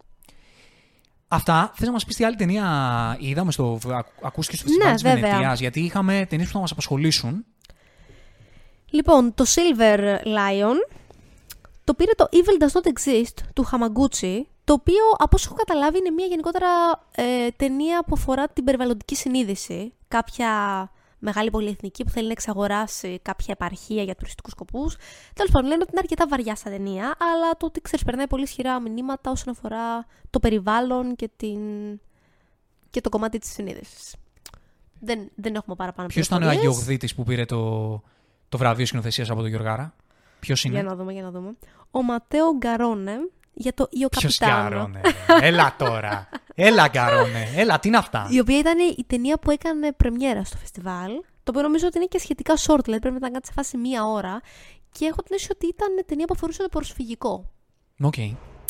Αυτά. Θες να μας πεις τι άλλη ταινία είδαμε στο. ακου- Ακούστηκε στο Ναι, φεστιβάλ της βέβαια. Βενετίας, γιατί είχαμε ταινίες που θα μας απασχολήσουν. Λοιπόν, το Silver Lion το πήρε το Evil Does Not Exist του Hamaguchi, Το οποίο, από όσο έχω καταλάβει, είναι μια γενικότερα ε, ταινία που αφορά την περιβαλλοντική συνείδηση. Κάποια μεγάλη πολυεθνική που θέλει να εξαγοράσει κάποια επαρχία για τουριστικούς σκοπούς. Τέλος πάντων, λένε ότι είναι αρκετά βαριά σαν ταινία, αλλά το ότι ξέρεις, περνάει πολύ ισχυρά μηνύματα όσον αφορά το περιβάλλον και, την... και το κομμάτι της συνείδησης. Δεν, δεν έχουμε παραπάνω Ποιος ήταν ο πληροφορίες. Αγιογδίτης που πήρε το, το βραβείο σκηνοθεσίας από τον Γιωργάρα; Ποιος είναι; Για να δούμε, για να δούμε. Ο Ματέο Γκαρόνε για το Ιο Ποιος Καπιτάνο. Γκαρόνε. ρε; Έλα τώρα. Έλα Γκαρόνε. Έλα, τι είναι αυτά; Η οποία ήταν η ταινία που έκανε πρεμιέρα στο φεστιβάλ. Το οποίο νομίζω ότι είναι και σχετικά short, δηλαδή πρέπει να ήταν κάτι σε φάση μία ώρα. Και έχω την αίσθηση ότι ήταν ταινία που αφορούσε το προσφυγικό. Οκ.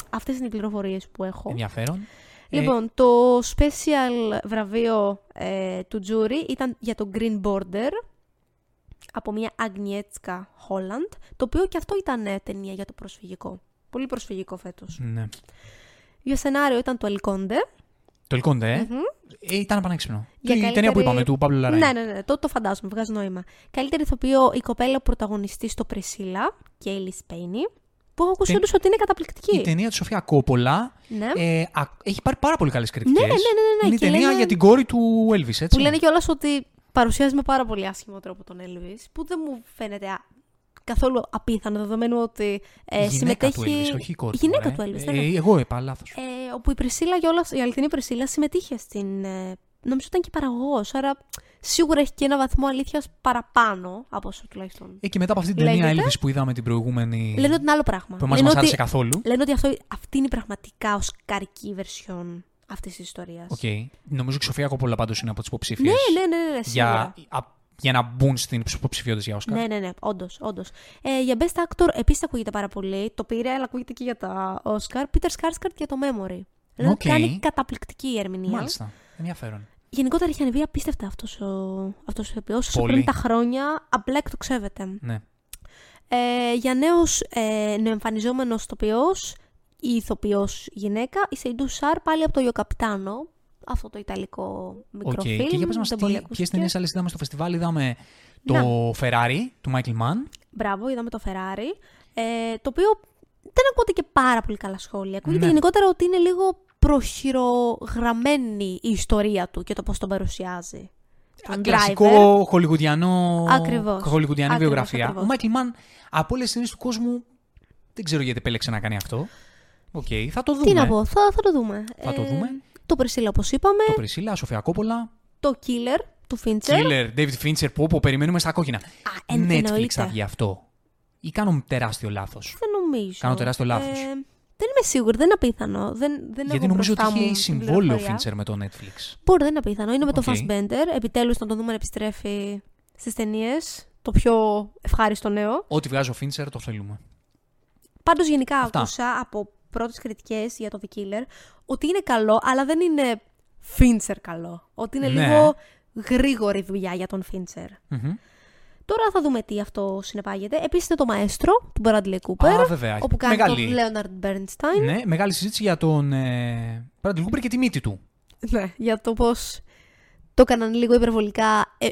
Αυτές είναι οι πληροφορίες που έχω. Ενδιαφέρον. Ε, Λοιπόν, το special βραβείο ε, του jury ήταν για το Green Border από μια Agnieszka Holland, το οποίο και αυτό ήταν ε, ταινία για το προσφυγικό. Πολύ προσφυγικό φέτος. ναι. Για σενάριο ήταν το El Conde. Το Ελκόντε, ε; ε, ήταν πανέξυπνο. Για Η ταινία καλύτερη- που είπαμε, του Παύλου Λαράι. Ναι, ναι, ναι, το, το φαντάζομαι, βγάζει νόημα. Καλύτερη ηθοποιό η κοπέλα πρωταγωνιστή στο Πρεσίλα, Κέιλι Σπέινι, που έχω ακούσει Τε- όντως ότι είναι καταπληκτική. Η ταινία της Σοφία Κόπολα Ναι. ε, α- έχει πάρει πάρα πολύ καλές κριτικές. ναι, ναι, ναι, ναι, Είναι η και ταινία λένε- για την κόρη του Elvis, έτσι. Που λένε κιόλας ότι παρουσιάζει με πάρα πολύ άσχημο τρόπο τον Elvis, που δεν μου φαίνεται α, καθόλου απίθανο, δεδομένου ότι ε, η γυναίκα συμμετέχει. του Elvis, όχι η κόρη η γυναίκα του. του ρε. Elvis, Ε, ναι, ναι. εγώ είπα λάθος. Ε, όπου η Πρισίλα, κιόλας, η αληθινή Πρισίλα, συμμετείχε στην. Ε, νομίζω ήταν και παραγωγός, άρα σίγουρα έχει και ένα βαθμό αλήθειας παραπάνω από όσο τουλάχιστον. Ε, και μετά από αυτή την ταινία Λέγεται. Elvis που είδαμε την προηγούμενη. Λένε ότι είναι άλλο πράγμα. που εμάς Λένε μας άρεσε ότι- καθόλου. Λένε ότι αυτό, αυτή είναι η πραγματικά οσκαρική βερσιόν αυτής της ιστορίας. Οκ. Νομίζω και η Σοφία Κόπολα πάντως είναι από τις υποψήφιες. Ναι, ναι, ναι, ναι, ναι, σίγουρα. για, α- για να μπουν στην υποψηφιότητα για Όσκαρ. Ναι, ναι, ναι, όντως. Όντως. Ε, για Best Actor επίσης ακούγεται πάρα πολύ. Το πήρε, αλλά ακούγεται και για τα Oscar. Peter Skarsgård για το Memory. Δηλαδή Οκ. κάνει καταπληκτική η ερμηνεία. Μάλιστα. Ενδιαφέρον. Γενικότερα έχει ανεβεί απίστευτα αυτός ο, αυτός ο ηθοποιός. Όσο Πολύ. περνάν τα χρόνια, απλά εκτοξεύεται. Ναι. Ε, για νέος ε, νεοεμφανιζόμενος ηθοποιός, η ηθοποιός γυναίκα, η Σεϊντού Σαρ, πάλι από το Io Capitano. Αυτό το ιταλικό μικρό Οκ. φιλμ. Και για πες μας δεν τι, πολύ ποιες ακούστηκε. ταινίες άλλες είδαμε στο φεστιβάλ; Είδαμε το Να. Ferrari του Michael Mann. Μπράβο, είδαμε το Ferrari. Ε, το οποίο δεν ακούγεται και πάρα πολύ καλά σχόλια. Ακούγεται Ναι. γενικότερα ότι είναι λίγο προχειρογραμμένη η ιστορία του και το πώς τον παρουσιάζει. Τον driver. Κλασικό χολιγουδιανό, Ακριβώς. χολιγουδιανή Ακριβώς, βιογραφία. ακριβώς. Ο Μάικλ Μαν από όλες τις ταινίες του κόσμου δεν ξέρω γιατί επέλεξε να κάνει αυτό. Οκ, θα το δούμε. Τι να πω, θα, θα το δούμε. Θα το δούμε. Το Priscilla, όπως είπαμε. Το Πρισίλα, Σοφία Κόπολα. Το Killer του Fincher. Killer, David Fincher, που όπου περιμένουμε στα κόκκινα. εν- Netflix εννοείται. θα βγει αυτό. Ή κάνω τεράστιο λάθος. Δεν νομίζω. Κάνω τεράστιο λάθος. Ε, δεν είμαι σίγουρη, δεν είναι απίθανο. Δεν, δεν Γιατί έχω νομίζω ότι μπροστά μου είχε την συμβόλαιο πληροφορία. Fincher με το Netflix. Μπορεί, δεν είναι απίθανο. Είναι με το Οκ. Fassbender. Επιτέλους να τον δούμε να επιστρέφει στις ταινίες. Το πιο ευχάριστο νέο. Ό,τι βγάζει ο Fincher το θέλουμε. Πάντως γενικά Αυτά. άκουσα από πρώτες κριτικές για το The Killer ότι είναι καλό, αλλά δεν είναι Fincher καλό. Ότι είναι Ναι. λίγο γρήγορη δουλειά για τον Fincher. Μμμ. Τώρα θα δούμε τι αυτό συνεπάγεται. Επίσης είναι το Μαέστρο του Bradley Cooper. Α, βέβαια. όπου κάνει Μεγάλη. τον Leonard Bernstein. Ναι, μεγάλη συζήτηση για τον ε, Bradley Cooper και τη μύτη του. Ναι, για το πώς το έκαναν λίγο υπερβολικά... Ε,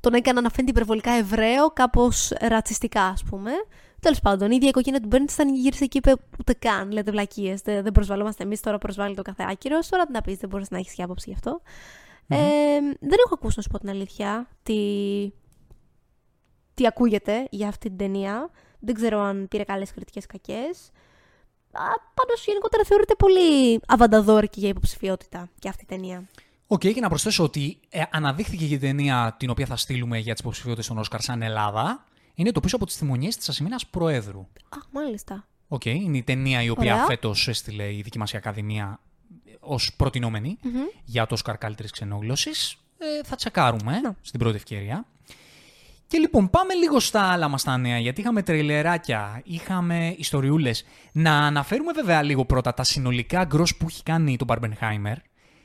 τον έκαναν να φαίνεται υπερβολικά Εβραίο, κάπως ρατσιστικά ας πούμε. Τέλος πάντων, η ίδια η οικογένεια του Bernstein γύρισε και είπε ούτε καν, λέτε βλακίες. Δεν, δεν προσβαλλόμαστε εμείς, τώρα προσβάλλει το κάθε άκυρος. Τώρα τι να πεις, δεν μπορείς να έχεις και άποψη γι' αυτο Ε, δεν έχω ακούσει να σου πω την αλήθεια τι, τι ακούγεται για αυτή την ταινία. Δεν ξέρω αν πήρε καλές κριτικές κακές. Πάντως γενικότερα θεωρείται πολύ αβανταδόρικη για υποψηφιότητα και αυτή η ταινία. Οκ, και να προσθέσω ότι ε, αναδείχθηκε και η ταινία την οποία θα στείλουμε για τις υποψηφιότητες των Όσκαρ σαν Ελλάδα. Είναι το πίσω από τις θημωνιές της Ασημίνα Προέδρου. Α, μάλιστα. Οκ, είναι η ταινία η οποία Ωραία. φέτος έστειλε η δική μας Ακαδημία ως προτεινόμενη για το Όσκαρ καλύτερης ξενόγλωσση. Ε, θα τσεκάρουμε Να. στην πρώτη ευκαιρία. Και λοιπόν, πάμε λίγο στα άλλα μας τα νέα, γιατί είχαμε τρελεράκια, είχαμε ιστοριούλες. Να αναφέρουμε βέβαια λίγο πρώτα τα συνολικά gross που έχει κάνει το Barbenheimer,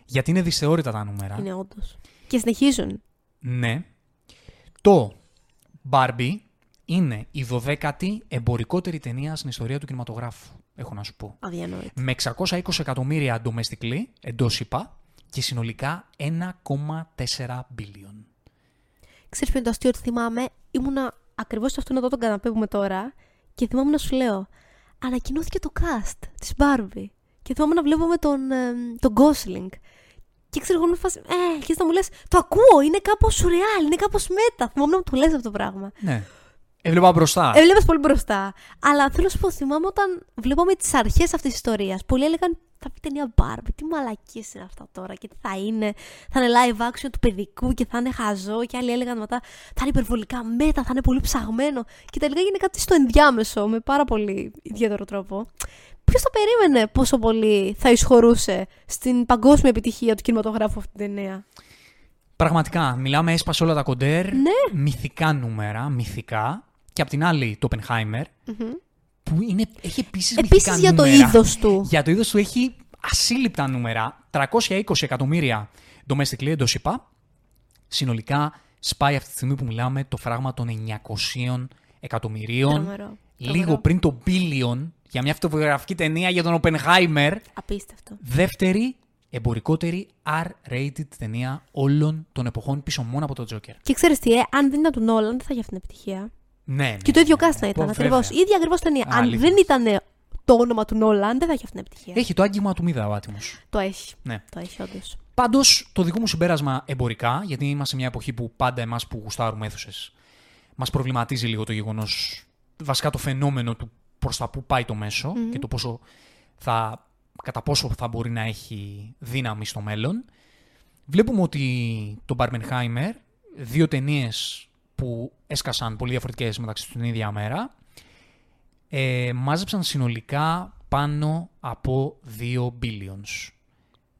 γιατί είναι δυσθεώρητα τα νούμερα. Είναι όντως. Και συνεχίζουν. Ναι. Το Barbie είναι η 12η εμπορικότερη ταινία στην ιστορία του κινηματογράφου. Έχω να σου πω. Αδιανόητο. Με 620 εκατομμύρια domestically, εντός είπα, και συνολικά 1,4 billion. Ξέρεις ποιο είναι το αστείο ότι θυμάμαι, ήμουνα ακριβώς σε αυτόν εδώ τον καναπέ που είμαι τώρα και θυμάμαι να σου λέω, ανακοινώθηκε το cast της Barbie. Και θυμάμαι να βλέπουμε τον, ε, τον Gosling. Και ξέρω εγώ να φάση, ε, και να μου λες, το ακούω, είναι κάπως σουρεάλ, είναι κάπως μέτα. Θυμάμαι να μου το λες αυτό το πράγμα. Ναι. Έβλεπα μπροστά. Έβλεπες πολύ μπροστά. Αλλά θέλω να σου πω, θυμάμαι όταν βλέπαμε τις αρχές αυτής της ιστορίας. Πολλοί έλεγαν θα πει ταινία Barbie, τι μαλακίες είναι αυτά τώρα και τι θα είναι. Θα είναι live action του παιδικού και θα είναι χαζό. Και άλλοι έλεγαν μετά θα είναι υπερβολικά μέτα, θα είναι πολύ ψαγμένο. Και τελικά γίνεται κάτι στο ενδιάμεσο με πάρα πολύ ιδιαίτερο τρόπο. Ποιος θα περίμενε πόσο πολύ θα εισχωρούσε στην παγκόσμια επιτυχία του κινηματογράφου αυτή την ταινία; Πραγματικά, μιλάμε έσπασε όλα τα κοντέρ. Ναι. Μυθικά νούμερα, μυθικά. Και απ' την άλλη το Oppenheimer, που είναι, έχει επίσης μυθικά Επίσης για το νούμερα. είδος του. Για το είδος του έχει ασύλληπτα νούμερα. 320 εκατομμύρια domestically, εντός είπα. Συνολικά σπάει αυτή τη στιγμή που μιλάμε το φράγμα των 900 εκατομμυρίων. Τρομερό. Λίγο Τρομερό. πριν το billion για μια φωτογραφική ταινία για τον Oppenheimer. Απίστευτο. Δεύτερη εμπορικότερη R-rated ταινία όλων των εποχών πίσω μόνο από τον Joker. Και ξέρεις τι, ε, αν δεν ήταν του Νόλαν, δεν θα είχε αυτή την επιτυχία. Ναι, ναι, Και το ίδιο ναι, cast θα ναι. ήταν. Πω, Ακριβώς. βέβαια. Η ίδια ακριβώς ταινία. Αν Αλήθεια. δεν ήταν το όνομα του Νόλαν, δεν θα είχε αυτή την επιτυχία. Έχει το άγγιγμα του Μίδα ο άτιμος. Το έχει. Ναι. Το έχει, όντως. Πάντως, το δικό μου συμπέρασμα εμπορικά, γιατί είμαστε σε μια εποχή που πάντα εμάς που γουστάρουμε αίθουσες, μας προβληματίζει λίγο το γεγονός, βασικά το φαινόμενο του προς τα που πάει το μεσο και το πόσο θα, κατά πόσο θα μπορεί να έχει δύναμη στο μέλλον. Βλέπουμε ότι το Barbenheimer, δύο ταινίες που έσκασαν πολύ διαφορετικές μεταξύ τους την ίδια μέρα, ε, μάζεψαν συνολικά πάνω από 2 billions.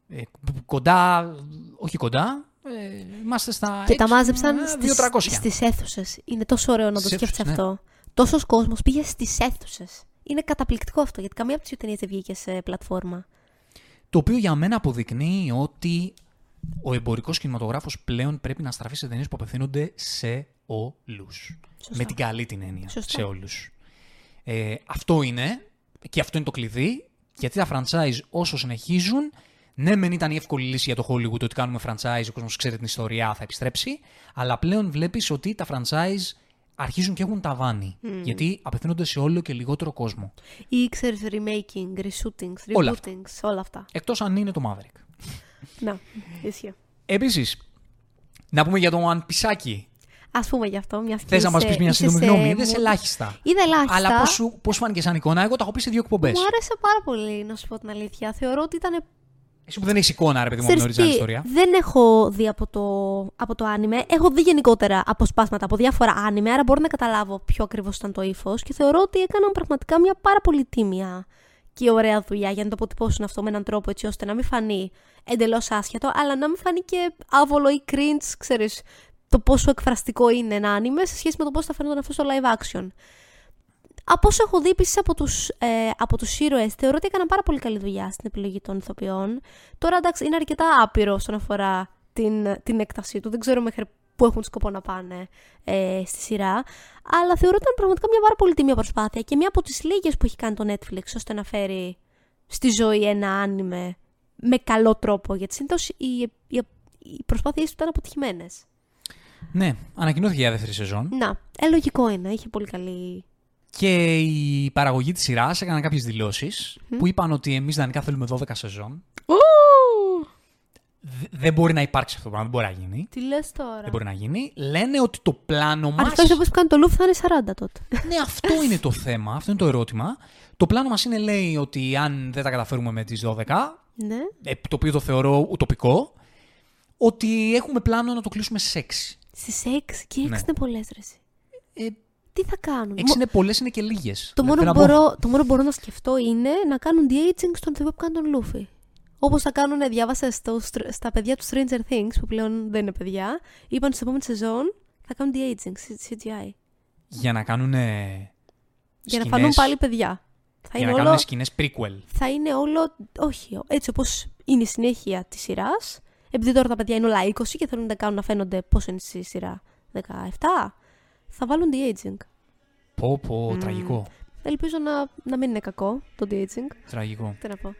Ε, κοντά, όχι κοντά, ε, είμαστε στα Και τα έξι, μάζεψαν ε, στις, 200. στις αίθουσες. Είναι τόσο ωραίο να το Στις σκέφτεσαι αίθουσες, ναι. αυτό. Τόσος κόσμος πήγε στις αίθουσες. Είναι καταπληκτικό αυτό, γιατί καμία από τις δύο ταινίες δεν βγήκε σε πλατφόρμα. Το οποίο για μένα αποδεικνύει ότι ο εμπορικός κινηματογράφος πλέον πρέπει να στραφεί σε ταινίες που απευθύνονται σε όλους. Σωστά. Με την καλή την έννοια. Σωστά. Σε όλους. Ε, αυτό είναι, και αυτό είναι το κλειδί, γιατί τα franchise όσο συνεχίζουν, ναι, μεν ήταν η εύκολη λύση για το Hollywood ότι κάνουμε franchise, ο κόσμος ξέρει την ιστορία, θα επιστρέψει, αλλά πλέον βλέπεις ότι τα franchise αρχίζουν και έχουν ταβάνι. Γιατί απευθύνονται σε όλο και λιγότερο κόσμο. Ή ξέρεις remaking, reshootings, Όλα rebootings, όλα αυτά. Εκτός αν είναι το Maverick. Να, ισχύει. Επίσης, να πούμε για το One Piece. Α πούμε γι' αυτό, μιας Θες να μας πεις μια σύντομη γνώμη, είδες ελάχιστα. Είδα ελάχιστα. Αλλά πώς σου, πώς σου φάνηκε σαν εικόνα, εγώ τα έχω πει σε δύο εκπομπές. Μου άρεσε πάρα πολύ, να σου πω την αλήθεια. Θεωρώ ότι ήταν Εσύ που δεν έχεις εικόνα, ρε παιδί μου, από την Ξέρεις original τι, ιστορία. Δεν έχω δει από το, από το άνιμε. Έχω δει γενικότερα αποσπάσματα από διάφορα άνιμε, άρα μπορώ να καταλάβω ποιο ακριβώς ήταν το ύφος και θεωρώ ότι έκαναν πραγματικά μια πάρα πολύ τίμια και ωραία δουλειά για να το αποτυπώσουν αυτό με έναν τρόπο έτσι ώστε να μην φανεί εντελώς άσχετο, αλλά να μην φανεί και άβολο ή cringe, ξέρεις, το πόσο εκφραστικό είναι ένα άνιμε σε σχέση με το πώς θα φαίνονταν αυτό στο live action. Από όσο έχω δει επίσης από τους ε, από τους ήρωες, θεωρώ ότι έκαναν πάρα πολύ καλή δουλειά στην επιλογή των ηθοποιών. Τώρα εντάξει, είναι αρκετά άπειρο όσον αφορά την, την έκτασή του. Δεν ξέρω μέχρι πού έχουν σκοπό να πάνε ε, στη σειρά. Αλλά θεωρώ ότι ήταν πραγματικά μια πάρα πολύ τιμία προσπάθεια και μια από τις λίγες που έχει κάνει το Netflix ώστε να φέρει στη ζωή ένα άνιμε με καλό τρόπο. Γιατί συνήθως οι, οι, οι προσπάθειές του ήταν αποτυχημένες. Ναι, ανακοινώθηκε για δεύτερη σεζόν. Να, ε, λογικό είναι. Είχε πολύ καλή. Και η παραγωγή της σειράς έκαναν κάποιες δηλώσεις που είπαν ότι εμείς ιδανικά θέλουμε 12 σεζόν. Δε- Δεν μπορεί να υπάρξει αυτό το πράγμα, δεν μπορεί να γίνει. Τι λες τώρα; Δεν μπορεί να γίνει. Λένε ότι το πλάνο μα. Αν αυτό που κάνει το Λουφ θα είναι 40 τότε. Ναι, αυτό είναι το θέμα, αυτό είναι το ερώτημα. Το πλάνο μας είναι, λέει, ότι αν δεν τα καταφέρουμε με τις 12, ναι. ε, το οποίο το θεωρώ ουτοπικό, ότι έχουμε πλάνο να το κλείσουμε σε 6. Στις 6 και 6 Ναι. είναι πολλές ρε. εσύ. Ε, Τι θα κάνουν. 6 Μο- είναι πολλές, είναι και λίγες. Το μόνο, που μπορώ, το μόνο που μπορώ να σκεφτώ είναι να κάνουν de-aging στον ηθοποιό που κάνει τον Λούφι. Όπως θα κάνουν, διάβασα στο, στρ- στα παιδιά του Stranger Things, που πλέον δεν είναι παιδιά, είπαν στην επόμενη σεζόν θα κάνουν de-aging, C- CGI. Για να κάνουν. Για να φανούν πάλι παιδιά. Θα Για είναι, να όλο, κάνουν σκηνές prequel. θα είναι όλο. Όχι, έτσι όπως είναι η συνέχεια της σειράς. Επειδή τώρα τα παιδιά είναι όλα 20 και θέλουν να τα κάνουν να φαίνονται πώ είναι στη σειρά 17, θα βάλουν de-aging. Πω, πω, τραγικό. Ελπίζω να, να μην είναι κακό το de-aging. Τραγικό. Τι να πω.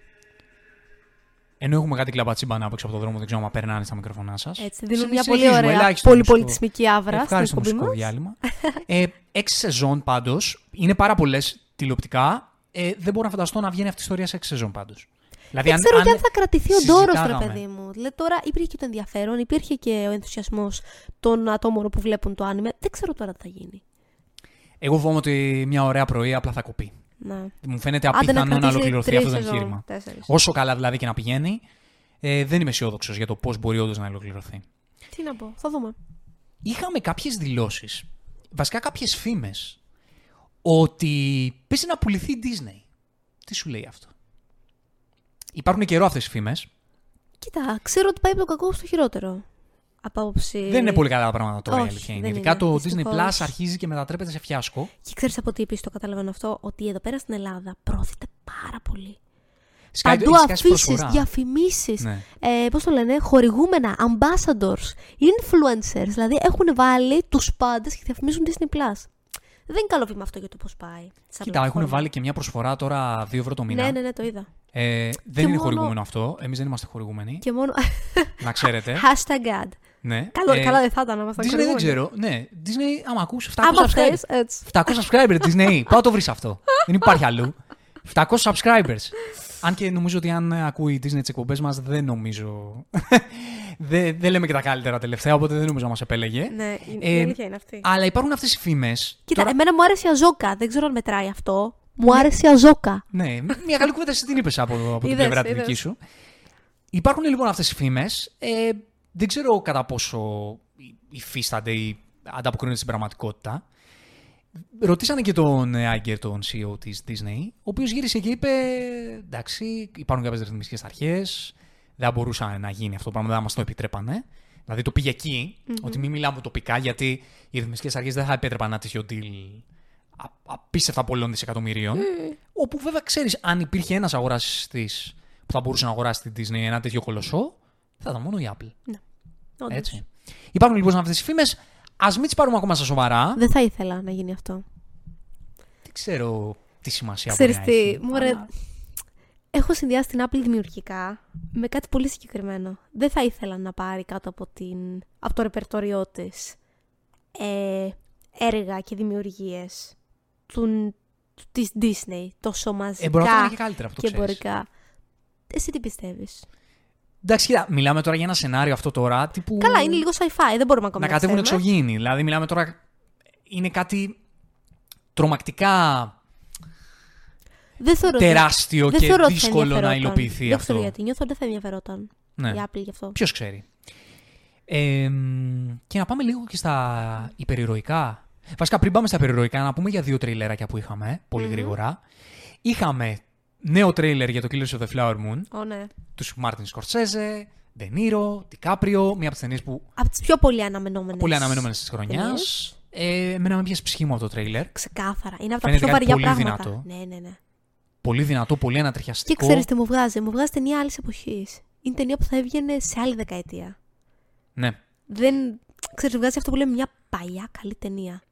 Ενώ έχουμε κάτι κλαμπατσίμπα να έξω από το δρόμο, δεν ξέρω αν περνάνε στα μικρόφωνά σας. Έτσι, δίνουν μια πολύ ωραία, πολύ πολιτισμική άβρα στην Ευχάριστο εκπομπή μουσικό μας. διάλειμμα. ε, έξι σεζόν πάντως. Είναι πάρα πολλές τηλεοπτικά. Ε, δεν μπορώ να φανταστώ να βγαίνει αυτή η ιστορία σε έξι σεζόν πάντως. Δηλαδή, Δεν ξέρω και αν αν θα κρατηθεί ο ντόρος, ρε συζητάγαμε- παιδί μου. Δηλαδή τώρα υπήρχε και το ενδιαφέρον, υπήρχε και ο ενθουσιασμός των ατόμων που βλέπουν το άνιμε. Δεν ξέρω τώρα τι θα γίνει. Εγώ φοβάμαι ότι μια ωραία πρωί απλά θα κοπεί. Ναι. Μου φαίνεται Άντε να απίθανο να, κρατήσει ολοκληρωθεί τρεις αυτό το σεζόν, εγχείρημα. τέσσερις. Όσο καλά δηλαδή και να πηγαίνει, ε, δεν είμαι αισιόδοξος για το πώς μπορεί όντως να ολοκληρωθεί. Τι να πω, θα δούμε. Είχαμε κάποιες δηλώσεις, βασικά κάποιες φήμες, ότι πέσει να πουληθεί η Disney. Τι σου λέει αυτό; Υπάρχουν καιρό αυτές οι φήμες. Κοίτα, ξέρω ότι πάει από το κακό στο χειρότερο. Από άποψη. Δεν είναι πολύ καλά τα πράγματα τώρα η Όχι, αλήθεια είναι. δεν Ειδικά είναι, το δυστυχώς. Disney Plus αρχίζει και μετατρέπεται σε φιάσκο. Και ξέρεις από τι επίσης το καταλαβαίνω αυτό, ότι εδώ πέρα στην Ελλάδα προωθείται πάρα πολύ. Σκάει- Παντού έχει σκάσει αφήσεις, προσφορά. διαφημίσεις. Ναι. Ε, Πώς το λένε, χορηγούμενα, ambassadors, influencers. Δηλαδή έχουν βάλει τους πάντες και διαφημίζουν Disney Plus. Δεν είναι καλό βήμα αυτό για το πώς πάει. σαν Κοίτα, έχουν πλατφόρμα. βάλει και μια προσφορά τώρα 2 ευρώ το μήνα. Ναι, ναι, ναι, το είδα. Ε, δεν Και είναι μόνο- χορηγούμενο αυτό. Εμείς δεν είμαστε χορηγούμενοι. Και μόνο. να ξέρετε. Hashtag ad. ναι. Καλό, Ε, καλά δεν θα ήταν να ήμασταν Disney δεν χορηγούμενοι. ξέρω. Ναι, Disney, άμα ακούς 700 Άμα subscribers. θες, έτσι. 700 subscribers Disney. Πάω το βρεις αυτό. δεν υπάρχει αλλού. 700 subscribers. Αν και νομίζω ότι αν ακούει η Disney τις εκπομπές μας, δεν νομίζω. Δεν, δεν λέμε και τα καλύτερα τελευταία, οπότε δεν νομίζω να μας επέλεγε. Ναι, η- Ε, η αλήθεια είναι αυτή. Αλλά υπάρχουν αυτές οι φήμες. Κοίτα, εμένα μου άρεσε η Αζόκα. Δεν ξέρω αν μετράει αυτό. Μου άρεσε η Αζόκα. Ναι, μια καλή κουβέντα εσύ την είπες από, από την Είδες, πλευρά τη είδες. δική σου. Υπάρχουν λοιπόν αυτές οι φήμες. Ε, δεν ξέρω κατά πόσο υφίστανται ή ανταποκρίνονται στην πραγματικότητα. Ρωτήσανε και τον Άγκερ, τον CEO της Disney, ο οποίος γύρισε και είπε: Εντάξει, υπάρχουν κάποιες ρυθμιστικές αρχές. Δεν θα μπορούσε να γίνει αυτό το πράγμα, δεν θα μας το επιτρέπανε. Δηλαδή το πήγε εκεί, ότι μην μιλάμε τοπικά, γιατί οι ρυθμιστικές αρχές δεν θα επέτρεπαν ένα τέτοιο deal α- απίστευτα πολλών δισεκατομμυρίων. Όπου βέβαια ξέρεις, αν υπήρχε ένας αγοραστή που θα μπορούσε να αγοράσει την Disney ένα τέτοιο κολοσσό, θα ήταν μόνο η Apple. Όντως. Έτσι. Υπάρχουν λοιπόν αυτές οι φήμες. Α μην τις πάρουμε ακόμα στα σοβαρά. Δεν θα ήθελα να γίνει αυτό. Δεν ξέρω τι σημασία Ξέρεις μπορεί να τι, έχει. μωρέ, αλλά- έχω συνδυάσει την Apple δημιουργικά με κάτι πολύ συγκεκριμένο. Δεν θα ήθελα να πάρει κάτω από, την, από το ρεπερτόριό της ε, έργα και δημιουργίες του, της Disney, τόσο μαζικά Ε, μπορεί να το κάνει και καλύτερα, αυτό και ξέρεις. εμπορικά. Εσύ τι πιστεύεις; Εντάξει, κοίτα, μιλάμε τώρα για ένα σενάριο αυτό τώρα τύπου. Καλά, είναι λίγο sci-fi, δεν μπορούμε ακόμα να να κατέβουν ξέρουμε. εξωγήινοι. Δηλαδή, μιλάμε τώρα. Είναι κάτι τρομακτικά Δεν θεωρώ ότι- τεράστιο δεν και θεωρώ ότι θα δύσκολο να ενδιαφερόταν. υλοποιηθεί δεν αυτό. ξέρω γιατί, νιώθω ότι δεν θα ενδιαφερόταν Ναι. η Apple γι' αυτό. Ποιος ξέρει. Ε, μ, και να πάμε λίγο και στα υπερηρωικά. Βασικά, πριν πάμε στα υπερηρωικά, να πούμε για δύο τρέιλεράκια που είχαμε, ε, πολυ γρήγορα. Είχαμε νέο τρέιλερ για το Killers of the Flower Moon, Ω, ναι. τους Μάρτιν Σκορσέζε, Ντενίρο, Τικάπριο, μία από τις ταινίες που Από τις πιο πολύ αναμενόμενες. πολύ αναμενόμενες της χρονιάς. ταινίες. Ε, εμένα με πιάσει ψυχή μου αυτό το τρέιλερ. Ξεκάθαρα. Είναι από τα Φαίνεται πιο κάτι βαριά πολύ πράγματα. δυνατό. Ναι, ναι, ναι. Πολύ δυνατό, πολύ Και ανατριχιαστικό. ξέρεις τι μου βγάζει; Μου βγάζει ταινία άλλης εποχής. Είναι ταινία που θα έβγαινε σε άλλη δεκαετία. Ναι. Δεν. Ξέρεις, βγάζει αυτό που λέμε μια παλιά καλή ταινία.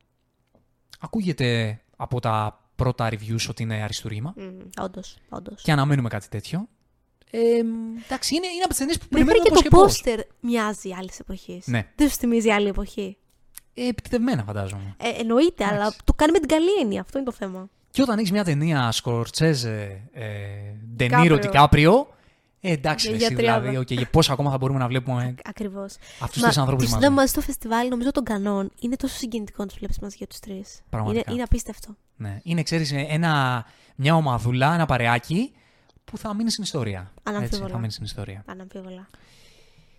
Ακούγεται από τα πρώτα reviews ότι είναι αριστούργημα. Όντως, όντως. Και αναμένουμε κάτι τέτοιο. Ε, εντάξει, είναι, είναι από τις ταινίες που Μέχρι περιμένουμε και πώς το πώς. πόστερ μοιάζει άλλης εποχής. Ναι. Δεν σου θυμίζει άλλη εποχή. Ε, επιτεδευμένα φαντάζομαι. Ε, εννοείται, αλλά το κάνει με την καλή έννοια. Αυτό είναι το θέμα. Και όταν έχεις μια ταινία Σκορτσέζε, ε, Ντενίρο, Ντικάπριο. Τικάπριο. Ε, εντάξει, Για- εσύ, για τριάδα. δηλαδή. Okay, πόσο ακόμα θα μπορούμε να βλέπουμε Ακριβώς. αυτούς τους ανθρώπους μαζί. να μαζί στο φεστιβάλ, νομίζω των κανόν, είναι τόσο συγκινητικό να τους βλέπεις μαζί για τους τρεις. Είναι, Πραγματικά. είναι απίστευτο. Ναι. Είναι, ξέρεις, ένα, μια ομαδούλα, ένα παρεάκι που θα μείνει στην ιστορία. Αναμφίβολα. Έτσι, θα μείνει στην ιστορία. Αναμφίβολα.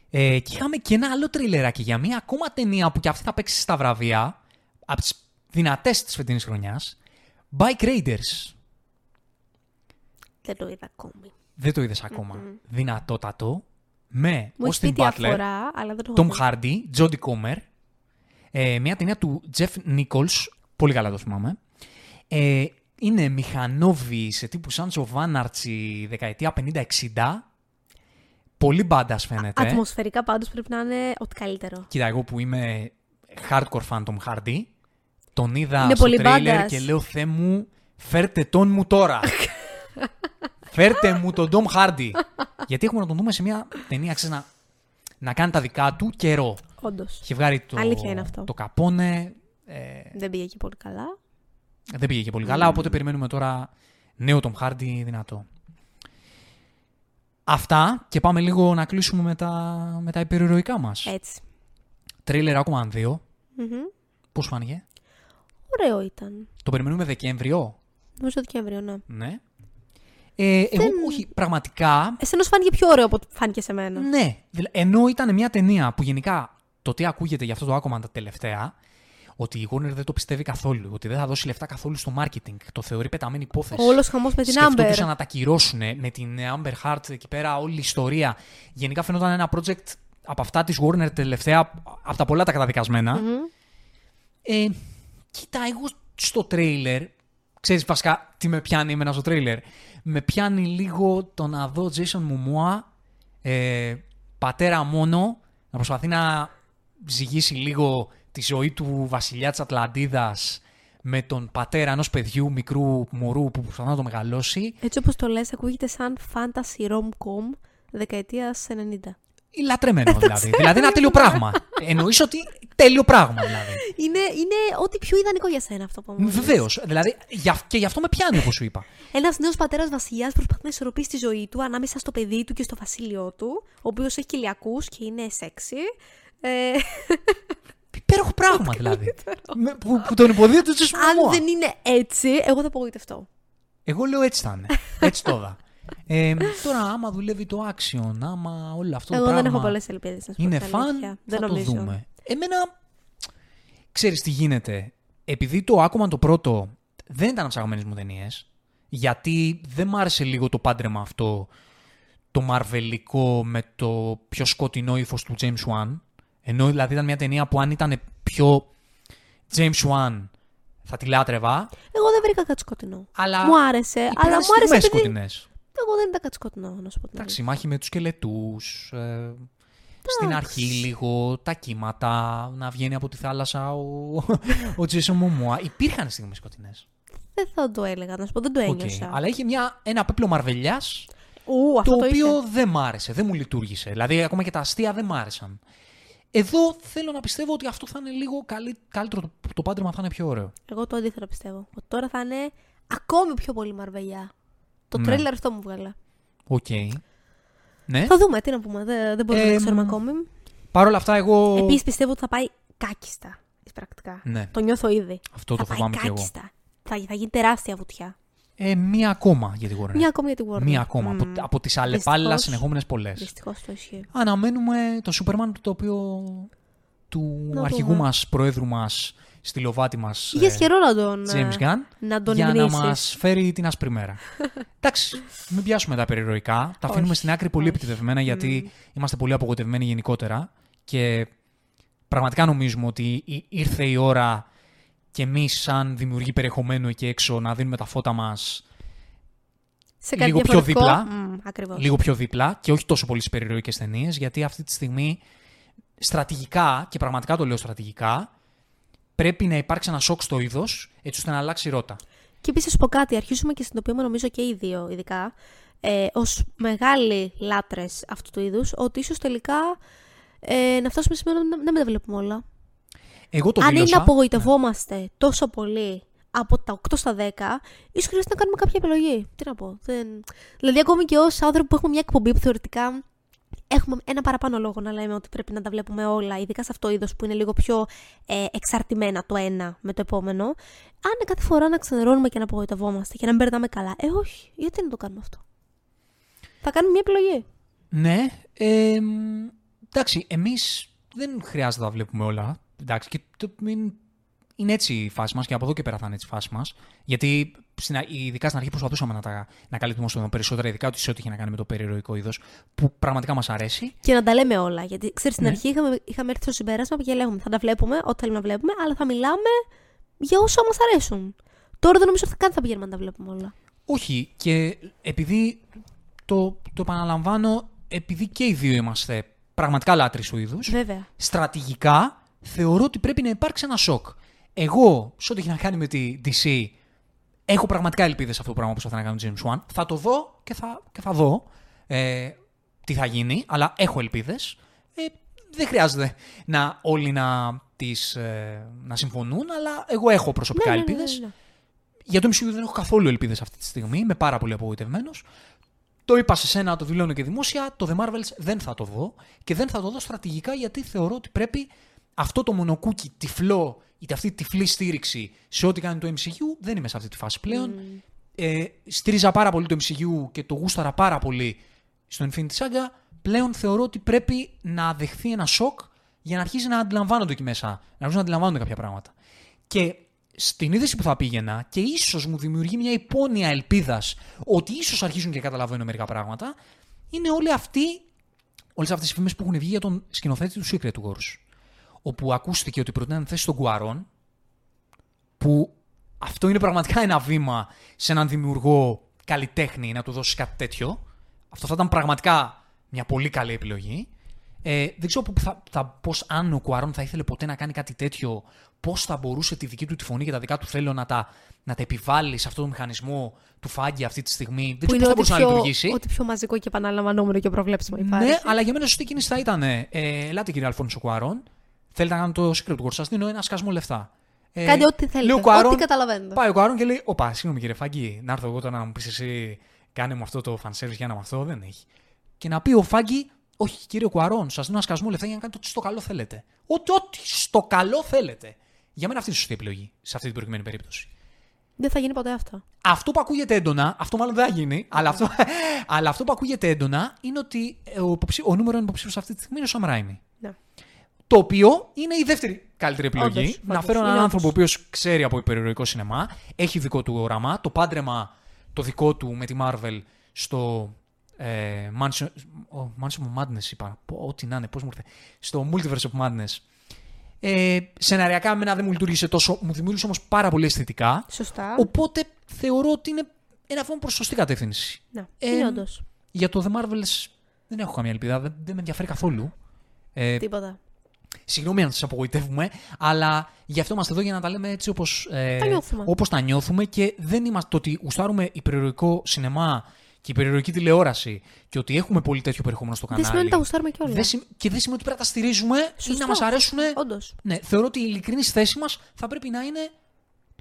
Ε, και είχαμε και ένα άλλο τριλεράκι για μια ακόμα ταινία που και αυτή θα παίξει στα βραβεία από τις δυνατές της φετινής χρονιάς. Bike Raiders. Δεν το είδα ακόμη. Δεν το είδες ακόμα. Δυνατότατο. Με Μου έχει Austin πει Butler, διαφορά, αλλά δεν το έχω Tom δει. Hardy, Jodie Comer. Ε, μια ταινία του Jeff Nichols. Πολύ καλά το θυμάμαι. Ε, είναι μηχανόβοι σε τύπου Sons of Anarchy δεκαετία 50-60. Πολύ μπάντα φαίνεται. Ατμοσφαιρικά πάντως πρέπει να είναι ό,τι καλύτερο. Κοίτα, εγώ που είμαι hardcore fan Tom Hardy, τον είδα Είναι στο πολύ τρέιλερ μπάντας. και λέω «Θεέ μου, φέρτε τον μου τώρα». φέρτε μου τον Tom Hardy. Γιατί έχουμε να τον δούμε σε μια ταινία, ξέρεις, να, να κάνει τα δικά του καιρό. Όντως. Είχε βγάλει το, Αλήθεια είναι αυτό. το καπόνε, ε, Δεν πήγε εκεί πολύ καλά. δεν πήγε και πολύ καλά, οπότε περιμένουμε τώρα νέο Tom Hardy δυνατό. Αυτά και πάμε λίγο να κλείσουμε με τα, με τα υπερηρωικά μας. Έτσι. Τρέιλερ Aquaman 2. Μμμ. Πώς φάνηκε; Ωραίο ήταν. Το περιμένουμε Δεκέμβριο. Νομίζω Δεκέμβριο, ναι. Ναι. Ε, εγώ, όχι, πραγματικά, Εσένα σου φάνηκε πιο ωραίο από ό,τι φάνηκε σε μένα. ναι. δηλα- Ενώ ήταν μια ταινία που γενικά το τι ακούγεται για αυτό το Aquaman τα τελευταία, ότι η Warner δεν το πιστεύει καθόλου, ότι δεν θα δώσει λεφτά καθόλου στο marketing, το θεωρεί πεταμένη υπόθεση. Όλος χαμός με την Amber. Σκεφτόντουσαν να τα κυρώσουν με την Amber Heart εκεί πέρα, όλη η ιστορία. Γενικά φαινόταν ένα project από αυτά της Warner τελευταία, από τα πολλά τα καταδικασμένα. Ε, κοίτα, εγώ στο τρέιλερ, ξέρεις βασικά τι με πιάνει εμένα στο τρέιλερ. Με πιάνει λίγο το να δω Jason Momoa, ε, πατέρα μόνο, να προσπαθεί να ζυγίσει λίγο τη ζωή του βασιλιά της Ατλαντίδας με τον πατέρα ενός παιδιού μικρού μωρού που προσπαθεί να το μεγαλώσει. Έτσι όπως το λες, ακούγεται σαν fantasy rom-com δεκαετίας 90. Λατρεμένο δηλαδή. δηλαδή ένα τέλειο πράγμα. Εννοείς ότι τέλειο πράγμα δηλαδή. Είναι, είναι ό,τι πιο ιδανικό για σένα αυτό που μου λες. Βεβαίως. Δηλαδή για- και γι' αυτό με πιάνει όπως σου είπα. Ένας νέος πατέρας βασιλιάς προσπαθεί να ισορροπήσει τη ζωή του ανάμεσα στο παιδί του και στο βασίλειό του, ο οποίος έχει κοιλιακού και είναι σεξι. Ε, Υπέροχο πράγμα δηλαδή. Με- που, που τον υποδίεται του αν δεν είναι έτσι, εγώ θα απογοητευτώ. Εγώ λέω έτσι θα είναι. Έτσι το είδα. Ε, τώρα, άμα δουλεύει το action, άμα όλο αυτό εγώ το δεν πράγμα έχω πολλές ελπίδες να σου πω είναι την φαν, αλήθεια. θα Δεν το νομίζω. δούμε. Εμένα, ξέρεις τι γίνεται. Επειδή το Aquaman το πρώτο δεν ήταν από τις αγαπημένες μου ταινίες, γιατί δεν μ' άρεσε λίγο το πάντρεμα αυτό, το μαρβελικό με το πιο σκοτεινό ύφος του James Wan. Ενώ δηλαδή ήταν μια ταινία που αν ήταν πιο James Wan θα τη λάτρευα, Εγώ δεν βρήκα κάτι σκοτεινό. αλλά Μου άρεσε, υπήρχαν αλλά μου άρεσε στιγμές επειδή... σκοτεινές. Εγώ δεν ήταν κάτι σκοτεινό, να σου πω την Εντάξει, αλήθεια. μάχη με τους σκελετούς, ε, στην αρχή λίγο, τα κύματα, να βγαίνει από τη θάλασσα ο, ο Τζέσο Μωμόα. Υπήρχαν στιγμές σκοτεινές. Δεν θα το έλεγα, να σου πω, δεν το Οκ. ένιωσα. Αλλά είχε μια, ένα πέπλο μαρβελιάς, Ου, αυτό το το οποίο είχε. δεν μ' άρεσε, δεν μου λειτούργησε. Δηλαδή, ακόμα και τα αστεία δεν μ' άρεσαν. Εδώ θέλω να πιστεύω ότι αυτό θα είναι λίγο καλύ- καλύτερο, το, το πάντρεμα θα είναι πιο ωραίο. Εγώ το αντίθετο πιστεύω. Ότι τώρα θα είναι ακόμη πιο πολύ μαρβελιά. Το Ναι. τρέιλερ αυτό μου έβγαλε. Οκ. Ναι. Θα δούμε, τι να πούμε. Δεν, δεν μπορούμε Ε, να ξέρουμε ακόμη. Παρ' όλα αυτά, εγώ. Επίσης πιστεύω ότι θα πάει κάκιστα. Πρακτικά. Ναι. Το νιώθω ήδη. Αυτό το θα φοβάμαι πάει κι εγώ. κάκιστα. Θα, θα γίνει τεράστια βουτιά. Ε, μία ακόμα για τη Warner. Μία ακόμη για τη Warner. Μία ακόμα. Μμμ. Από, από τις αλλεπάλληλα Δυστυχώς. συνεχόμενες πολλές. Δυστυχώς το ισχύει. Αναμένουμε το Superman το οποίο του Να αρχηγού δούμε. μας, προέδρου μας, στυλοβάτη μας Είχες ε, καιρό να τον, James ε, Gunn να τον για να υμνήσεις. μας φέρει την άσπρη μέρα. Εντάξει, μην πιάσουμε τα περιρροϊκά. Τα αφήνουμε Όχι, στην άκρη πολύ όχι. επιτεδευμένα γιατί είμαστε πολύ απογοητευμένοι γενικότερα και πραγματικά νομίζουμε ότι ή- ήρθε η ώρα και εμείς σαν δημιουργοί περιεχομένου εκεί έξω να δίνουμε τα φώτα μας Σε κάτι λίγο πιο διαφορετικό. δίπλα. Μμ, ακριβώς. λίγο πιο δίπλα και όχι τόσο πολύ στις περιρροϊκές ταινίες, γιατί αυτή τη στιγμή στρατηγικά, και πραγματικά το λέω στρατηγικά, πρέπει να υπάρξει ένα σοκ στο είδος, έτσι ώστε να αλλάξει η ρότα. Και επίσης σου πω κάτι, αρχίζουμε και συνειδητοποιούμε νομίζω και οι δύο ειδικά, ε, ως μεγάλοι λάτρες αυτού του είδους, ότι ίσως τελικά ε, να φτάσουμε σε σημείο να να μην τα βλέπουμε όλα. Εγώ το Αν είναι δήλωσα. να απογοητευόμαστε τόσο πολύ από τα 8 στα 10, ίσως χρειάζεται να κάνουμε κάποια επιλογή. Τι να πω. Δεν... Δηλαδή, ακόμη και ως άνθρωποι που έχουμε μια εκπομπή που θεωρητικά έχουμε ένα παραπάνω λόγο να λέμε ότι πρέπει να τα βλέπουμε όλα, ειδικά σε αυτό το είδος που είναι λίγο πιο ε, εξαρτημένα το ένα με το επόμενο. Αν κάθε φορά να ξενερώνουμε και να απογοητευόμαστε και να μην περνάμε καλά, ε, όχι, γιατί να το κάνουμε αυτό; Θα κάνουμε μια επιλογή. Ναι. Ε, μ, εντάξει, εμείς δεν χρειάζεται να τα βλέπουμε όλα. Εντάξει, και το, μην- είναι έτσι η φάση μας και από εδώ και πέρα θα είναι έτσι η φάση μας. Γιατί στην, α- ειδικά στην αρχή προσπαθούσαμε να, τα, να καλύπτουμε όσο το περισσότερα, ειδικά ότι σε ό,τι είχε να κάνει με το περιεροϊκό είδος, που πραγματικά μας αρέσει. Και να τα λέμε όλα. Γιατί ξέρεις, στην Ναι. αρχή είχαμε, είχαμε έρθει στο συμπέρασμα και λέγαμε θα τα βλέπουμε ό,τι θέλουμε να βλέπουμε, αλλά θα μιλάμε για όσα μας αρέσουν. Τώρα δεν νομίζω ότι καν θα πηγαίνουμε να τα βλέπουμε όλα. Όχι, και επειδή το, το επαναλαμβάνω, επειδή και οι δύο είμαστε πραγματικά λάτρεις του είδους, Βέβαια. στρατηγικά θεωρώ ότι πρέπει να υπάρξει ένα σοκ. Εγώ, σε ό,τι έχει να κάνει με τη DC, έχω πραγματικά ελπίδες σε αυτό το πράγμα που θα να κάνει ο James Wan. Θα το δω και θα, και θα δω ε, τι θα γίνει, αλλά έχω ελπίδες. Ε, δεν χρειάζεται να όλοι να, τις, ε, να συμφωνούν, αλλά εγώ έχω προσωπικά Ναι, ναι, ναι, ελπίδες. ναι, ναι. Για το MCU δεν έχω καθόλου ελπίδες αυτή τη στιγμή. Είμαι πάρα πολύ απογοητευμένος. Το είπα σε σένα, το δηλώνω και δημόσια. Το The Marvels δεν θα το δω και δεν θα το δω στρατηγικά γιατί θεωρώ ότι πρέπει αυτό το μονοκούκι τυφλό, είτε αυτή η τυφλή στήριξη σε ό,τι κάνει το MCU, δεν είμαι σε αυτή τη φάση πλέον. Ε, στήριζα πάρα πολύ το MCU και το γούσταρα πάρα πολύ στο Infinity Saga. Πλέον θεωρώ ότι πρέπει να δεχθεί ένα σοκ για να αρχίσει να αντιλαμβάνονται εκεί μέσα. Να αρχίσουν να αντιλαμβάνονται κάποια πράγματα. Και στην είδηση που θα πήγαινα και ίσως μου δημιουργεί μια υπόνοια ελπίδας ότι ίσως αρχίζουν και καταλαβαίνουν μερικά πράγματα, είναι όλοι αυτοί, όλες αυτές οι φήμες που έχουν βγει για τον σκηνοθέτη του Secret Wars. Όπου ακούστηκε ότι προτείναν θέση στον Κουαρόν, που αυτό είναι πραγματικά ένα βήμα σε έναν δημιουργό καλλιτέχνη να του δώσει κάτι τέτοιο. Αυτό θα ήταν πραγματικά μια πολύ καλή επιλογή. Ε, δεν ξέρω που θα, θα, πώς αν ο Κουαρόν θα ήθελε ποτέ να κάνει κάτι τέτοιο, πώς θα μπορούσε τη δική του τη φωνή και τα δικά του θέλω να τα, να τα επιβάλλει σε αυτόν τον μηχανισμό του Φάγκη αυτή τη στιγμή. Δεν Που ξέρω είναι πώς θα ό,τι μπορούσε να πιο, λειτουργήσει. ό,τι πιο μαζικό και επαναλαμβανόμενο και προβλέψιμο υπάρχει. Ναι, αλλά για μένα σωστή κίνηση θα ήταν. Ε, ελάτε κύριε Αλφόνσο Κουαρόν. Θέλετε να κάνετε το Secret Wars. Σας δίνω ένα σκασμό λεφτά. Ε, Κάντε ό,τι θέλετε, λέει ο Κουαρόν- ό,τι καταλαβαίνετε. Πάει ο Κουαρόν και λέει: Οπα, συγγνώμη κύριε Φάγκη, να έρθω εγώ τώρα να μου πεις εσύ, κάνε μου αυτό το fanservice για να με αυτό. Δεν έχει. Και να πει ο Φάγκη: Όχι κύριε Κουαρόν, σας δίνω ένα σκασμό λεφτά για να κάνετε ό,τι στο καλό θέλετε. Ό,τι, ό,τι στο καλό θέλετε. Για μένα αυτή είναι η σωστή επιλογή σε αυτή την προκειμένη περίπτωση. Δεν θα γίνει ποτέ αυτό. Αυτό που ακούγεται έντονα, αυτό μάλλον δεν θα γίνει, αλλά αυτό, αλλά αυτό που ακούγεται έντονα είναι ότι ε, ο, υποψή- ο νούμερο ένα υποψήφιος αυτή τη στιγμή είναι ο Σαμ Ράιμι. Ναι. Το οποίο είναι η δεύτερη καλύτερη επιλογή. Όντως, να όντως, φέρω έναν είναι άνθρωπο ο όντως. οποίος ξέρει από υπερηρωτικό σινεμά, έχει δικό του όραμα, το πάντρεμα το δικό του με τη Marvel στο ε, Mansion, oh, Mansion of Madness είπα, πω, ό,τι να είναι, πώς μου ήρθε, στο Multiverse of Madness. Ε, σεναριακά εμένα δεν μου λειτουργήσε τόσο, μου δημιούργησε όμως πάρα πολύ αισθητικά. Σωστά. Οπότε θεωρώ ότι είναι ένα βήμα προς σωστή κατεύθυνση. Ναι, Ε, είναι όντως. Για το The Marvels δεν έχω καμία ελπίδα, δεν, δεν με ενδιαφέρει καθόλου. Ε, Τίποτα. Συγγνώμη αν σα απογοητεύουμε, αλλά γι' αυτό είμαστε εδώ για να τα λέμε έτσι όπως ε, Τα νιώθουμε. όπως τα νιώθουμε και δεν είμαστε το ότι γουστάρουμε υπερηρωτικό σινεμά και υπερηρωτική τηλεόραση και ότι έχουμε πολύ τέτοιο περιεχόμενο στο Δεν κανάλι. σημαίνει ότι τα γουστάρουμε κιόλας. δεν σημ- και δεν σημαίνει ότι πρέπει να τα στηρίζουμε ή Σωστό. να μας αρέσουν. Όντως. Ναι, θεωρώ ότι η ειλικρινής θέση μας θα πρέπει να είναι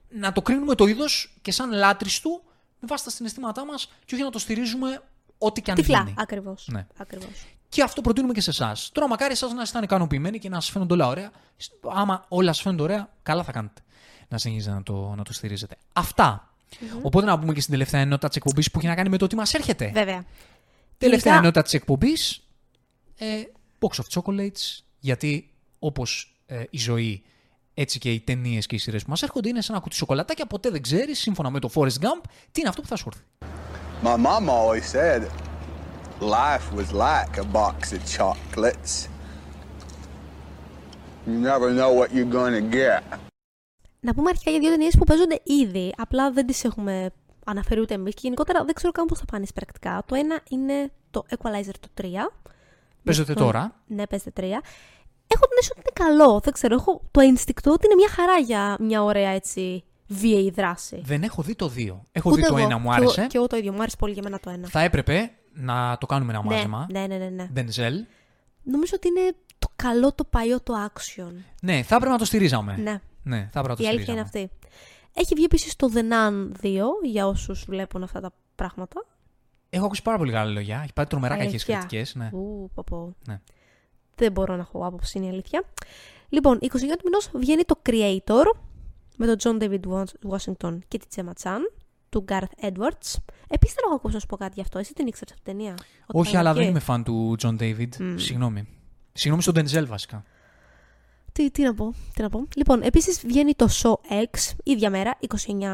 να το κρίνουμε το είδος και σαν λάτριστου με βάση τα συναισθήματά μας και όχι να το στηρίζουμε ό,τι και αν Τυφλά. γίνει. Ακριβώς. Ναι. Ακριβώς. Και αυτό προτείνουμε και σε εσάς. Τώρα, μακάρι εσάς να είστε ικανοποιημένοι και να σας φαίνονται όλα ωραία. Άμα όλα σας φαίνονται ωραία, καλά θα κάνετε να συνεχίζετε να το, να το στηρίζετε. Αυτά. Οπότε να πούμε και στην τελευταία ενότητα της εκπομπής που έχει να κάνει με το τι μας έρχεται. Βέβαια. Τελευταία Γενικά- ενότητα της εκπομπής. Ε, box of chocolates. Γιατί όπως ε, η ζωή, έτσι και οι ταινίες και οι σειρές που μας έρχονται είναι σαν ένα κουτί σοκολατάκια. Ποτέ δεν ξέρεις, σύμφωνα με το Forrest Gump, τι είναι αυτό που θα σου έρθει. My mom always said life was like a box of chocolates. You never know what you're gonna get. Να πούμε αρχικά για δύο ταινίες που παίζονται ήδη. Απλά δεν τις έχουμε αναφέρει ούτε εμείς και γενικότερα δεν ξέρω καν πώς θα πάνε πρακτικά. Το ένα είναι το Equalizer το 3. Παίζεται Το- τώρα. Ναι, παίζεται 3. Έχω την αίσθηση ότι είναι καλό. Δεν ξέρω. Έχω το ένστικτο ότι είναι μια χαρά για μια ωραία έτσι βίαιη δράση. Δεν έχω δει το 2. Έχω Ούτε δει το εγώ. ένα, μου Και άρεσε. εγώ- Και εγώ το ίδιο. Μου άρεσε πολύ για μένα το ένα. Θα έπρεπε να το κάνουμε ένα ναι, μάζεμα. ναι, ναι, ναι, ναι. Denzel. Νομίζω ότι είναι το καλό το παλιό το action. Ναι, θα έπρεπε να το στηρίζαμε. Ναι. Ναι, θα έπρεπε να το Η αλήθεια είναι στηρίζαμε. αυτή. Έχει βγει επίσης το The Nun 2 για όσους βλέπουν αυτά τα πράγματα. Έχω ακούσει πάρα πολύ καλά λόγια. Έχει πάει τρομερά κακές Αλήθεια. κριτικές. Ναι. Ου, πω, πω. Ναι. Δεν μπορώ να έχω άποψη, είναι η αλήθεια. Λοιπόν, 29 του μηνός βγαίνει το Creator με τον John David Washington και τη Gemma Chan του Garth Edwards. Επίσης δεν έχω ακούσει να σου πω κάτι γι' αυτό. Εσύ την ήξερες αυτή την ταινία; Ότι Όχι, θα αλλά είναι δεν εκεί. είμαι φαν του John David. Συγγνώμη. Συγγνώμη στον Denzel βασικά. Τι, τι να πω, τι να πω. Λοιπόν, επίσης βγαίνει το Show X, ίδια μέρα,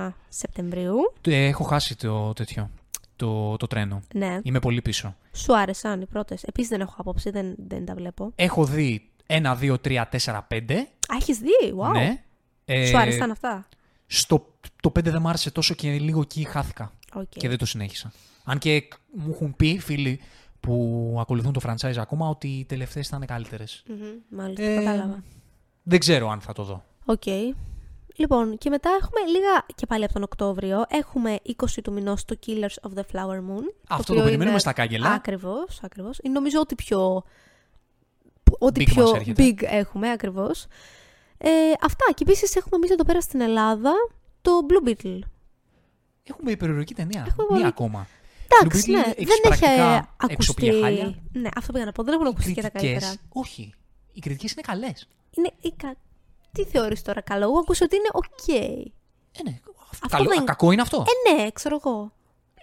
29 Σεπτεμβρίου. Ε, Έχω χάσει το τέτοιο. Το, το τρένο. Ναι, Είμαι πολύ πίσω. σου άρεσαν οι πρώτες; Επίσης δεν έχω άποψη, δεν, δεν τα βλέπω. Έχω δει 1, 2, 3, 4, 5. Α, έχεις δει, wow. Ναι. Ε, Σου άρεσαν αυτά; Στο, το 5 δεν μ' άρεσε τόσο και λίγο εκεί χάθηκα. Οκ. Και δεν το συνέχισα. Αν και μου έχουν πει φίλοι που ακολουθούν το franchise ακόμα ότι οι τελευταίες ήταν καλύτερες. Μμμ, Μάλιστα, Ε, κατάλαβα. Δεν ξέρω αν θα το δω. Οκ. Λοιπόν, και μετά έχουμε λίγα και πάλι από τον Οκτώβριο. Έχουμε 20 του μηνός το Killers of the Flower Moon. Αυτό το περιμένουμε στα κάγκελα. Ακριβώς, ακριβώς. Είναι νομίζω ότι πιο. Ό,τι Big πιο μας έρχεται. big έχουμε, ακριβώς. Ε, αυτά. Και επίσης έχουμε εμείς εδώ πέρα στην Ελλάδα το Blue Beetle. Έχουμε υπερηρωτική ταινία. Έχουμε Μία πολύ- ακόμα. Εντάξει, Blue Beetle ναι, έχεις δεν έχει πρακτικά ε, ακουστεί. εξωπλία χάλια. Ναι, αυτό πήγα να πω. Δεν έχουν ακουστεί και τα Κριτικές, καλύτερα. όχι. Οι κριτικές είναι καλές. Είναι η κα... Τι θεωρείς τώρα καλό, εγώ άκουσα ότι είναι οκ. Ε, ναι. Αυτό Καλό, δεν- Κακό είναι αυτό. Ε, ναι, ξέρω εγώ.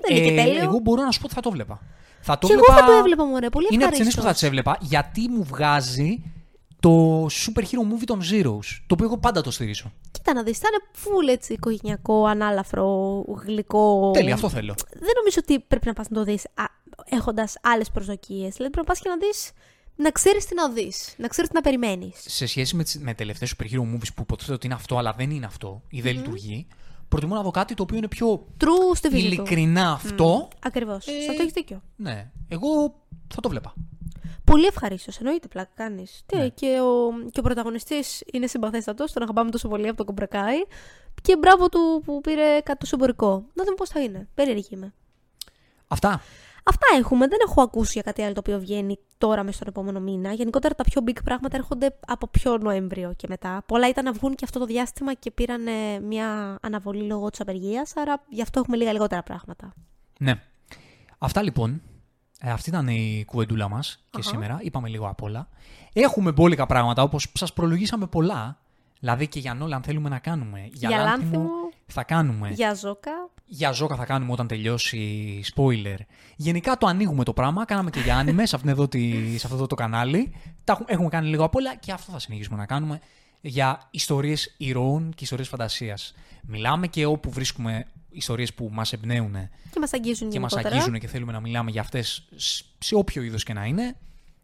Δεν είναι και Ε, τέλειο. Εγώ μπορώ να σου πω ότι θα το έβλεπα. Θα το Και εγώ βλέπα... θα το έβλεπα, μωρέ, πολύ Είναι από τις ταινίες που θα ευχαρίστως. τις έβλεπα γιατί μου βγάζει το super hero movie των Zeros. Το οποίο εγώ πάντα το στηρίζω. Κοίτα να δεις, θα είναι φουλ έτσι οικογενειακό, ανάλαφρο, γλυκό. Τέλεια, αυτό θέλω. Δεν νομίζω ότι πρέπει να πας να το δεις α, έχοντας άλλες προσδοκίες. Δηλαδή πρέπει να πας και να δεις, να ξέρεις τι να δεις, να ξέρεις τι να περιμένεις. Σε σχέση με, τις, με τελευταίες super hero movies που υποτίθεται ότι είναι αυτό, αλλά δεν είναι αυτό ή δεν λειτουργεί, προτιμώ να δω κάτι το οποίο είναι πιο True στη φύση του. ειλικρινά αυτό. Ακριβώς. Ε, Σε αυτό έχεις δίκιο. Ναι, εγώ θα το βλέπα. Πολύ ευχαρίστως, εννοείται πλάκα κάνεις. Ναι. Και, ο, και ο πρωταγωνιστής είναι συμπαθέστατος, τον αγαπάμε τόσο πολύ από το Κομπρακάι. Και μπράβο του που πήρε κάτι το συμπορικό. Να δούμε πώς θα είναι. Περίεργη είμαι. Αυτά. Αυτά έχουμε. Δεν έχω ακούσει για κάτι άλλο το οποίο βγαίνει τώρα μες στον επόμενο μήνα. Γενικότερα τα πιο big πράγματα έρχονται από πιο Νοέμβριο και μετά. Πολλά ήταν να βγουν και αυτό το διάστημα και πήραν ε, μια αναβολή λόγω της απεργίας. Άρα γι' αυτό έχουμε λίγα λιγότερα πράγματα. Ναι. Αυτά λοιπόν. Ε, αυτή ήταν η κουβεντούλα μας και σήμερα. Είπαμε λίγο απ' όλα. Έχουμε μπόλικα πράγματα όπως σας προλογίσαμε πολλά. Δηλαδή και για Νόλαν θέλουμε να κάνουμε. Για, Για Λάνθιμο Λάνθιμο. θα κάνουμε. Για Ζώκα. Για Ζώκα θα κάνουμε όταν τελειώσει spoiler. Γενικά το ανοίγουμε το πράγμα. Κάναμε και για άνιμε σε, αυτήν εδώ τη- σε αυτό εδώ το κανάλι. Τα έχουμε- έχουμε κάνει λίγο απ' όλα και αυτό θα συνεχίσουμε να κάνουμε για ιστορίες ηρώων και ιστορίες φαντασίας. Μιλάμε και όπου βρίσκουμε ιστορίες που μας εμπνέουν Και μας αγγίζουν και μας γενικότερα. αγγίζουν και θέλουμε να μιλάμε για αυτές σ- σε όποιο είδος και να είναι,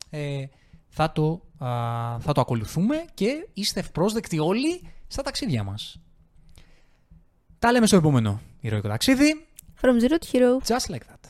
ε, θα, το, α, θα το ακολουθούμε και είστε ευπρόσδεκτοι όλοι στα ταξίδια μας. Τα λέμε στο επόμενο ηρωικό ταξίδι. From Zero to Hero. Just like that.